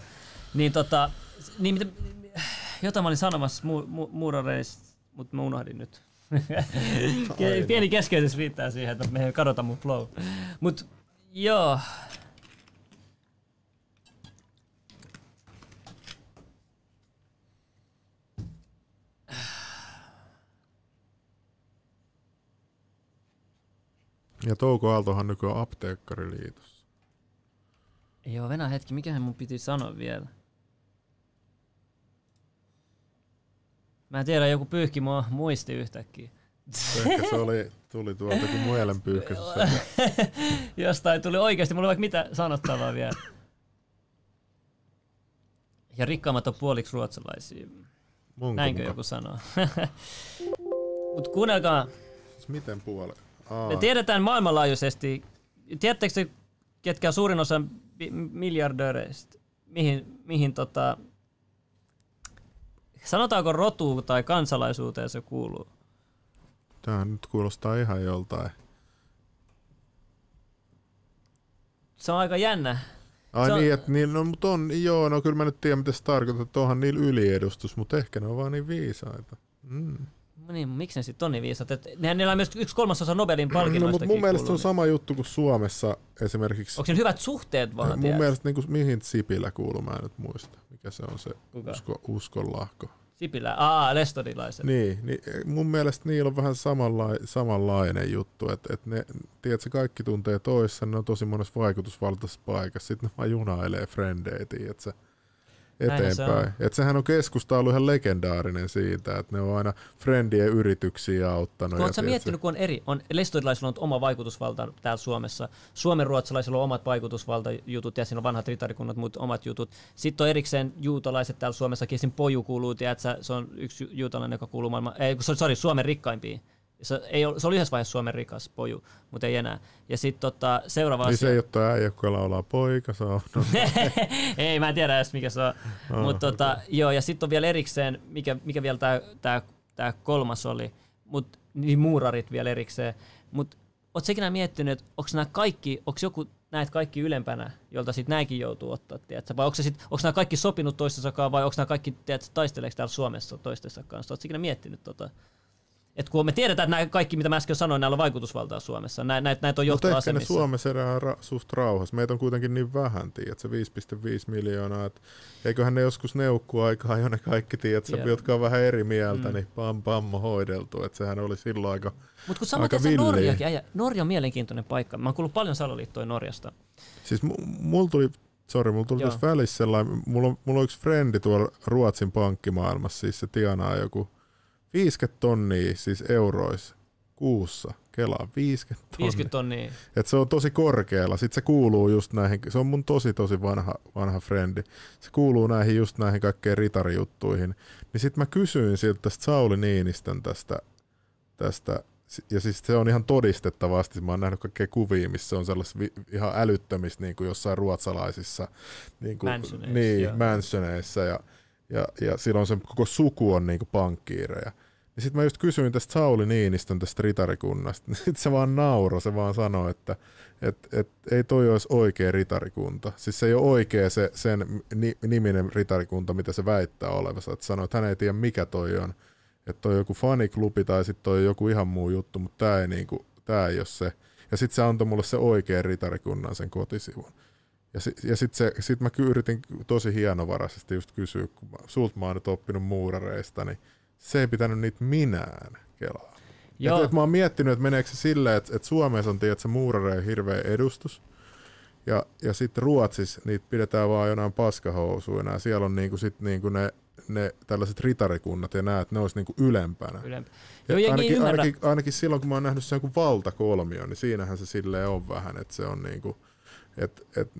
Niin tota, niin mitä, jotain mä olin sanomassa mu, mu, muurareista, mutta mä unohdin nyt. Pieni keskeytys riittää siihen, että me ei kadota mun flow. Mut joo. Ja Touko Aaltohan nykyään apteekkariliitossa. Joo, venä hetki, mikähän mun piti sanoa vielä? Mä en tiedä, joku pyyhki mua muisti yhtäkkiä. Ehkä se oli, tuli tuolta kuin mielenpyyhkäisyssä. Jostain tuli oikeasti, mulla ei vaikka mitä sanottavaa vielä. Ja rikkaammat on puoliksi ruotsalaisia. Munko Näinkö muka? joku sanoo? Mutta kuunnelkaa, Siis Miten puolet? Me tiedetään maailmanlaajuisesti, tiedättekö te, ketkä on suurin osa miljardööreistä, mihin, mihin tota, sanotaanko rotuun tai kansalaisuuteen se kuuluu? Tää nyt kuulostaa ihan joltain. Se on aika jännä. Ai Se on- niin, että niin, no, mutta on, joo, no kyllä mä nyt tiedän, mitä se tarkoittaa, että onhan niillä yliedustus, mutta ehkä ne on vaan niin viisaita. Mm. No Niin, miksi ne sitten on niin viisat? Et nehän niillä on myös yksi kolmasosa Nobelin No, palkinnoista. mutta mun mielestä se on sama juttu kuin Suomessa esimerkiksi. Onko se hyvät suhteet vaan? mun tiedät? mielestä niin kuin, mihin Sipilä kuuluu, mä en nyt muista. Mikä se on se Kuka? usko, uskonlahko. Sipilä, aa, Lestodilaiset. Niin, niin, mun mielestä niillä on vähän samanla, samanlainen juttu, että et ne, tiedätkö, kaikki tuntee toissa, ne on tosi monessa vaikutusvaltaisessa paikassa, sitten ne vaan junailee frendejä, tiedätkö, Näinhän se on. eteenpäin. Et sehän on keskusta ollut ihan legendaarinen siitä, että ne on aina friendien yrityksiä auttanut. Tiedätkö, miettinyt, kun on eri, on lestodilaisilla on oma vaikutusvalta täällä Suomessa, Suomen ruotsalaisilla on omat vaikutusvaltajutut, ja siinä on vanhat ritarikunnat, muut omat jutut. Sitten on erikseen juutalaiset täällä Suomessakin, esim. Poju kuuluu, tiedätkö, se on yksi ju- juutalainen, joka kuuluu maailman, ei, sorry, Suomen rikkaimpiin. Se, ei ole, se oli yhdessä vaiheessa Suomen rikas poju, mutta ei enää. Ja sitten tota, seuraava Niin asia. se ei ole tuo äijä, joka laulaa poika, se on. No, ei, mä en tiedä edes mikä se on. Ah, Mutta tota, joo, ja sitten on vielä erikseen, mikä, mikä vielä tämä tää, tää kolmas oli, mut, niin muurarit vielä erikseen. Mutta ootko ikinä miettinyt, että onko nämä kaikki, onko joku näitä kaikki ylempänä, jolta sitten nämäkin joutuu ottaa, tiedätkö? vai onko, sit, onko nämä kaikki sopinut toistensa kanssa, vai onko nämä kaikki, tiedätkö, taisteleeko täällä Suomessa toistensa kanssa? Ootko ikinä miettinyt tota? Et kun me tiedetään, että nämä kaikki, mitä mä äsken sanoin, näillä on vaikutusvaltaa Suomessa. Nä, näitä, näitä on Mutta ehkä ne johtoasemissa. Suomessa elää ra- suht rauhassa. Meitä on kuitenkin niin vähän, tiedät, se 5,5 miljoonaa. Et eiköhän ne joskus neukkuu aikaa jo ne kaikki, tiedät, Joo. jotka on vähän eri mieltä, Mm. niin pam pam hoideltu. Et sehän oli silloin aika, Mutta kun samaten se. Norjakin, äijä, Norja on mielenkiintoinen paikka. Mä oon kuullut paljon salaliittoja Norjasta. Siis mu- mulla tuli, sorry, mulla tuli Joo. tässä välissä sellainen, mulla on, mulla on yksi frendi tuolla Ruotsin pankkimaailmassa, siis se tienaa joku 50 tonnia siis euroissa kuussa. Kelaa 50 tonnia. 50 tonnia. Et se on tosi korkealla. Sitten se kuuluu just näihin, se on mun tosi tosi vanha, vanha frendi. Se kuuluu näihin just näihin kaikkeen ritarijuttuihin. Niin sitten mä kysyin siltä tästä Sauli Niinistön tästä, tästä ja siis se on ihan todistettavasti, mä oon nähnyt kaikkea kuvia, missä on sellaista vi- ihan älyttömistä niin kuin jossain ruotsalaisissa niin kuin, Mansioneissa, niin, mansioneissa ja, ja, ja silloin se koko suku on niin kuin pankkiireja. Niin sitten mä just kysyin tästä Sauli Niinistön tästä ritarikunnasta, sitten se vaan nauroi, se vaan sanoi, että et, et, ei toi olisi oikea ritarikunta. Siis se ei ole oikea se, sen ni, niminen ritarikunta, mitä se väittää olevansa. Että sanoi, että hän ei tiedä mikä toi on. Että toi on joku faniklubi tai sitten toi on joku ihan muu juttu, mutta tämä ei, niinku, tää ei ole se. Ja sitten se antoi mulle se oikea ritarikunnan sen kotisivun. Ja, si, ja sitten sit mä yritin tosi hienovaraisesti just kysyä, kun mä, sulta mä oon nyt oppinut muurareista, niin se ei pitänyt niitä minään kelaa. Joo. Et, et mä oon miettinyt, että meneekö se silleen, että, että Suomessa on tiedät, se muurareiden hirveä edustus, ja, ja sitten Ruotsissa niitä pidetään vaan jonain paskahousuina, ja siellä on niinku sit niinku ne, ne tällaiset ritarikunnat ja nämä, että ne olisi niinku ylempänä. Ylempä. Ja Joo, jengi ainakin, ymmärrä. ainakin, ainakin silloin, kun mä oon nähnyt sen joku valtakolmio, niin siinähän se silleen on vähän, että se on niinku, että et,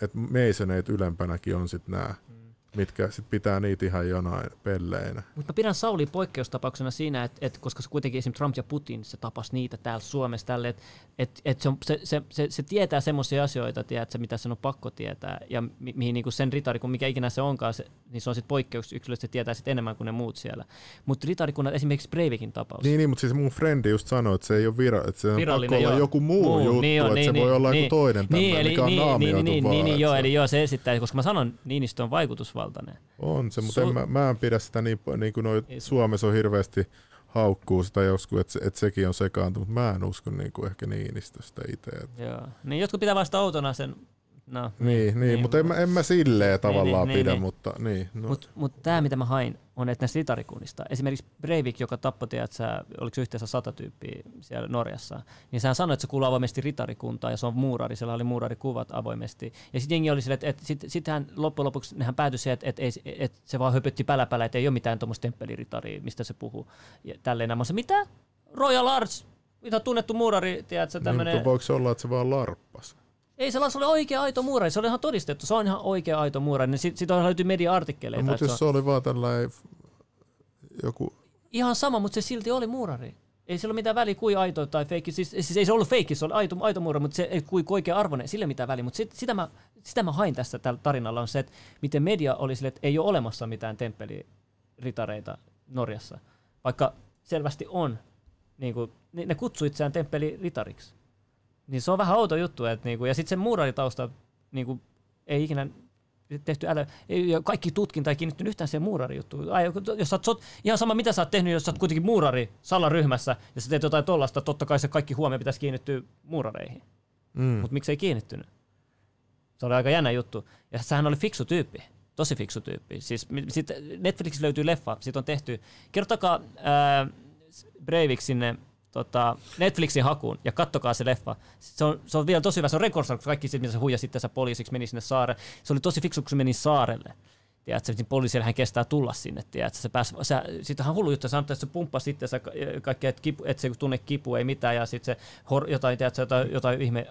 et Masoneit ylempänäkin on sitten nämä, Mm. Mitkä sit pitää niitä ihan jonain pelleinä. Mutta mä pidän Sauli poikkeustapauksena siinä, että et, koska se kuitenkin esimerkiksi Trump ja Putin, se tapas niitä täällä Suomessa tälle, että et, et se, on- se, se, se, se, tietää semmoisia asioita, tiedätkö, mitä sen on pakko tietää, ja mi, mihin niinku sen ritari, kun mikä ikinä se onkaan, se, niin se on sitten poikkeusyksilö, se tietää sit enemmän kuin ne muut siellä. Mutta ritarikunnat, esimerkiksi Breivikin tapaus. Niin, niin, mutta siis mun frendi just sanoi, että se ei ole vira, että se on pakko olla joku muu, Muu, juttu, niin on, että niin, se niin, voi olla niin, joku toinen tämmöinen, niin, mikä on niin, naamioitu niin, niin, niin, niin, että joo, eli joo, se esittää, koska mä sanon, Niinistö on vaikutusvaltainen. On se, mutta Su- en mä, mä en pidä sitä niin, niin kuin noi Suomessa on hirveästi haukkuu sitä joskus, että, se, että sekin on sekaantunut. Mä en usko niin kuin ehkä Niinistöstä itse. Joo. Niin jotkut pitää vasta outona sen, no. Niin, niin, mutta en, mä- en mä silleen tavallaan niin, pidä, niin. mutta niin. No. Mutta mut tämä, mitä mä hain, on, että näistä ritarikunnista, esimerkiksi Breivik, joka tappoi, tiedät, sä, oliko yhteensä sata tyyppiä siellä Norjassa, niin sehän sanoi, että se kuuluu avoimesti ritarikuntaan ja se on muurari, siellä oli muurarikuvat avoimesti. Ja sitten jengi oli silleen, että, että sit, sittenhän loppujen lopuksi nehän päätyi siihen, että, että, ei- että se vaan höpötti päläpälä, että ei ole mitään tuommoista temppeliritaria, mistä se puhuu. Ja tälleen nämä se, mitä? Royal Arts, mitä tunnettu muurari, tiedätkö, Niin, tämmöinen... mutta voiko se olla, että se vaan larppas? Ei se se oli oikea aito muurari, se oli ihan todistettu, se on ihan oikea aito muurari. Sitten sit on löytyy media-artikkeleita. No, mutta jos se oli vaan tällainen joku... Ihan sama, mutta se silti oli muurari. Ei sillä ole mitään väliä, kuin aito tai feikki. Siis, siis ei se ollut feikki, se oli aito, aito muurari, mutta se ei kuin oikea arvoinen, sillä ei mitään väliä. Mutta sit, sitä, mä, sitä mä hain tässä tällä tarinalla on se, että miten media oli sille, että ei ole olemassa mitään temppeliritareita Norjassa. Vaikka selvästi on. Niin kuin, ne, ne kutsui itseään temppeliritariksi. Niin se on vähän outo juttu. Että niinku, ja sitten se muuraritausta niinku, ei ikinä tehty älä, ei, kaikki tutkinta ei kiinnittynyt yhtään siihen muurarijuttuun. Ai, jos sä oot, ihan sama mitä sä oot tehnyt, jos sä oot kuitenkin muurari salaryhmässä ja sä teet jotain tollasta, totta kai se kaikki huomio pitäisi kiinnittyä muurareihin. Mm. Mutta miksi ei kiinnittynyt? Se oli aika jännä juttu. Ja sehän oli fiksu tyyppi. Tosi fiksu tyyppi. Siis sit Netflix löytyy leffa, siitä on tehty. Kertokaa ää, Breivik sinne tota, Netflixin hakuun ja kattokaa se leffa. Se on, se on vielä tosi hyvä, se on rekordsarja, kaikki siitä, mitä se huijasi sitten poliisiksi, meni sinne saarelle. Se oli tosi fiksu, kun se meni saarelle. Tiedätkö, niin poliisille hän kestää tulla sinne, tiedätkö, se pääsi, se, on hullu juttu, sanoi, että se pumppasi sitten se kaikkea, että, kipu, että se tunne kipu ei mitään, ja sitten se hor, jotain, tiedätkö, jotain, jotain ihme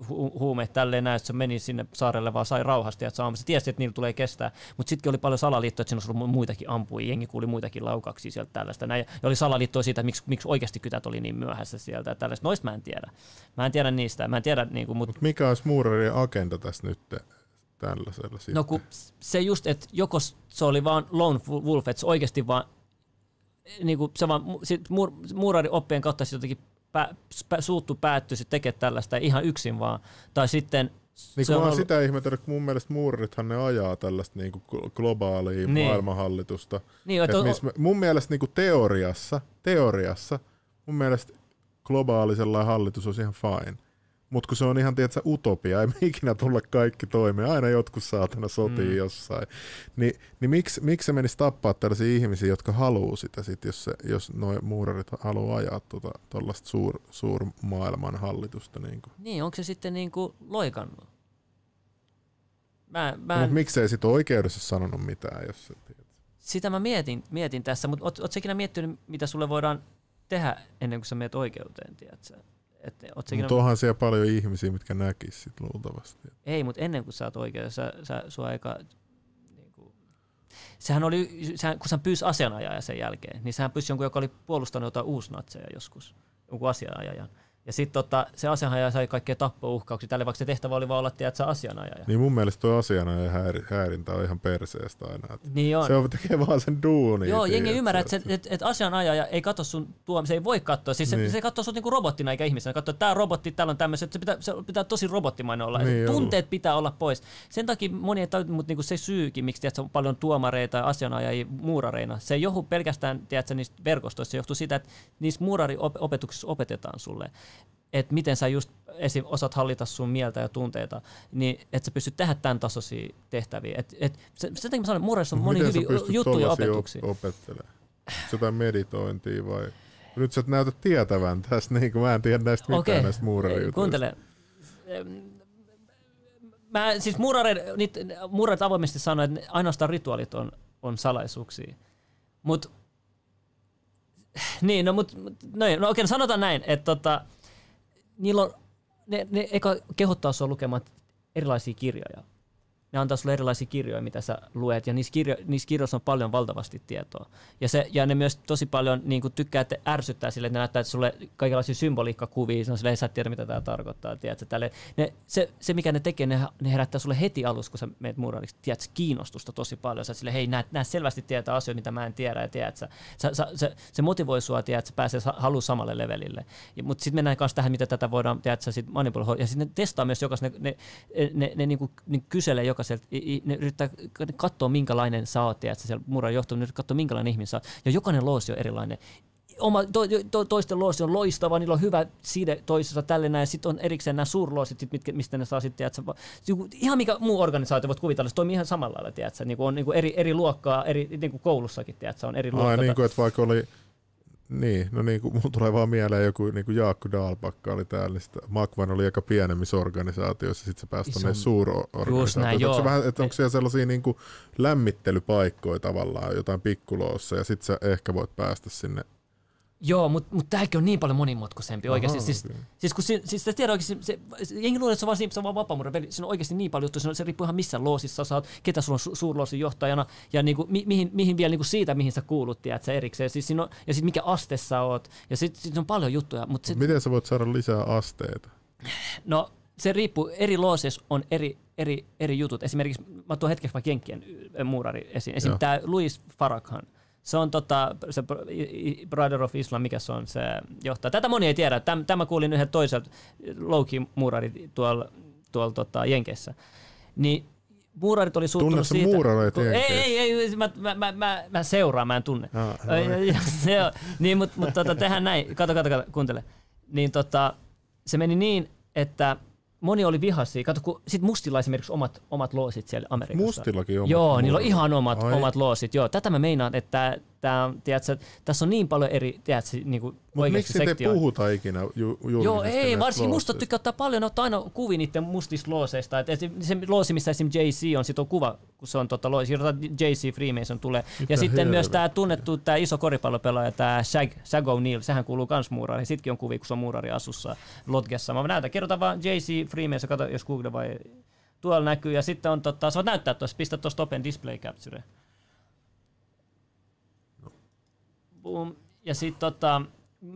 hu- huumeet tälleen näin, että se meni sinne saarelle vaan sai rauhasti, että saamme. Se tiesi, että niillä tulee kestää. Mutta sittenkin oli paljon salaliittoja, että siinä olisi ollut muitakin ampuja, jengi kuuli muitakin laukauksia sieltä tällaista. Näin. Ja oli salaliittoja siitä, että miksi, miksi oikeasti kytät oli niin myöhässä sieltä. Tällaista. Noista mä en tiedä. Mä en tiedä niistä. Mä en tiedä, niin kuin, mut... Mut mikä olisi muurarin agenda tässä nyt tällaisella sitten? No kun se just, että joko se oli vaan lone wolf, että se oikeasti vaan niin kuin se vaan, sit mur, muurari oppien kautta sitten jotenkin pä, pä, suuttu päättyisi tekemään tällaista ihan yksin vaan. Tai sitten niin kun mä ollut... sitä ihmetellyt, kun mun mielestä muurithan ne ajaa tällaista niin kuin globaalia niin. maailmanhallitusta. Niin, Et on... missä, mun mielestä niin kuin teoriassa, teoriassa, mun mielestä globaalisella hallitus olisi ihan fine. Mutta kun se on ihan, tiedätkö, utopia, ei ikinä tulla kaikki toimeen, aina jotkut saatana sotii mm. jossain. Ni, niin miksi, miksi se menisi tappaa tällaisia ihmisiä, jotka haluaa sitä, sit, jos, se, jos nuo muurarit haluaa ajaa tuollaista tota, suur, suurmaailman hallitusta? Niin, kuin. niin, onko se sitten niin kuin loikannut? Mä, mä no, mutta miksei sitten oikeudessa sanonut mitään, jos se tiedät. Sitä mä mietin, mietin tässä, mutta oot, oot ikinä miettinyt, mitä sulle voidaan tehdä ennen kuin sä menet oikeuteen, tiedätkö? Että mutta onhan siellä paljon ihmisiä, mitkä näkis sit luultavasti. Ei, mutta ennen kuin sä oot oikein, sä, sä, sua aika, niin kuin, sehän oli, sehän, kun sä pyysi asianajaja sen jälkeen, niin sehän pyysi jonkun, joka oli puolustanut jotain uusnatseja joskus, jonkun asianajajan. Ja sitten tota, se asianajaja sai kaikkea tappouhkauksia tälle, vaikka se tehtävä oli vaan olla, tiedät, asianajaja. Niin mun mielestä tuo asianajaja häiri, häirintä on ihan perseestä aina. Niin on. Se on tekee vaan sen duunin. Joo, jengi ymmärrät, että, että, että asianajaja ei katso sun tuo, se ei voi katsoa. Siis niin. se, se katsoo sut niinku robottina eikä ihmisenä. Katsoo, että tämä robotti, täällä on tämmöiset, se pitää, se pitää tosi robottimainen olla. Niin Tunteet ollut. pitää olla pois. Sen takia moni, mutta niinku se syykin, miksi tiedät, on paljon tuomareita ja asianajajia muurareina, se ei johdu pelkästään tiedät, niistä verkostoista, se johtuu siitä, että niissä muurariopetuksissa opetetaan sulle että miten sä just esim. osaat hallita sun mieltä ja tunteita, niin että sä pystyt tehdä tämän tasoisia tehtäviä. Et, et, sen takia mä sanon, että murreissa on moni hyviä juttuja opetuksia. opettelemaan? Jotain meditointia vai? Nyt sä et näytä tietävän tästä, niin kuin mä en tiedä näistä mitään okay. näistä muurarijutuista. Kuuntele. Mä, siis muurareid avoimesti sanoo, että ainoastaan rituaalit on, on salaisuuksia. Mutta niin, no, mut, no, no okei, no sanotaan näin, että tota, niillä on, ne, ne eka kehottaa sinua lukemaan erilaisia kirjoja ne antaa sulle erilaisia kirjoja, mitä sä luet, ja niissä, kirjo, niissä kirjoissa on paljon valtavasti tietoa. Ja, se, ja ne myös tosi paljon niin kuin tykkää, että ärsyttää sille, että ne näyttää että sulle kaikenlaisia symboliikkakuvia, se on sille, sä et tiedä, mitä tämä tarkoittaa. Tiedätkö, tälle. Ne, se, se, mikä ne tekee, ne, ne herättää sulle heti alussa, kun sä menet muurariksi, tiedätkö, kiinnostusta tosi paljon. Sä sille, hei, nää, selvästi tietää asioita, mitä mä en tiedä, ja tiedätkö, sä, sä, se, se, motivoi sua, tiedätkö, sä pääsee halu samalle levelille. Mutta sitten mennään myös tähän, miten tätä voidaan, tiedätkö, sit manipuloida. Ja sitten ne testaa myös jokaisen, ne, ne, ne, ne, ne niin kuin, niin kyselee jokaiselta, ne yrittää katsoa, minkälainen sä oot, että siellä muran johtuu, ne yrittää katsoa, minkälainen ihminen sä oot. Ja jokainen loosi on erilainen. Oma, to, to, toisten loosi on loistava, niillä on hyvä side toisessa tälle näin, ja sitten on erikseen nämä suurloosit, sit, mitkä, mistä ne saa sitten, että ihan mikä muu organisaatio voit kuvitella, se toimii ihan samalla lailla, tiedätkö? Niin kuin on niin kuin eri, eri luokkaa, eri, niin kuin koulussakin, tiedätkö? on eri luokkaa. Ai niin kuin, että vaikka oli niin, no niin kuin mulla tulee vaan mieleen joku niin kuin Jaakko Daalpakka oli täällä, niin sitten Makvan oli aika pienemmissä organisaatioissa, sitten se pääsi tuonne suurorganisaatioon. Onko, vähän, että onko siellä sellaisia niin kuin lämmittelypaikkoja tavallaan, jotain pikkuloossa, ja sitten sä ehkä voit päästä sinne Joo, mutta mut tämäkin on niin paljon monimutkaisempi oikeasti. Siis, okei. siis kun siis te tiedät oikeasti, se, jengi luulee, että se on vaan, siinä- se on vaan vapaamuuden peli. Se on oikeasti niin paljon juttuja, se, riippuu ihan missä loosissa sä oot, ketä sulla on su- suurloosin johtajana ja niinku, mi, mihin, mihin vielä niinku siitä, mihin sä kuulut, tiedät sä erikseen. Siis siinä on, ja sitten mikä aste sä oot. Ja sitten sit on paljon juttuja, mutta sit, Miten sä voit saada lisää asteita? No se riippuu, eri loosissa on eri, eri, eri jutut. Esimerkiksi, mä tuon hetkeksi vaikka Jenkkien ö, muurari esiin. Esimerkiksi tämä Louis Farrakhan. Se on tota, se Brother of Islam, mikä se on se johtaja. Tätä moni ei tiedä. Täm, tämä kuulin yhden toiselta Louki muurari tuolla, tuolla tota, Jenkeissä. Niin muurarit oli suuttunut Tunnetko siitä. muurareita kun- Jenkeissä? Ei, ei, ei mä, mä, mä, mä, mä seuraan, mä en tunne. Ah, se on. niin, mutta mut, tota, tehdään näin. Kato, kato, kato, kuuntele. Niin tota, se meni niin, että moni oli vihaisia. Kato, kun sit mustilla esimerkiksi omat, omat loosit siellä Amerikassa. Mustillakin omat Joo, niillä on ihan omat, Ai. omat loosit. Joo, tätä mä meinaan, että tää, tiedätkö, tässä on niin paljon eri, tiedätkö, niin kuin oikeasti miksi te puhuta ikinä ju- Joo, ei, varsinkin musta tykkää ottaa paljon, ne ottaa aina kuvia niiden mustista looseista. Et esim- se loosi, missä esim. JC on, sit on kuva, kun se on tota loosi, JC Freemason tulee. Mitä ja sitten myös tämä tunnettu, tämä iso koripallopelaaja, tämä Shag, Shag O'Neal, sehän kuuluu kans muurari. Sitkin on kuvia, kun se on muurari asussa Lotgessa. Mä näytän, kirjoitan vaan JC Freemason, kato jos Google vai tuolla näkyy. Ja sitten on, tota, sä voit näyttää tuossa, pistä tuosta Open Display Capture. Boom. Ja sitten tota,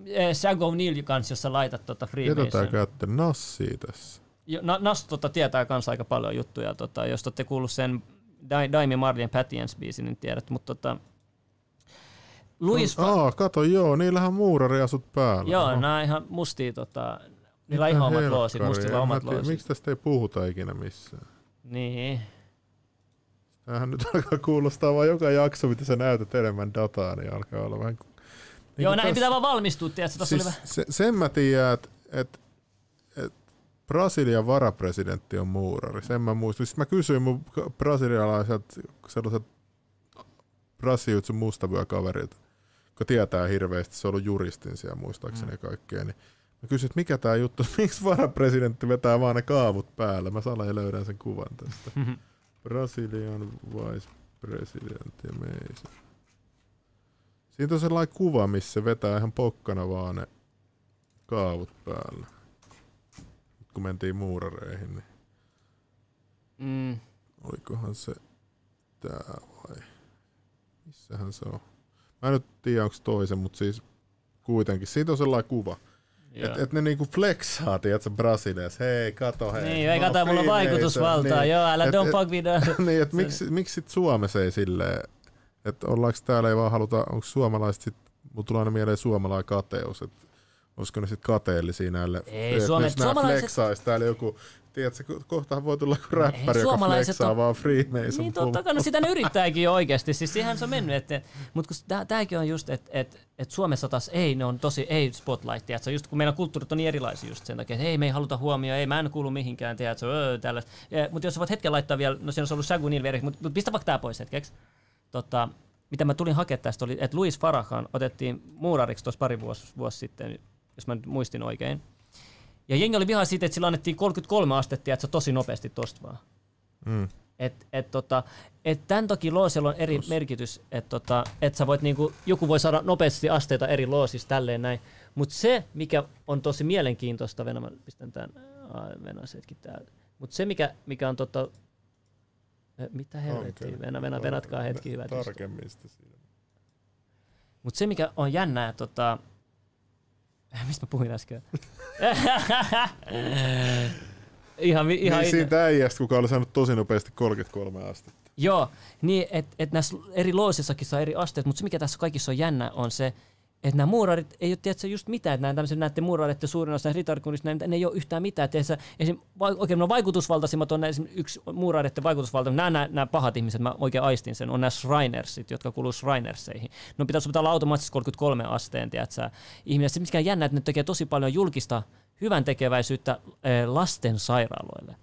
eh, Shag O'Neal kanssa, jos sä laitat tota Freemason. käytte nassii tässä? Jo, na, Nas tota, tietää kans aika paljon juttuja. Tota, jos olette kuullut sen Daimi Marlin Patience biisin, niin tiedät. Mutta tota, Louis No, aa, kato, joo, niillähän on muurariasut päällä. Joo, Oho. nämä ihan mustia, tota, niillä on ihan omat loosit, mustilla omat loosit. Miksi tästä ei puhuta ikinä missään? Niin. Tämähän nyt alkaa kuulostaa vaan joka jakso, mitä sä näytät enemmän dataa, niin alkaa olla vähän... Niin Joo, näin tässä- pitää vaan valmistua, tiedätkö? Tässä siis oli vähän... se, sen mä tiedän, että et, et Brasilian varapresidentti on muurari. Sen mä muistan. Sitten mä kysyin mun brasilialaiset sellaiset brasiutsun mustavyökaverilta, kun tietää hirveästi, se on ollut juristin siellä muistaakseni mm. kaikkea, niin mä kysyin, että mikä tämä juttu, miksi varapresidentti vetää vaan ne kaavut päälle. Mä salain löydän sen kuvan tästä. Brasilian vice president ja meistä. Siitä on sellainen kuva, missä se vetää ihan pokkana vaan ne kaavut päällä. Kun mentiin muurareihin, niin Mm. olikohan se tää vai? Missähän se on? Mä en nyt tiedä, onko toisen, mutta siis kuitenkin. Siitä on sellainen kuva. Että et ne niinku flexaa, tiedätkö, Brasiliassa. Hei, kato, hei. Niin, ei kato, mulla on vaikutusvaltaa. Joo, älä don't fuck with the- niin, että miksi, miksi sit Suomessa ei silleen, että ollaanko täällä ei vaan haluta, onko suomalaiset sit, mulla tulee aina mieleen suomalainen kateus, että olisiko ne sitten kateellisia näille, Ei, että Suomen- jos nämä suomalaiset- flexaisi täällä joku, tiedätkö, ko- kohtahan voi tulla joku räppäri, joka suomalaiset flexaa on- vaan Freemason Niin totta kai, no sitä ne yrittääkin jo oikeasti, siis siihen se on mennyt, että, mutta tämäkin on just, että et, et Suomessa taas ei, ne on tosi ei spotlight, tiedätkö, just kun meidän kulttuurit on niin erilaisia just sen takia, että ei me ei haluta huomioon, ei mä en kuulu mihinkään, tiedätkö, öö, tällaista. Mutta jos sä voit hetken laittaa vielä, no siinä olisi ollut Shagu Nilveri, mutta mut pistä vaikka tää pois hetkeksi. Tota, mitä mä tulin hakemaan tästä oli, että Louis Farrakhan otettiin muurariksi tuossa pari vuosi, vuosi sitten, jos mä nyt muistin oikein. Ja jengi oli vihaa siitä, että sillä annettiin 33 astetta, että se tosi nopeasti tosta vaan. Mm. Et, et, tota, et tämän toki loosilla on eri merkitys, että tota, et sä voit niinku, joku voi saada nopeasti asteita eri loosista tälleen näin, mutta se, mikä on tosi mielenkiintoista, Venä, mä pistän tämän, hetki täältä, mutta se, mikä, mikä on tota, eh, mitä helvettiä? Venä, Venä, venatkaa hetki hyvät. Tarkemmin sitä siinä. Mutta se, mikä on jännää, tota... Mistä mä puhuin äsken? ihan, vi- ihan niin siitä äijästä, kuka oli saanut tosi nopeasti 33 astetta. Joo, niin että et näissä eri loosissakin saa eri asteet, mutta se mikä tässä kaikissa on jännä on se, että nämä muurarit ei ole tiedätkö, just mitään, että nämä tämmöiset näette muurarit ja suurin osa näistä ritarkunnista, ne ei ole yhtään mitään. Se, esim, oikein no vaikutusvaltaisimmat on esim, yksi muurareiden vaikutusvalta, nämä, nämä, nämä, pahat ihmiset, mä oikein aistin sen, on nämä Shrinersit, jotka kuuluu Shrinerseihin. No pitäisi olla automaattisesti 33 asteen, tiedätkö, ihminen. Se mikä jännä, että ne tekee tosi paljon julkista hyvän tekeväisyyttä eh, lastensairaaloille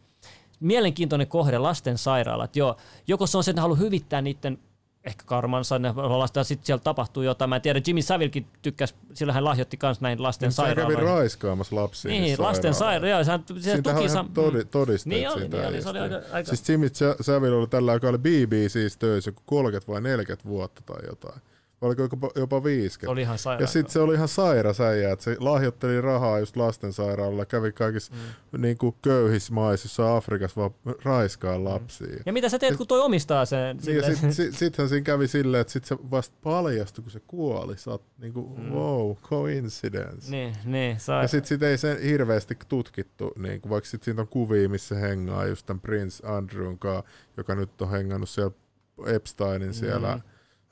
mielenkiintoinen kohde lastensairaalat. Joo, joko se on se, että ne haluaa hyvittää niiden ehkä karmansa, ne lastaa, sitten siellä tapahtuu jotain. Mä en tiedä, Jimmy Savilkin tykkäsi, sillä hän lahjoitti myös näihin lasten Niin se kävi sairaaloihin. raiskaamassa lapsia. Niin, niissä lasten sairaaloissa. sairaala. Joo, sehän, se tuki ihan sam- todi, todisteet Niin oli, siitä niin oli, se oli aika, aika Siis Jimmy Sa- Savile oli tällä, joka oli BBC's töissä joku 30 vai 40 vuotta tai jotain. Oliko jopa, jopa 50. Oli ihan sairaan Ja sitten se oli ihan sairas äijä, että se lahjoitteli rahaa just lastensairaalalle, kävi kaikissa mm. niin kuin köyhissä maissa, Afrikassa vaan raiskaa lapsia. Mm. Ja mitä sä teet, kun toi omistaa sen? Niin, ja silleen- sit, sit, sittenhän siinä kävi silleen, että sit se vasta paljastui, kun se kuoli. Sä oot niinku, Mm. wow, coincidence. Niin, niin, saa. Ja sit sit ei sen hirveästi tutkittu, niinku, vaikka sit siitä on kuvia, missä hengaa just tämän Prince Andrewn kanssa, joka nyt on hengannut siellä Epsteinin siellä, Mm.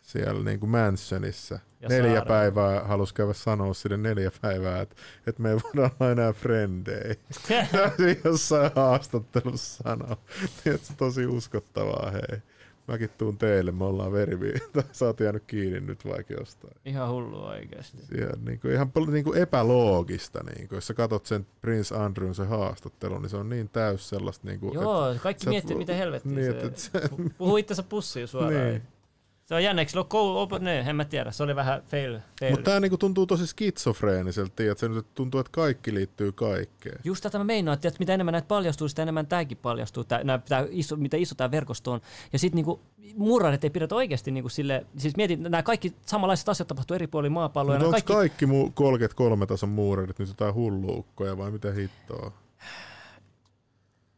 Siellä niinku mansionissa. Ja neljä saarella. päivää, halus käydä sanoa sille neljä päivää, että et me ei voida olla enää frendejä. Se jossain haastattelussa sanoo. Tiedätkö, tosi uskottavaa, hei. Mäkin tuun teille, me ollaan verivi. Sä oot jäänyt kiinni nyt vaikka jostain. Ihan hullu oikeasti. Siellä, niin kuin, ihan niin kuin epäloogista. Niin kuin, jos sä katsot sen Prince Andrewn se haastattelu, niin se on niin täys sellaista. Niin kuin, Joo, kaikki et miettii, mitä helvettiä niin, se, et, et se, puhuu itsensä pussiin suoraan. Niin. Se on koulu, op, ne, en mä tiedä, se oli vähän fail. fail. Mutta tämä niinku tuntuu tosi skitsofreeniselta, tiedät, se nyt tuntuu, että kaikki liittyy kaikkeen. Just tätä mä meinaan, että mitä enemmän näitä paljastuu, sitä enemmän tämäkin paljastuu, tää, nää, tää iso, mitä iso tämä verkosto on. Ja sitten niinku, murrarit ei pidetä oikeasti niinku sille, siis mietin, nämä kaikki samanlaiset asiat tapahtuu eri puolilla maapalloa. ja Mutta onko kaikki, kaikki mu- 33 tason muurerit nyt jotain hulluukkoja vai mitä hittoa?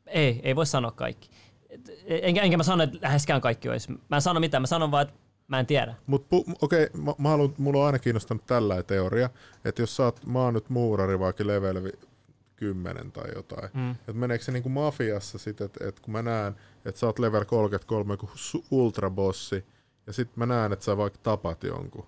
Ei, ei voi sanoa kaikki. Enkä, enkä mä sano, että läheskään kaikki olisi. Mä en sano mitään, mä sanon vaan, että mä en tiedä. Mutta pu- okei, okay, mä, mä haluan, mulla on aina kiinnostanut tällä teoria, että jos sä oot, mä oon nyt muurari vaikka level vi- 10 tai jotain, Mm. mm. että meneekö se niinku mafiassa sit, että et kun mä näen, että sä oot level 33 joku su- ultrabossi, ja sit mä näen, että sä vaikka tapat jonkun,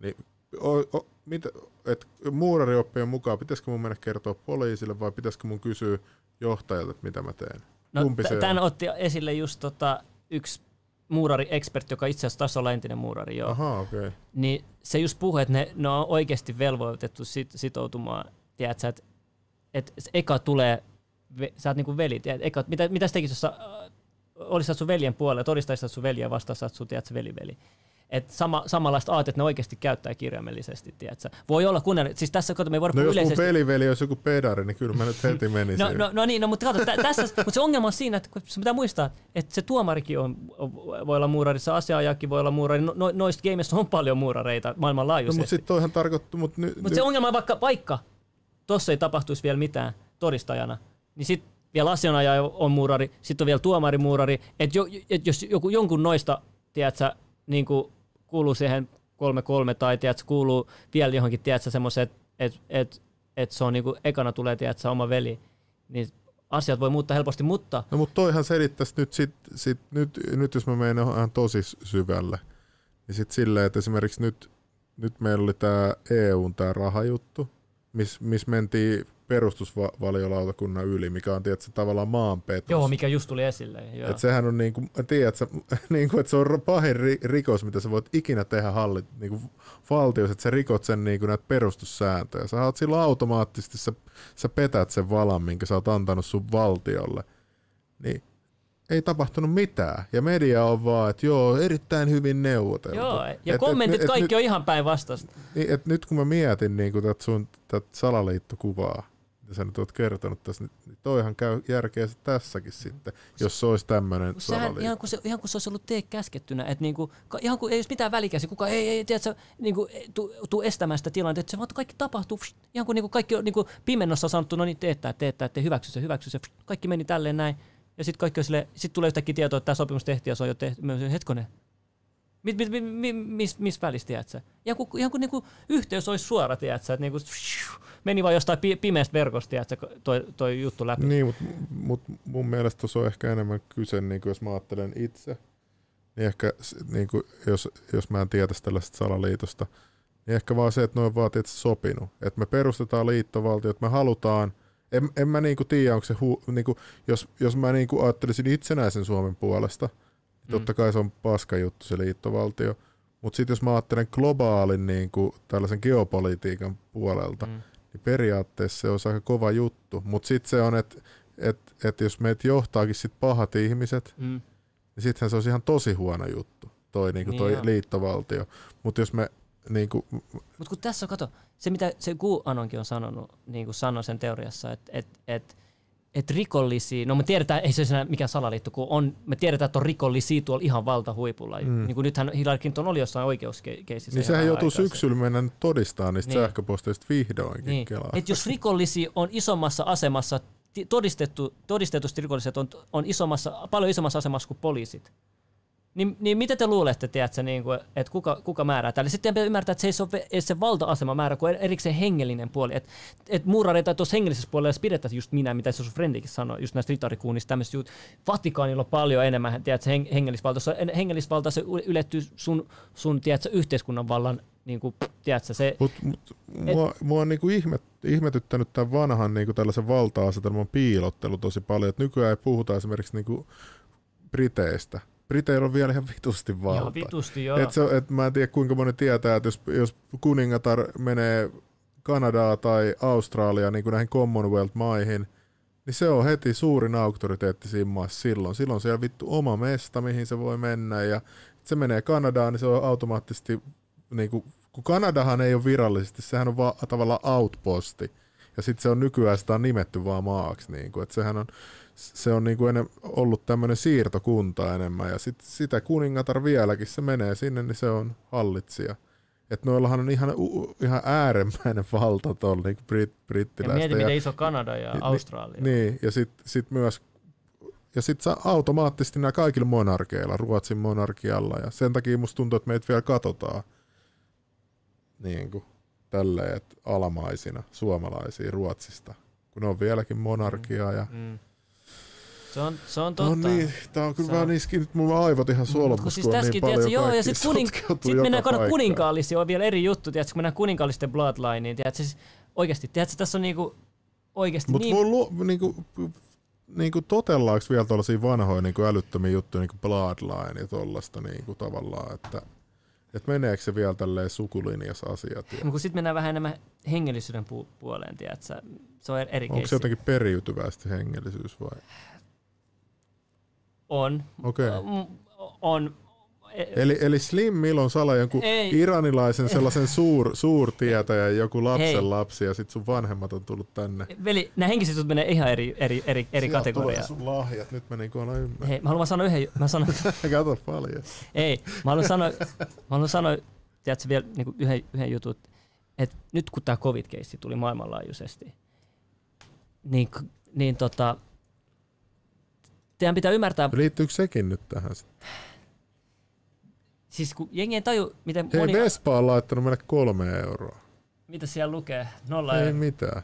niin o, o, mitä, et muurarioppien mukaan, pitäisikö mun mennä kertoa poliisille vai pitäisikö mun kysyä johtajalta, että mitä mä teen? No, Kumpi se tämän on? otti esille just tota, yksi muurari-ekspertti, joka itse asiassa taisi olla entinen muurari, joo. Ahaa, okei. Niin se just puhui, että ne, ne on oikeasti velvoitettu sit, sitoutumaan, tiedätkö, että et eka tulee, ve, sä oot niinku veli, tiedät, eka, mitä, mitä sä tekisit, jos sä äh, olisit sun veljen puolella, todistaisit sun veljeä vastaan, sä oot sun, tiedätkö, veliveli. Et sama, samanlaista aatetta ne oikeasti käyttää kirjaimellisesti, tiedätkö. Voi olla, kun siis tässä, kato, me ei voida No jos mun yleisesti. veliveli olisi joku pedari, niin kyllä mä nyt heti menisin. No, no, no niin, no, mutta kato, tä, tässä, mutta se ongelma on siinä, että se pitää muistaa, että se tuomarikin on, voi olla muurarissa, asiaajakin voi olla muurari, no, no, noista gameissa on paljon muurareita No, maailmanlaajuisesti. mutta sitten toihan tarkoittaa, mutta nyt... Mutta se ongelma on vaikka, vaikka tossa ei tapahtuisi vielä mitään todistajana, niin sitten vielä asianajaja on muurari, sitten on vielä tuomari muurari, että jo, et jos joku, jonkun noista, tiedätkö, niin kuuluu siihen kolme kolme tai tiedätkö, kuuluu vielä johonkin, tiedätkö, semmoisen, että et, et, et se on niin kuin, ekana tulee, tiedätkö, oma veli, niin asiat voi muuttaa helposti, mutta No mutta toihan selittäisi nyt, sit, sit, nyt, nyt jos mä menen ihan tosi syvälle, niin sitten silleen, että esimerkiksi nyt, nyt meillä oli tämä EUn tämä rahajuttu, missä mis mentiin perustusvaliolautakunnan yli, mikä on tietysti tavallaan maanpetos. joo, mikä just tuli esille. Joo. Et sehän on niinku, tiedätkö, niinku, että se on pahin ri- rikos, mitä sä voit ikinä tehdä hallit, niinku valtiossa, että sä rikot sen niinku näitä perustussääntöjä. Sä oot silloin automaattisesti, sä, sä petät sen valan, minkä sä oot antanut sun valtiolle. Niin ei tapahtunut mitään. Ja media on vaan, että joo, erittäin hyvin neuvoteltu. Joo, ja Et- kommentit et- et kaikki nyt- on ihan päinvastaista. niin, et nyt kun mä mietin niin tätä sun tätä salaliittokuvaa, sä nyt oot kertonut tässä, niin- niin toihan käy järkeä tässäkin sitten, jos se olisi tämmöinen Kun salaliitto. ihan, kuin se, ihan kuin se olisi ollut tee käskettynä, että niinku, ihan kuin ei olisi mitään välikäsi, kuka ei, ei tiedätkö, niinku, tuu, tuu estämään sitä tilannetta, että se vaan kaikki tapahtuu, pst, ihan kuin niinku kaikki on niinku pimennossa sanottu, no niin teettää, teettää, te hyväksy se, hyväksy se, pst, kaikki meni tälleen näin, ja sitten kaikki on silleen, sit tulee yhtäkkiä tietoa, että tämä sopimus tehtiin ja se on jo tehty, hetkonen, mit, mit, mit, mit, mis, mis välissä, tiedätkö? Ihan kuin, ihan kuin niinku yhteys olisi suora, tiedätkö, että niinku, meni vaan jostain pi- pimeästä verkosta, tiedätkö, toi, toi juttu läpi. Niin, mutta mut mun mielestä tuossa on ehkä enemmän kyse, niin jos mä ajattelen itse, niin ehkä niin kuin, jos, jos mä en tietäisi tällaisesta salaliitosta, niin ehkä vaan se, että noin vaan tietysti sopinut. Että me perustetaan liittovaltio, että me halutaan, en, en mä niinku tiedä, onko se, hu, niinku, jos, jos mä niinku ajattelisin itsenäisen Suomen puolesta, niin totta kai se on paska juttu se liittovaltio, mutta sitten jos mä ajattelen globaalin niinku, tällaisen geopolitiikan puolelta, Mm. Niin periaatteessa se on aika kova juttu. Mutta sitten se on, että et, et jos meitä johtaakin sit pahat ihmiset, Mm. niin sittenhän se olisi ihan tosi huono juttu, toi, niinku, Niin toi joo. liittovaltio. Mutta jos me niinku, Mutta kun tässä on, kato, se mitä se QAnonkin on sanonut, niin kuin sanoi sen teoriassa, että et, et, että rikollisia, no me tiedetään, ei se ole mikään salaliitto, kun on, me tiedetään, että on rikollisia tuolla ihan valtahuipulla. Mm. Niin kuin nythän Hillary Clinton oli jossain oikeuskeisissä. Niin sehän joutuu syksyllä mennä todistamaan niistä Niin. sähköposteista vihdoinkin Niin. Kelaa. Et jos rikollisia on isommassa asemassa, todistettu, todistetusti rikolliset on, on isommassa, paljon isommassa asemassa kuin poliisit, niin, niin mitä te luulette, tiedätkö, niin kuin, että kuka, kuka määrää tälle? Sitten pitää ymmärtää, että se ei ole edes se valta-asema määrä, kuin erikseen hengellinen puoli. Että et muurareita tuossa hengellisessä puolella pidetä just minä, mitä se sun frendikin sanoi, just näistä ritarikuunnista, tämmöistä jut- Vatikaanilla on paljon enemmän, tiedätkö, heng- hengellisvalta. Hengellisvalta se ylettyy sun, sun tiedätkö, yhteiskunnan vallan, niin kuin, tiedätkö, se... Mut, mut, mua, mua on niinku ihmet, ihmetyttänyt tämän vanhan niinku tällaisen valta-asetelman piilottelu tosi paljon. Et nykyään ei puhuta esimerkiksi niinku Briteistä. Briteillä on vielä ihan vitusti valtaa. Ihan vitusti, joo. Et se, et mä en tiedä kuinka moni tietää, että jos, jos kuningatar menee Kanadaa tai Australiaa niin kuin näihin Commonwealth-maihin, niin se on heti suurin auktoriteetti siinä maassa silloin. Silloin siellä vittu oma mesta, mihin se voi mennä ja se menee Kanadaan, niin se on automaattisesti, niin kuin, kun Kanadahan ei ole virallisesti, sehän on vaan tavallaan outposti. Ja sitten se on nykyään sitä on nimetty vaan maaksi. Niin kuin, että sehän on, se on niin kuin ollut tämmöinen siirtokunta enemmän. Ja sit, sitä kuningatar vieläkin, se menee sinne, niin se on hallitsija. Että noillahan on ihan, u- ihan äärimmäinen valta tuolla niin brit, Ja brittiläistä. mieti, miten iso Kanada ja Ni- Australia. Niin, ja sitten sit myös ja sitten automaattisesti nämä kaikilla monarkeilla, Ruotsin monarkialla, ja sen takia musta tuntuu, että meitä vielä katsotaan niin kuin, tälleen, että alamaisina suomalaisia Ruotsista, kun ne on vieläkin monarkia. Ja... Mm. Se on, se on No totta. niin, tää on kyllä Se vähän on- niiskin, nyt mulla aivot ihan solmus, Kun siis kun on niin tiedätkö, paljon joo, ja kuning, sotkeutuu sit mennään kato paikkaan. kuninkaallisia, on vielä eri juttu, tiedätkö, kun mennään kuninkaallisten bloodlineen, tiedätkö, siis oikeasti, tiedätkö, tässä on niinku oikeasti Mutta niin... voi luo, niinku, niinku totellaanko vielä tuollaisia vanhoja niinku älyttömiä juttuja, niinku Bloodline ja tollasta niinku tavallaan, että et meneekö se vielä tälleen sukulinjas asiat? Ja, Mutta kun sitten mennään vähän enemmän hengellisyyden pu- puoleen, tiedätkö, se on eri onko keissi. se jotenkin periytyvästi hengellisyys vai? On. Okei. Mm, On. E- Eli, eli Slim Milon sala jonkun Ei. iranilaisen sellaisen suur, suurtietäjän joku lapsen Hei. lapsi ja sit sun vanhemmat on tullut tänne. Veli, nämä henkiset menee ihan eri, eri, eri, eri kategoriaan. sun lahjat, nyt mä niinku alan ymmärrä. Hei, mä haluan sanoa yhden, mä sanon, Kato paljon. Ei, mä haluan sanoa, mä haluan sanoa tiedätkö, vielä niin yhden, yhden jutun, että nyt kun tämä covid-keissi tuli maailmanlaajuisesti, niin, niin tota, teidän pitää ymmärtää, Liittyykö sekin nyt tähän? sitten? siis kun jengi ei taju, miten Hei, moni, Vespa on laittanut meille kolme euroa. mitä siellä lukee, nolla Ei euroa. mitään.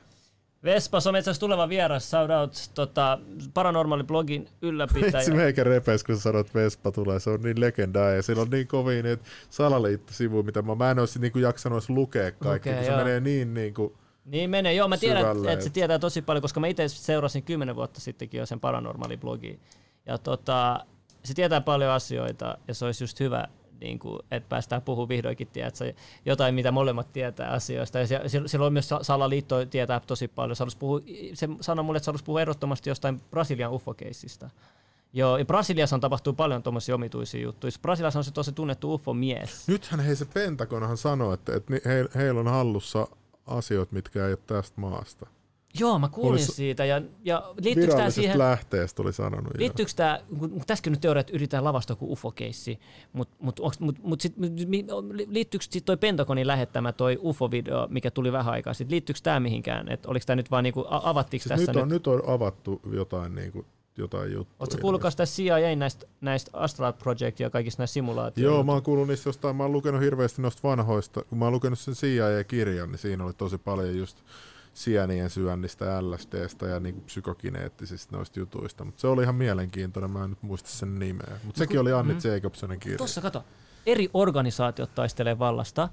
Vespas on itse asiassa tuleva vieras, shout out tota, Paranormaali blogin ylläpitäjä. Vitsi meikä repes, kun sä sanot, että Vespa tulee. Se on niin legendaa ja sillä on niin kovin niitä salaliittosivuja, mitä mä, mä en olisi niinku jaksanut edes lukea kaikki, Lukee, kun se joo. menee niin niinku... Niin menee, joo mä tiedän, että se et- tietää tosi paljon, koska mä itse seurasin kymmenen vuotta sittenkin jo sen paranormaali blogi. Ja tota, se tietää paljon asioita ja se olisi just hyvä, niin kuin, että päästään puhumaan vihdoinkin tiedätkö, jotain, mitä molemmat tietää asioista. Ja se- se- silloin myös Sa- salaliitto tietää tosi paljon. Se, puhua, se sanoi mulle, että se puhua ehdottomasti jostain Brasilian ufo-keissistä. Joo, ja Brasiliassa on tapahtuu paljon tuommoisia omituisia juttuja. Brasiliassa on se tosi tunnettu ufo-mies. Nythän hei se Pentagonhan sanoi, että, että he, heillä on hallussa asioita, mitkä ei ole tästä maasta. Joo, mä kuulin Olis- siitä. Ja, ja liittyykö tämä siihen... lähteestä oli sanonut. Liittyykö tämä, kun tässäkin nyt teoria, että yritetään lavastaa kuin UFO-keissi, mutta mut, mut, mut, mut sit, liittyykö sitten toi Pentagonin lähettämä toi UFO-video, mikä tuli vähän aikaa sitten, liittyykö tämä mihinkään, että oliko tämä nyt vaan niinku, avattiinko Siis tässä nyt, on, nyt on avattu jotain, niinku, jotain juttuja. Oletko kuullut tästä CIA näistä, näistä Astral Project ja kaikista näistä simulaatioista? Joo, mä oon kuullut niistä jostain, mä oon lukenut hirveästi noista vanhoista, kun mä oon lukenut sen CIA-kirjan, niin siinä oli tosi paljon just sienien syönnistä, LSDstä ja niinku psykokineettisistä noista jutuista, mutta se oli ihan mielenkiintoinen, mä en nyt muista sen nimeä, mutta sekin oli Anni mm. Jacobsonin kirja. Tuossa kato, eri organisaatiot taistelee vallasta,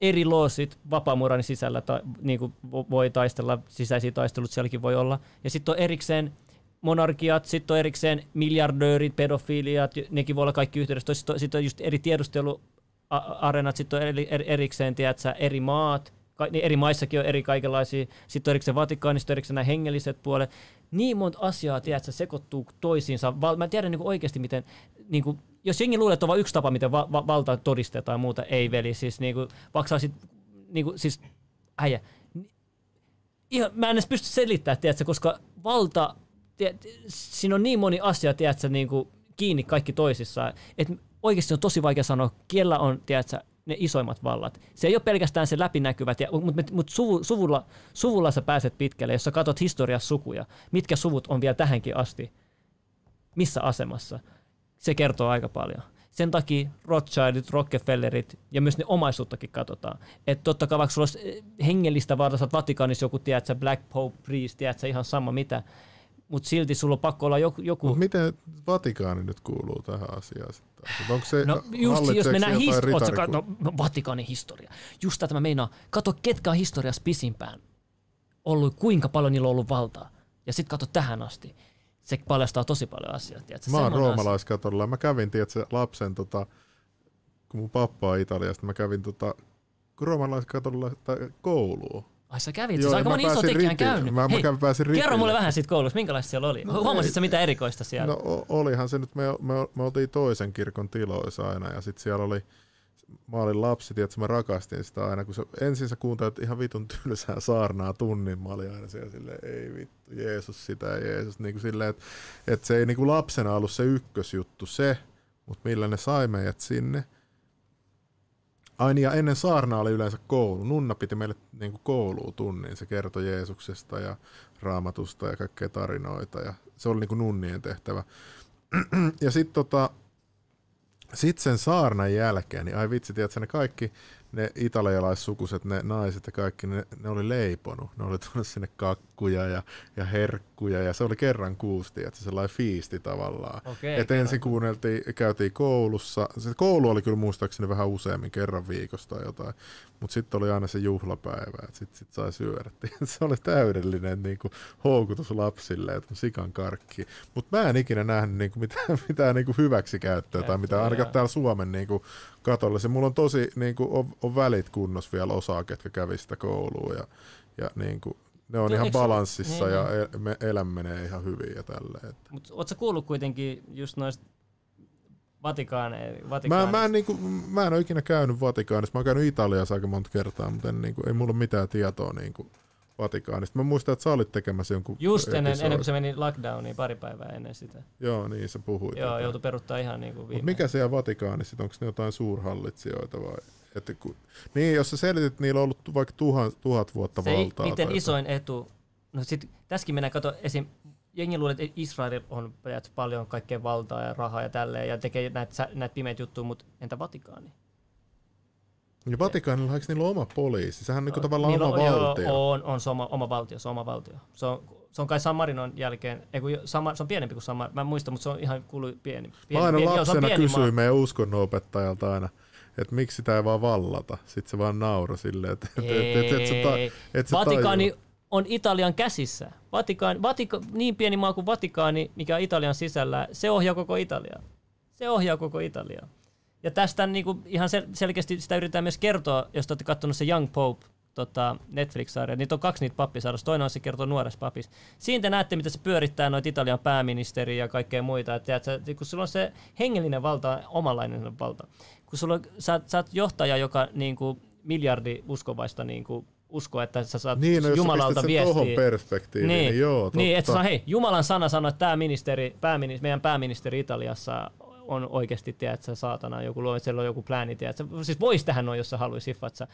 eri loosit vapaamuuranin sisällä ta, niin kuin vo- voi taistella, sisäisiä taistelut sielläkin voi olla, ja sitten on erikseen monarkiat, sitten on erikseen miljardöörit, pedofiiliat, nekin voi olla kaikki yhteydessä. Sitten on, just eri tiedusteluareenat, sitten on eri, eri, erikseen, tiedätkö, eri maat, niin eri maissakin on eri kaikenlaisia, sitten on erikseen Vatikaani, sitten on erikseen nämä hengelliset puolet. Niin monta asiaa, tiedätkö, sekoittuu toisiinsa. Val, mä tiedän niin oikeasti, miten, niin kuin, jos jengi luulee, että on vain yksi tapa, miten va, va, valta todistetaan muuta, ei veli, siis niin kuin, vaikka sit, niin kuin, siis äijä, ihan, mä en edes pysty selittämään, tiedätkö, koska valta, tiedät, siinä on niin moni asia, tiedätkö, niin kuin kiinni kaikki toisissaan, että oikeasti on tosi vaikea sanoa, kellä on, tiedätkö, ne isoimmat vallat. Se ei ole pelkästään se läpinäkyvät, mutta mut suvu, suvulla, suvulla sä pääset pitkälle, jos sä katsot historiassa sukuja, mitkä suvut on vielä tähänkin asti, missä asemassa. Se kertoo aika paljon. Sen takia Rothschildit, Rockefellerit ja myös ne omaisuuttakin katsotaan. Että totta kai vaikka sulla olisi hengellistä varta, sä Vatikaanissa joku, tiedätkö, Black Pope Priest, tiedätkö, ihan sama mitä, mutta silti sulla on pakko olla joku... joku... Mut miten Vatikaani nyt kuuluu tähän asiaan sitten? Onko se No just jos hallitseeko mennään jotain historiaan, ritariku- no, Vatikaanin historia. Just tätä mä meinaan. Kato, ketkä on historiassa pisimpään ollut, kuinka paljon niillä on ollut valtaa. Ja sitten kato tähän asti. Se paljastaa tosi paljon asioita. tiedätkö? Mä oon roomalaiskatolla. Mä kävin, tiedätkö, lapsen, tota, kun mun pappa on Italiasta, mä kävin tota, roomalaiskatolla tai kouluun. Ai sä kävit, Joo, siis aika mä moni iso tekijä on käynyt. Mä- mä Hei, kävin- pääsin kerro ripille. mulle vähän siitä koulusta, minkälaista siellä oli? No Huomasit sä mitä erikoista siellä? No olihan se nyt, me, me, me oltiin toisen kirkon tiloissa aina ja sitten siellä oli, mä olin lapsi, tiedätkö, mä rakastin sitä aina, kun sä, ensin sä kuuntelit ihan vitun tylsää saarnaa tunnin, mä olin aina siellä silleen, ei vittu, Jeesus sitä Jeesus, niin kuin silleen, että et se ei niin kuin lapsena ollut se ykkösjuttu se, mutta millä ne sai meidät sinne. Aina ja ennen saarnaa oli yleensä koulu. Nunna piti meille niin kuin kouluun tunnin. Se kertoi Jeesuksesta ja raamatusta ja kaikkea tarinoita. Ja se oli niin kuin nunnien tehtävä. ja sitten tota, sit sen saarnan jälkeen, niin ai vitsi, tiedätkö, ne kaikki ne italialaissukuset, ne naiset ja kaikki, ne, ne oli leiponut. Ne oli tuonut sinne kakkuja ja, ja herkkuja ja se oli kerran kuusi, tiedätkö, sellainen fiisti tavallaan. Okei, Et ensin kuunneltiin, käytiin koulussa. Se koulu oli kyllä muistaakseni vähän useammin, kerran viikosta tai jotain. Mutta sitten oli aina se juhlapäivä, että sitten sit sai syödä. se oli täydellinen niin kuin, houkutus lapsille, että sikan karkki. Mutta mä en ikinä nähnyt niin kuin, mitään, mitään niin kuin hyväksikäyttöä tai mitään, ainakaan täällä Suomen niin kuin, katolla. Mulla on tosi, niin kuin, on, on välit kunnossa vielä osaa, ketkä kävi sitä koulua ja, ja niin kuin, ne on No, ihan balanssissa niin, ja niin. el, me, elämä menee ihan hyvin ja tälleen. Mutta ootko sä kuullut kuitenkin just noista Vatikaane, Mä, Vatikaanista? mä, en, niin kuin, mä en ole ikinä käynyt Vatikaanissa. Mä oon käynyt Italiassa aika monta kertaa, mutta en, niin kuin, ei mulla ole mitään tietoa niin kuin, Vatikaanista. Mä muistan, että sä olit tekemässä jonkun Just ennen, episodin. ennen kuin se meni lockdowniin pari päivää ennen sitä. Joo, niin sä puhuit. Joo, joutui peruttaa ihan niin kuin Mut mikä siellä Vatikaanissa, onko ne jotain suurhallitsijoita vai? Että kun, niin, jos sä selitit, että niillä on ollut vaikka tuhat, tuhat vuotta se valtaa. niiden tai isoin etu, no sit tässäkin mennään kato esim. Jengi luulee, että Israel on paljon kaikkea valtaa ja rahaa ja tälleen ja tekee näitä, näitä pimeitä juttuja, mutta entä Vatikaani? Ja Vatikaanilla, eikö niillä ole oma poliisi? Sehän on niin tavallaan oma on, joo, valtio. On, on se oma, oma valtio, se on oma valtio. Se on, se on kai San Marinon jälkeen, ei kun Sama, se on pienempi kuin San Mar- mä en muista, mutta se on ihan kuulu pieni. pieni Mä aina pieni, joo, lapsena kysyin maa. meidän uskonnonopettajalta aina, että miksi sitä ei vaan vallata. Sitten se vaan nauroi silleen, että et, et, et, et, sä ta- et sä Vatikaani tajua. on Italian käsissä. Vatikaan, Vatika, niin pieni maa kuin Vatikaani, mikä on Italian sisällä, se ohjaa koko Italiaa. Se ohjaa koko Italiaa. Ja tästä niin kuin ihan sel- selkeästi sitä yritetään myös kertoa, jos te olette katsonut se Young Pope tota Netflix-sarja. Niitä on kaksi niitä pappisarjasta. Toinen on se kertoo nuoresta papista. Siinä te näette, miten se pyörittää noita Italian pääministeriä ja kaikkea muita. Et, tiedätkö, kun sulla on se hengellinen valta, omanlainen valta. Kun sulla on, sä, sä oot johtaja, joka niin kuin, miljardi uskovaista niin kuin, uskoo, että sä saat Niin, no jos sä Jumalalta sen viestiä. tohon perspektiiviin, niin joo, Niin, että totta. sano, hei, Jumalan sana sanoo, että tämä ministeri, pääministeri, meidän pääministeri Italiassa on oikeasti, tiedätkö, saatana, joku luo, että siellä on joku plääni, tiedätkö, siis voisi tähän noin, jos sä haluaisi hiffat sä.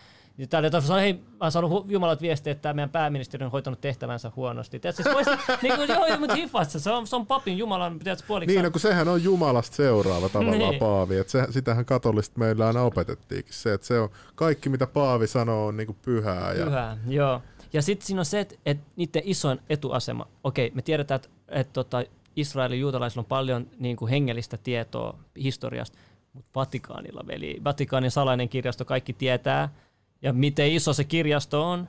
Täällä jotain sanoo, hei, mä oon saanut Jumalat viestiä, että meidän pääministeri on hoitanut tehtävänsä huonosti. Tiedätkö, siis voisi, niin kuin, joo, mutta hiffat sä, se on, se on papin Jumalan, tiedätkö, puoliksi. Niin, no, kun sehän on Jumalasta seuraava tavallaan Niin. paavi. Et se, sitähän katolista meillä aina opetettiinkin. Se, että se on, kaikki mitä paavi sanoo on niinku pyhää. Ja, Pyhää, joo. Ja sitten siinä on se, että, että niiden isoin etuasema, okei, me tiedetään, että, että tota, Israelin juutalaisilla on paljon niin kuin hengellistä tietoa historiasta, mutta Vatikaanilla, veli, Vatikaanin salainen kirjasto kaikki tietää, ja miten iso se kirjasto on.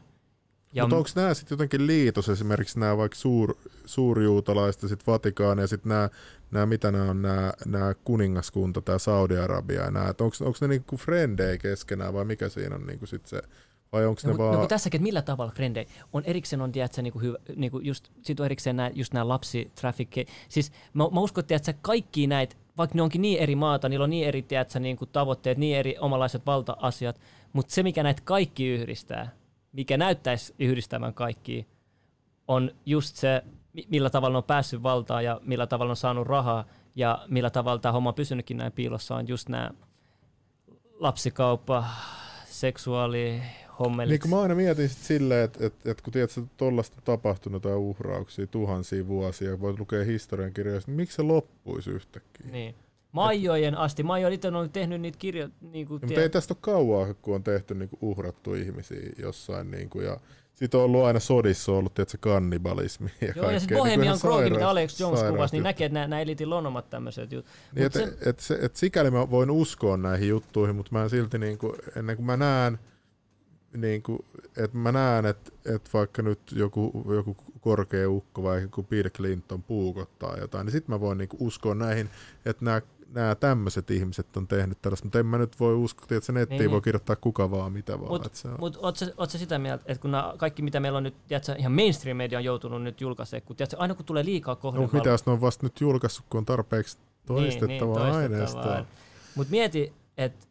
Ja Mutta onko nämä sitten jotenkin liitos, esimerkiksi nämä vaikka suur, suurjuutalaiset ja sitten Vatikaani ja sitten nämä, nämä, mitä nämä on, nämä, nämä kuningaskunta, tämä Saudi-Arabia ja nämä, onko ne niinku frendejä keskenään vai mikä siinä on niinku sit se, vai onko No, ne kun- vaan... no tässäkin, että millä tavalla frendei, on erikseen on, tiedätkö, niinku hyvä, niinku just, sit on erikseen nää, just nämä lapsitrafficke. Siis mä, mä uskon, että kaikki näitä, vaikka ne onkin niin eri maata, niillä on niin eri tiedätkö, niinku tavoitteet, niin eri omalaiset valta-asiat, mutta se mikä näitä kaikki yhdistää, mikä näyttäisi yhdistävän kaikki, on just se, mi- millä tavalla ne on päässyt valtaan ja millä tavalla ne on saanut rahaa ja millä tavalla tämä homma on pysynytkin näin piilossa on just nämä lapsikauppa, seksuaali, hommelit. Niin kuin mä aina mietin sit silleen, että et, et kun tiedät, että tuollaista on tapahtunut tai uhrauksia tuhansia vuosia, voit lukea historiankirjoista, niin miksi se loppuisi yhtäkkiä? Niin. Maijojen asti. Maijo itse on tehnyt niitä kirjoja. Niin kuin Ja, mutta ei tästä ole kauaa, kun on tehty niin kuin uhrattu ihmisiä jossain. Niin kuin, ja sitten on ollut aina sodissa ollut tietysti, kannibalismi ja Joo, ja sitten niin kuin Bohemian Grove, mitä Alex Jones kuvasi, niin näkee, että nämä, elitin lonomat tämmöiset jutut. Niin, et, et, se, et sikäli mä voin uskoa näihin juttuihin, mutta mä silti niin kuin, ennen kuin mä näen, niin kuin, että mä näen, että, että vaikka nyt joku, joku korkea ukko vai joku Bill Clinton puukottaa jotain, niin sitten mä voin niin kuin uskoa näihin, että nämä nämä tämmöiset ihmiset on tehnyt tällaista, mutta en mä nyt voi uskoa, että se nettiin Niin, voi niin. kirjoittaa kuka vaan mitä vaan. Mutta se on. mut, oot, sä, oot sä sitä mieltä, että kun nää, kaikki mitä meillä on nyt, tiedätkö, ihan mainstream media on joutunut nyt julkaisemaan, kun tiedätkö, aina kun tulee liikaa no, kohdevalvontaa. mitä jos ne on vasta nyt julkaissut, kun on tarpeeksi toistettavaa niin, niin, aineistoa. Mutta mieti, että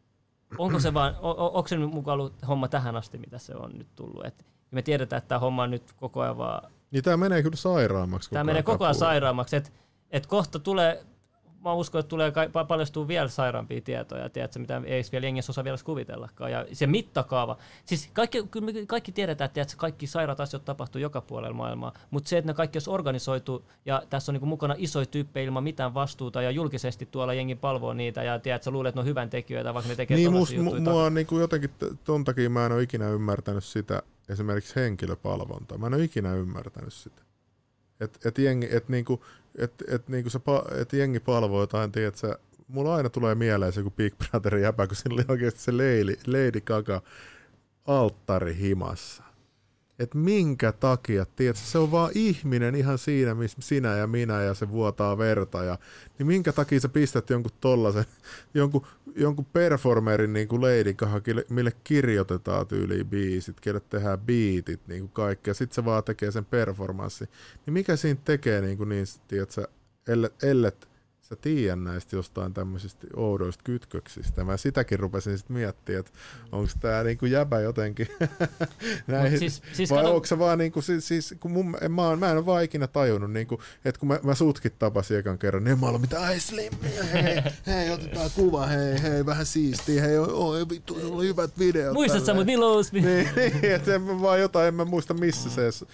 onko se vaan, o, o, onko se nyt mukaan ollut homma tähän asti, mitä se on nyt tullut. Et me tiedetään, että tämä homma on nyt koko ajan vaan, Niin tämä menee kyllä sairaammaksi. tämä menee koko ajan sairaammaksi. Että et kohta tulee, mä uskon, että tulee kai- paljastuu vielä sairaampia tietoja, tiedätkö, mitä ei vielä jengissä osaa vielä kuvitellakaan. Ja se mitakaava, siis kaikki, kyllä me kaikki tiedetään, että tiedätkö, kaikki sairaat asiat tapahtuu joka puolella maailmaa, mutta se, että ne kaikki olisi organisoitu ja tässä on niinku mukana isoja tyyppejä ilman mitään vastuuta ja julkisesti tuolla jengi palvoo niitä ja tiedätkö, luulet, että ne on hyvän tekijöitä, vaikka ne tekee Niin, musta, juttuja mu, mua on niinku jotenkin, t- ton takia mä en ole ikinä ymmärtänyt sitä, esimerkiksi henkilöpalvontaa. Mä en ole ikinä ymmärtänyt sitä. Että et jengi, et niinku, et, et niinku se, et jengi palvoo jotain, tiedätkö, mulla aina tulee mieleen se joku Big Brotherin jäpä, kun sillä oli oikeasti se Lady, Lady Gaga alttari himassa. Et minkä takia, tiedätkö, se on vaan ihminen ihan siinä, missä sinä ja minä ja se vuotaa verta. Ja, niin minkä takia sä pistät jonkun tollasen, jonkun, jonkun performerin niin kuin Lady Gaga, mille kirjoitetaan tyyliin biisit, kelle tehdään biitit, niin kuin kaikkea. Sitten se vaan tekee sen performanssi. Niin mikä siinä tekee niin, kuin niin tiedätkö, ellet, ellet sä tiedä näistä jostain tämmöisistä oudoista kytköksistä. Mä sitäkin rupesin sitten miettimään, että onko tämä niinku jäbä jotenkin näihin, siis- siis vai kato- onko se vaan niinku, siis, siis kun mun, en, mä, oon- mä en ole vaan ikinä tajunnut, niinku, että kun mä, mä sutkin tapasin ekan kerran, niin en mä ollut mitään, ai slim, hei, hei, otetaan kuva, hei, hei, vähän siistiä, hei, oi, oi vittu, sulla on hyvät videot. Muistatko sä tälleen. mut milloin Niin, niin että en mä vaan jotain, en mä muista missä se edes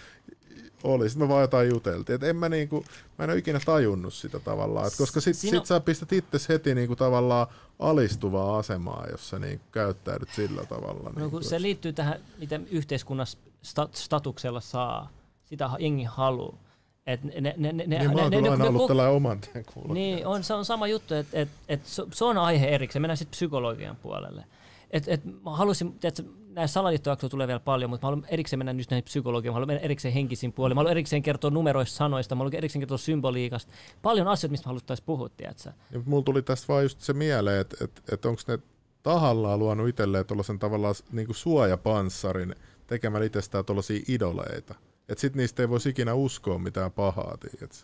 oli. Sitten me vaan jotain juteltiin. Et en mä, niinku, mä en ole ikinä tajunnut sitä tavallaan. Et koska sit, Siinä sit sä pistät itse heti niinku tavallaan alistuvaa asemaa, jos sä niinku käyttäydyt sillä tavalla. No niinku, se liittyy tähän, miten yhteiskunnassa sta- statuksella saa. Sitä jengi haluu. Et ne, ne, ne, ne, Niin mä oon kyllä aina ollut tällainen oman tien. Niin, on, se on sama juttu, että et, et se, se on aihe erikseen. Mennään sitten psykologian puolelle. Et, et mä haluaisin, tiedätkö, näissä salaliittojaksoja tulee vielä paljon, mutta mä haluan erikseen mennä nyt näihin psykologiaan, mä haluan mennä erikseen henkisiin puoliin, mä haluan erikseen kertoa numeroista, sanoista, mä haluan erikseen kertoa symboliikasta. Paljon asioita, mistä haluttaisiin puhua, tiedätkö? Ja mulla tuli tästä vaan just se mieleen, että et, et onko ne tahallaan luonut itselleen tuollaisen tavallaan niinku suojapanssarin tekemällä itsestään tuollaisia idoleita. Että sit niistä ei voisi ikinä uskoa mitään pahaa, tiedätkö?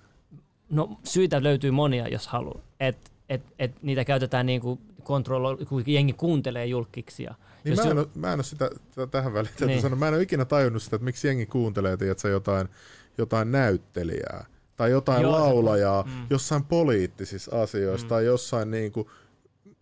No syitä löytyy monia, jos haluaa. Et, et, et niitä käytetään niinku kontrollo, kun jengi kuuntelee julkiksia. Niin mä, en ole, mä en ole sitä t- tähän väliin Niin. sanoa, mä en ole ikinä tajunnut sitä, että miksi jengi kuuntelee tiedätkö, jotain, jotain näyttelijää tai jotain Joo, se- laulajaa mm. jossain poliittisissa asioissa Mm. tai jossain niinku,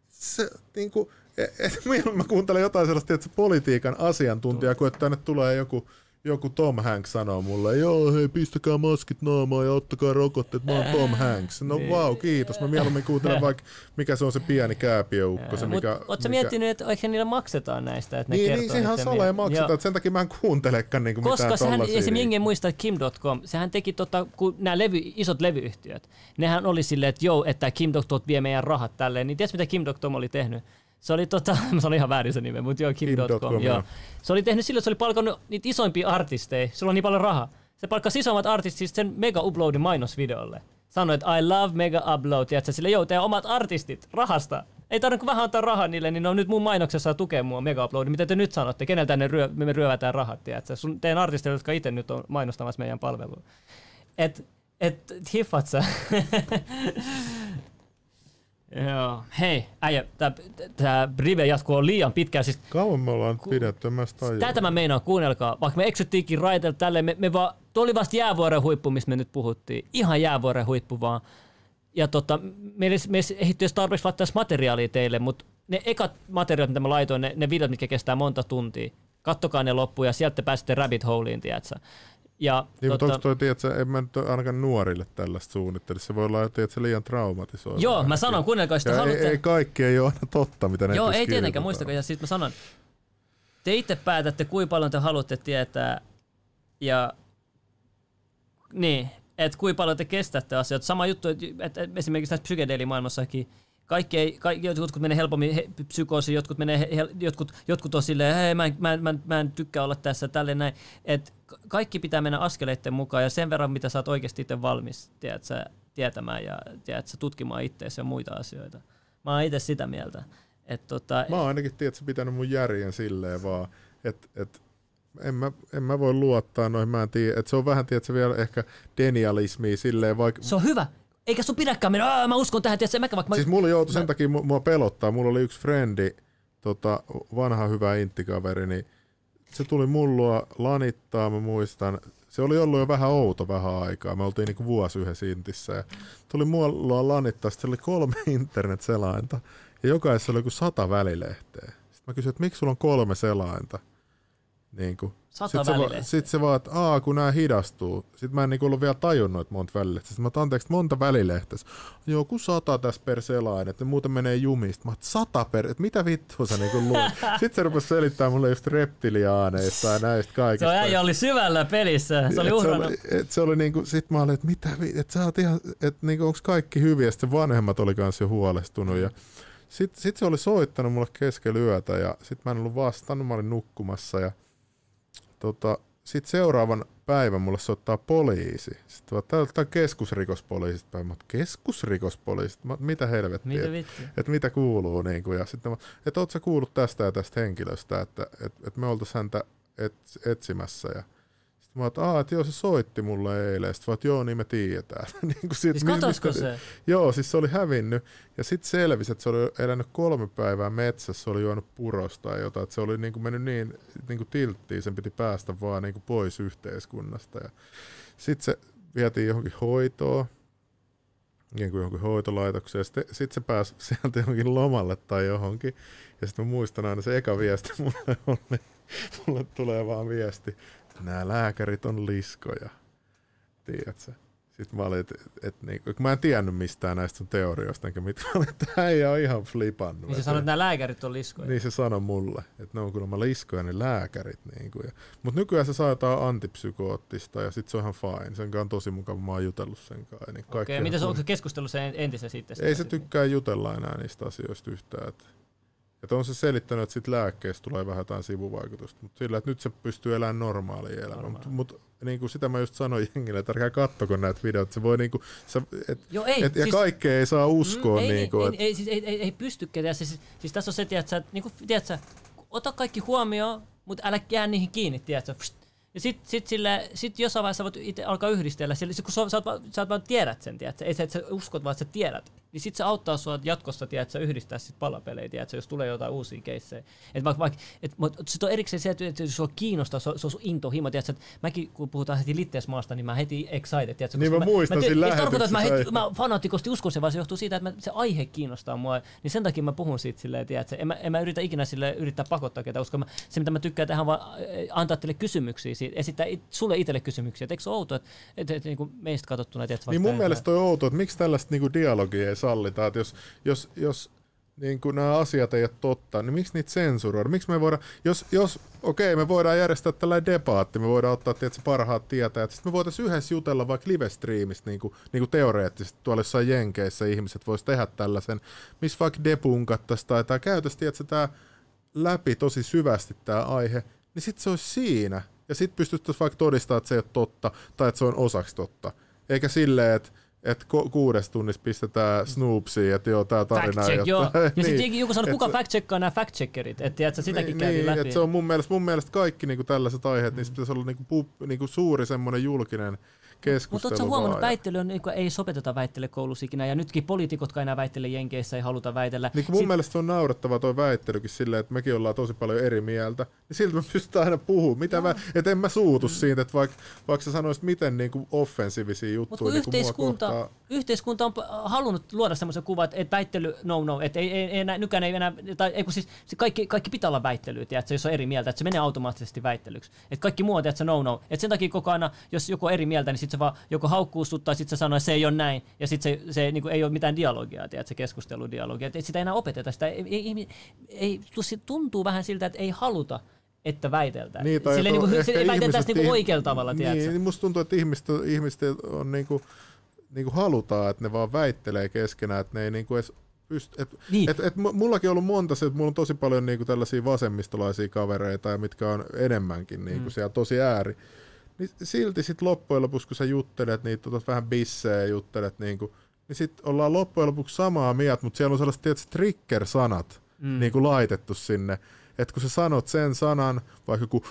se, niinku, et, et, milloin mä kuuntelen jotain sellaista että politiikan asiantuntijaa, kun että tänne tulee joku, joku Tom Hanks sanoo mulle, joo hei pistäkää maskit naamaan ja ottakaa rokotteet, mä oon Tom Hanks. No Niin. vau, wow, kiitos. Mä mieluummin kuuntelen vaikka, mikä se on se pieni kääpiöukko. Se, Mut mikä, ootko sä mikä- miettinyt, että ehkä niillä maksetaan näistä? Että ne niin, kertoo niin, sehän mie- maksetaan, että sen takia mä en kuuntelekaan niinku Koska mitään sehän, tollasia. esimerkiksi jengi ei muista, että Kim.com, sehän teki tota, kun nämä levy, isot levyyhtiöt, nehän oli silleen, että joo, että Kim.com vie meidän rahat tälleen, niin tiedätkö mitä Kim.com oli tehnyt? Se oli, tota, se oli ihan väärin se nime, mutta joo, Kim.com. Joo. joo. Se oli tehnyt silloin, että se oli palkannut niitä isoimpia artisteja, sulla on niin paljon rahaa. Se palkkasi isommat artistit sen mega uploadin mainosvideolle. Sanoi, että I love mega upload, tiedätkö, sille joo, teidän omat artistit, rahasta. Ei tarvitse vähän antaa rahaa niille, niin ne on nyt mun mainoksessa tukea mua mega uploadin. Mitä te nyt sanotte? Keneltä ne ryö, me ryövätään rahat, tiedätkö? Sun, teidän artisteille, jotka itse nyt on mainostamassa meidän palvelua. Et, et hiffat sä? Joo. Hei, äijä, tää, tää rive jatkuu on liian pitkään. Siis Kauan me ollaan Ku... pidetty, en mä sitä tajua. Tätä mä meinaan, kuunnelkaa. Vaikka me eksyttiinkin raiteilta tälleen, me, me vaan tuo oli vasta jäävuoren huippu, mistä me nyt puhuttiin. Ihan jäävuoren huippu vaan. Ja tota, ei- me ei ehditty edes tarpeeksi laittaa edes materiaalia teille, mutta ne ekat materiaalit, mitä mä laitoin, ne, ne videot, mitkä kestää monta tuntia, kattokaa ne loppuun ja sieltä te pääsette rabbit holeiin, tiedätkö? Ja, Niin, mutta tota- onko toi, tiedätkö, en mä nyt ainakaan nuorille tällaista suunnittele. Se voi olla, tiedätkö, liian traumatisoiva. Joo, mä sanon, kuunnelkaa, jos te Ja ei, haluatte. ei, kaikki ei ole aina totta, mitä ne Joo, ei tietenkään, muistakaa. Ja sitten mä sanon, te itse päätätte, kuinka paljon te haluatte tietää ja niin, että kuinka paljon te kestätte asioita. Sama juttu, että että esimerkiksi tässä psykedeelimaailmassakin kaikki ei, kaikki, jotkut menee helpommin he, psykoosiin, jotkut, menee, he, jotkut, jotkut on silleen, hei mä, en- mä, en- mä, en- mä en tykkää olla tässä, tälleen näin. Et ka- kaikki pitää mennä askeleiden mukaan ja sen verran, mitä sä oot oikeasti itse valmis tiedät, sä, tietämään ja tiedät, sä, tutkimaan itseäsi ja muita asioita. Mä oon itse sitä mieltä. Et tota, Mä oon ainakin, tiedätkö, pitänyt mun järjen silleen vaan, että et, en mä, en mä voi luottaa noihin, mä en tiedä. Et se on vähän, tiedätkö, vielä ehkä denialismia silleen, vaikka... Se on hyvä. Eikä sun pidäkään mennä, "Aa, mä uskon tähän, tiedätkö, mäkä vaikka... Siis mä, mulla joutui sen takia, mu- mua pelottaa. Mulla oli yksi frendi, tota, vanha hyvä inttikaveri, niin se tuli mullua lanittaa, mä muistan. Se oli ollut jo vähän outo vähän aikaa. Me oltiin niinku vuosi yhdessä intissä. Ja tuli mullua lanittaa, sitten oli kolme internet-selainta. Ja jokaisessa oli joku sata välilehteä. Sitten mä kysyin, että miksi sulla on kolme selainta? Niin kuin. Sata Sitten se, va- välilehteä. sit se vaan, että aa, kun nämä hidastuu. Sitten mä en niinku ollut vielä tajunnut, että monta välilehteä. Sitten mä oon, anteeksi, monta välilehteä. Joku sata tässä per selain, että muuten menee jumista. Mä oon, sata per, että mitä vittua sä niinku luulet? Sitten se rupesi selittämään mulle just reptiliaaneista ja näistä se kaikista. äijä oli syvällä pelissä. Se oli uhrannut. oli, et se oli niinku, sit mä olin, että mitä, vi- et sä oot ihan, että niinku, onks kaikki hyviä, sitten vanhemmat oli kans jo huolestunut ja sit, sit se oli soittanut mulle keskellä yötä ja sit mä en ollut vastannut, mä olin nukkumassa ja tota, sit seuraavan päivän mulle soittaa poliisi. Sitten vaan, tää tää on keskusrikospoliisista päin. Mä oon, keskusrikospoliisista? Mä, mitä helvettiä? Mitä Et- vittua? et mitä kuuluu niinku, ja sitten mä, että oot sä kuullut tästä ja tästä henkilöstä, että et, et me oltais häntä et, etsimässä ja sitten mä oon, että että joo se soitti mulle eilen, sitten mä oon, joo niin me tiedetään. niin kuin sit, Siis mistä- se? Joo, siis se oli hävinnyt ja sitten selvisi, että se oli elänyt kolme päivää metsässä, se oli juonut purosta ja jotain, että se oli niin kuin mennyt niin, niin kuin tilttiin, sen piti päästä vaan niin kuin pois yhteiskunnasta ja sitten se vietiin johonkin hoitoon, niin kuin johonkin hoitolaitokseen. Sitten sit se pääsi sieltä johonkin lomalle tai johonkin. Ja sitten mä muistan aina se eka viesti mulle oli, mulle tulee vaan viesti, nämä lääkärit on liskoja. Tiedätkö? Sitten mä olin, että et, niinku, kun mä en tiennyt mistään näistä sun teorioista, enkä mitään, mä olin, että ei ole ihan flipannut. Niin se sanoi, että nämä lääkärit on liskoja. niin se sanoi mulle, että ne on kuulemma liskoja ne lääkärit. Niin kuin. Mutta nykyään se saa jotain antipsykoottista ja sitten se on ihan fine. Sen on tosi mukava, mä oon jutellut sen kanssa. Niin Okei, on miten onko se keskustellut sen entisen sitten? Ei se tykkää jutella enää niistä asioista yhtään. Että, että on se selittänyt, että sit lääkkeestä tulee vähän jotain sivuvaikutusta, mutta sillä, että nyt se pystyy elämään normaalia elämää. Mutta mut, niin kuin sitä mä just sanoin jengille, että älkää kattoko näitä videoita. Se voi niin kuin, se, et, Joo, ei, et, ja siis- kaikkea ei saa uskoa. Mm, ei, niin kuin, ei, että, ei, ei, siis ei, ei, ei pystykään. Tiedätkö, Siis, siis tässä on se, tiedätkö, että niin kuin, tiedätkö, ota kaikki huomioon, mutta älä jää niihin kiinni, tiedätkö. Pst. Ja sit, sit, sille, sit jossain vaiheessa voit itse alkaa yhdistellä, sillä, sit kun sä, sä, oot, sä oot vaan tiedät sen, tiedätkö? ei se, että sä uskot, vaan että sä tiedät. Niin sit se auttaa sua jatkossa, tiedätkö, yhdistää sit palapelejä, tiedätkö, jos tulee jotain uusia keissejä. Et vaikka, vaikka, et, sit on erikseen se, että jos sua kiinnostaa, se on, se on sun intohimo, tiedätkö, että mäkin kun puhutaan heti Litteesmaasta, niin mä heti excited, tiedätkö? Niin koska mä muistan mä, siinä ei se tarkoita, että mä, heti, mä fanaattikosti uskon sen, vaan se johtuu siitä, että mä, se aihe kiinnostaa mua, niin sen takia mä puhun siitä silleen, tiedätkö? En mä, en mä yritä ikinä sille yrittää pakottaa ketään, koska mä, se mitä mä tykkään tehdä vaan antaa teille kysymyksiä, siitä, esittää it, sulle itselle kysymyksiä. Et eikö se ole outo, että et, et, niin meistä katsottuna, tiedätkö, Niin mun mielestä on outoa, että miksi tällaista niinku dialogia ei sallita, että jos, jos, jos niin kuin nämä asiat ei ole totta, niin miksi niitä sensuroida? Miksi me voidaan, jos, jos okei, me voidaan järjestää tällainen debaatti, me voidaan ottaa tietysti parhaat tietäjät, sitten me voitaisiin yhdessä jutella vaikka live-streamista niin kuin, niin kuin teoreettisesti tuolla jossain Jenkeissä ihmiset vois tehdä tällaisen, missä vaikka depunkattaisiin tai, tai käytäisiin tietysti tämä läpi tosi syvästi tämä aihe, niin sitten se olisi siinä. Ja sitten pystyttäisiin vaikka todistamaan, että se ei ole totta tai että se on osaksi totta. Eikä silleen, että että ku- kuudes tunnissa pistetään Snoopsiin, että joo, tämä tarina Fact check, ei joo. ole- Ja sitten Niin. joku sanoi, kuka fact checkaa nämä fact checkerit, että tiedätkö, sitäkin käytiin niin, läpi. Et se on mun mielestä, mun mielestä kaikki niinku tällaiset aiheet, mm. niissä pitäisi olla niinku, pu, niinku suuri semmoinen julkinen keskustelu. Mutta oletko huomannut, väittely on, niin ei sopeteta väittele koulussa ikinä, ja nytkin poliitikotkaan enää väittele Jenkeissä, ei haluta väitellä. Niin kuin mun mielestä se on naurettava toi väittelykin silleen, että mekin ollaan tosi paljon eri mieltä. Niin silti me pystytään aina puhumaan. Mitä mä, et en mä suutu siitä, että vaikka, vaikka sä sanoisit miten niin kuin offensiivisia juttuja kun niin yhteiskunta, kohtaa. yhteiskunta on halunnut luoda semmoisen kuvan, että, että väittely, no no, että ei, ei, ei enää, nykään ei enää, tai ei kun siis se kaikki, kaikki pitää olla väittelyä, tiedätkö, jos on eri mieltä, että se menee automaattisesti väittelyksi. Että kaikki muu on, tiedätkö, no no. Että sen takia koko ajan, jos joku on eri mieltä, niin sitten se vaan joko haukkuu sut, tai sitten se sanoo, että se ei ole näin, ja sitten se, se niin kuin, ei ole mitään dialogia, tiedätkö, keskusteludialogia. Että sitä ei enää opeteta, sitä ei, ei, ei, ei, se tuntuu vähän siltä, että ei haluta, että väiteltään. Niin, tai Silleen, että niin kuin, ehkä ei väiteltäisi ihmiset- niin kuin oikealla tavalla, tiedätkö. Niin, niin musta tuntuu, että ihmiset, ihmiset on niinku, niinku halutaan, että ne vaan väittelee keskenään, että ne ei niinku edes pyst- et, Niin. et, et, mu- mullakin on ollut monta se, että mulla on tosi paljon niinku tällaisia vasemmistolaisia kavereita, ja mitkä on enemmänkin niinku Mm. siellä tosi ääri. Niin silti sit loppujen lopuksi, kun sä juttelet niitä, otat vähän bissejä ja juttelet, niinku, niin sit ollaan loppujen lopuksi samaa mieltä, mutta siellä on sellaiset tietysti trigger-sanat Mm. niinku laitettu sinne. Että kun sä sanot sen sanan, vaikka joku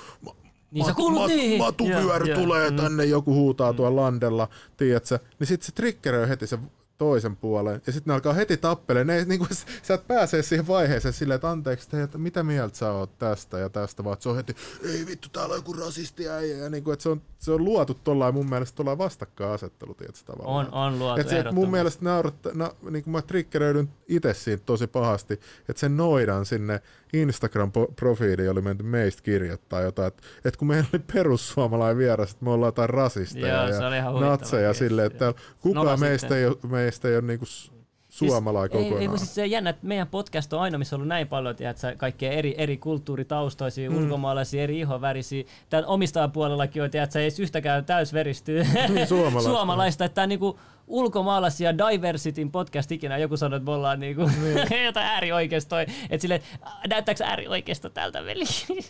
Niin sä kuulut mat, niihin. matuvyöry Joo, joo. tulee Mm. tänne, joku huutaa tuolla landella, tiedätkö, niin sitten se triggeröi heti sen toisen puolen, ja sitten ne alkaa heti tappelemaan. Ne, niin kuin, sä et pääse siihen vaiheeseen silleen, että anteeksi, te, että mitä mieltä sä oot tästä ja tästä, vaan että se on heti, ei vittu, täällä on joku rasisti äijä, ja niin kuin, että se on, se on luotu tuollain mun mielestä tuollain vastakkainasettelu, tiedätkö, tavallaan. On, on luotu Et se, et mun mielestä nauratta, na, niin kuin mä triggeröidyn itse siitä tosi pahasti, että sen noidan sinne Instagram-profiiliin oli menty meistä kirjoittaa jotain, että et kun meillä oli perussuomalainen vieras, että me ollaan jotain rasisteja Joo, ja natseja silleen, että kukaan Nolla meistä sitten. ei, ole, meistä ei ole niinku suomalainen Siis, ei, kokonaan. ei, kun siis se jännä, että meidän podcast on aina, missä on ollut näin paljon tiedätkö, kaikkia eri, eri kulttuuritaustoisia, Mm. mm. ulkomaalaisia, eri ihonvärisiä. Tämän omistajapuolellakin on, tiedätkö, ei yhtäkään täysveristyä Niin, suomalaista. suomalaista. Että tämä on niinku ulkomaalaisia diversityn podcast ikinä. Joku sanoi, että me ollaan niinku Niin. jotain äärioikeistoa. Että sille näyttääkö äärioikeista tältä veli?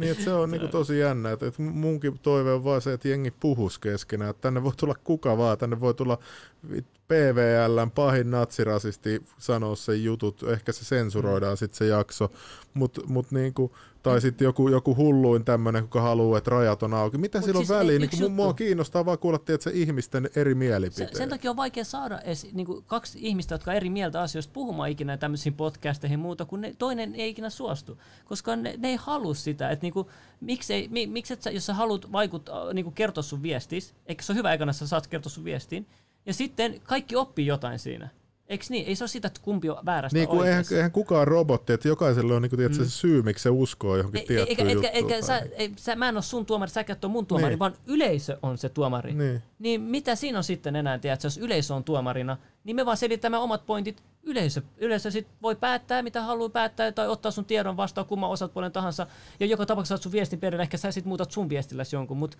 Niin, että se on niinku tosi jännä. Että, että munkin toive on vaan se, että jengi puhus keskenään. Että tänne voi tulla kuka vaan. Tänne voi tulla PVLn pahin natsirasisti sanoa sen jutut. Ehkä se sensuroidaan sitten se jakso. Mut, mut niinku, tai sitten joku, joku hulluin tämmöinen, joka haluaa, että rajat on auki. Mitä Mut sillä on siis yksi Niin mua juttu. kiinnostaa vaan kuulla että se ihmisten eri Se, mielipiteet. sen takia on vaikea saada edes niin kuin kaksi ihmistä, jotka eri mieltä asioista puhumaan ikinä tämmöisiin podcasteihin muuta, kun ne, toinen ei ikinä suostu. Koska ne, ne ei halua sitä. Että niin kuin, miksi, ei, mi, miksi et sä, jos sä haluat vaikuttaa, niin kuin kertoa sun viestis, eikö se ole hyvä aikana, että sä saat kertoa sun viestin, ja sitten kaikki oppii jotain siinä. Eikö niin? Ei se ole sitä, että kumpi on väärästä Niin kuin eihän, eihän kukaan robotti, että jokaisella on niin kuin, Mm. se syy, miksi se uskoo johonkin Ei- tiettyyn eikä, juttuun. eikä, sä, ei, sä, mä en ole sun tuomari, säkään et ole mun tuomari, Niin. vaan yleisö on se tuomari. Niin. Niin mitä siinä on sitten enää, tiedätkö, jos yleisö on tuomarina, niin me vaan selitämme omat pointit. Yleisö, yleisö sit voi päättää, mitä haluaa päättää, tai ottaa sun tiedon vastaan kumman osapuolen tahansa. Ja joka tapauksessa saat sun viestin perille, ehkä sä sit muutat sun viestilläsi jonkun, mutta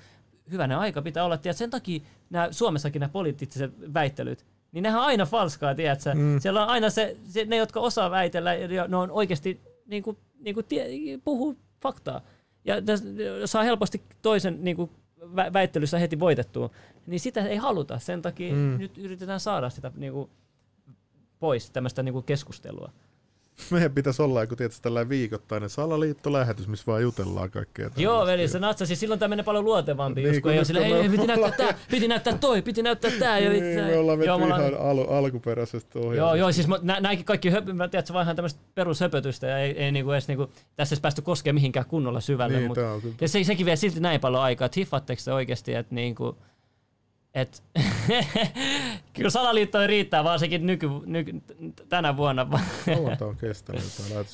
hyvänä aika pitää olla. Tiedät, sen takia nämä, Suomessakin nämä poliittiset väittelyt, niin nehän on aina falskaa, tiedätkö? Mm. Siellä on aina se, se, ne, jotka osaa väitellä, ja ne on oikeasti niin kuin, niin kuin tie, puhuu faktaa. Ja täs, saa helposti toisen niin kuin, vä- väittelyssä heti voitettua. Niin sitä ei haluta. Sen takia mm. nyt yritetään saada sitä niin kuin, pois, tämmöistä niin kuin keskustelua. Meidän pitäisi olla joku tietysti tällainen viikoittainen salaliittolähetys, missä vaan jutellaan kaikkea. Joo, veli, se natsasi. Silloin tämä menee paljon luontevampi, Niin, kun ei ole sillä, ei, piti näyttää tää, piti näyttää toi, piti näyttää tää. ja Niin, me ollaan menty joo, me ollaan- ihan al- alkuperäisestä ohjelmasta. Joo, joo, siis nä, nämäkin kaikki höpö, mä tiedän, se vaan ihan tämmöistä perushöpötystä ja ei, ei niinku edes niinku, tässä edes päästy koskemaan mihinkään kunnolla syvälle. Niin, mut, tää on kyllä ja se, sekin vie silti näin paljon aikaa, että hiffaatteko te oikeasti, että niinku, et, kyllä salaliittoja riittää varsinkin nyky, nyky, tänä vuonna. Kauan on kestänyt.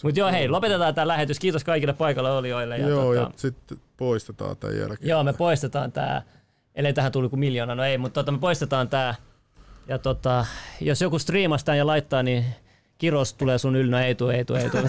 Mutta joo, hei, lopetetaan tämä lähetys. Kiitos kaikille paikalla olijoille. Ja Joo, tota, ja sitten poistetaan tämän jälkeen. Joo, me poistetaan tää. Ellei tähän tuli kuin miljoona, no ei, mutta tota, me poistetaan tää. Ja tota, jos joku striimastaa ja laittaa, niin Kiros tulee sun yllä, no ei tuu, ei tuu, ei tuu.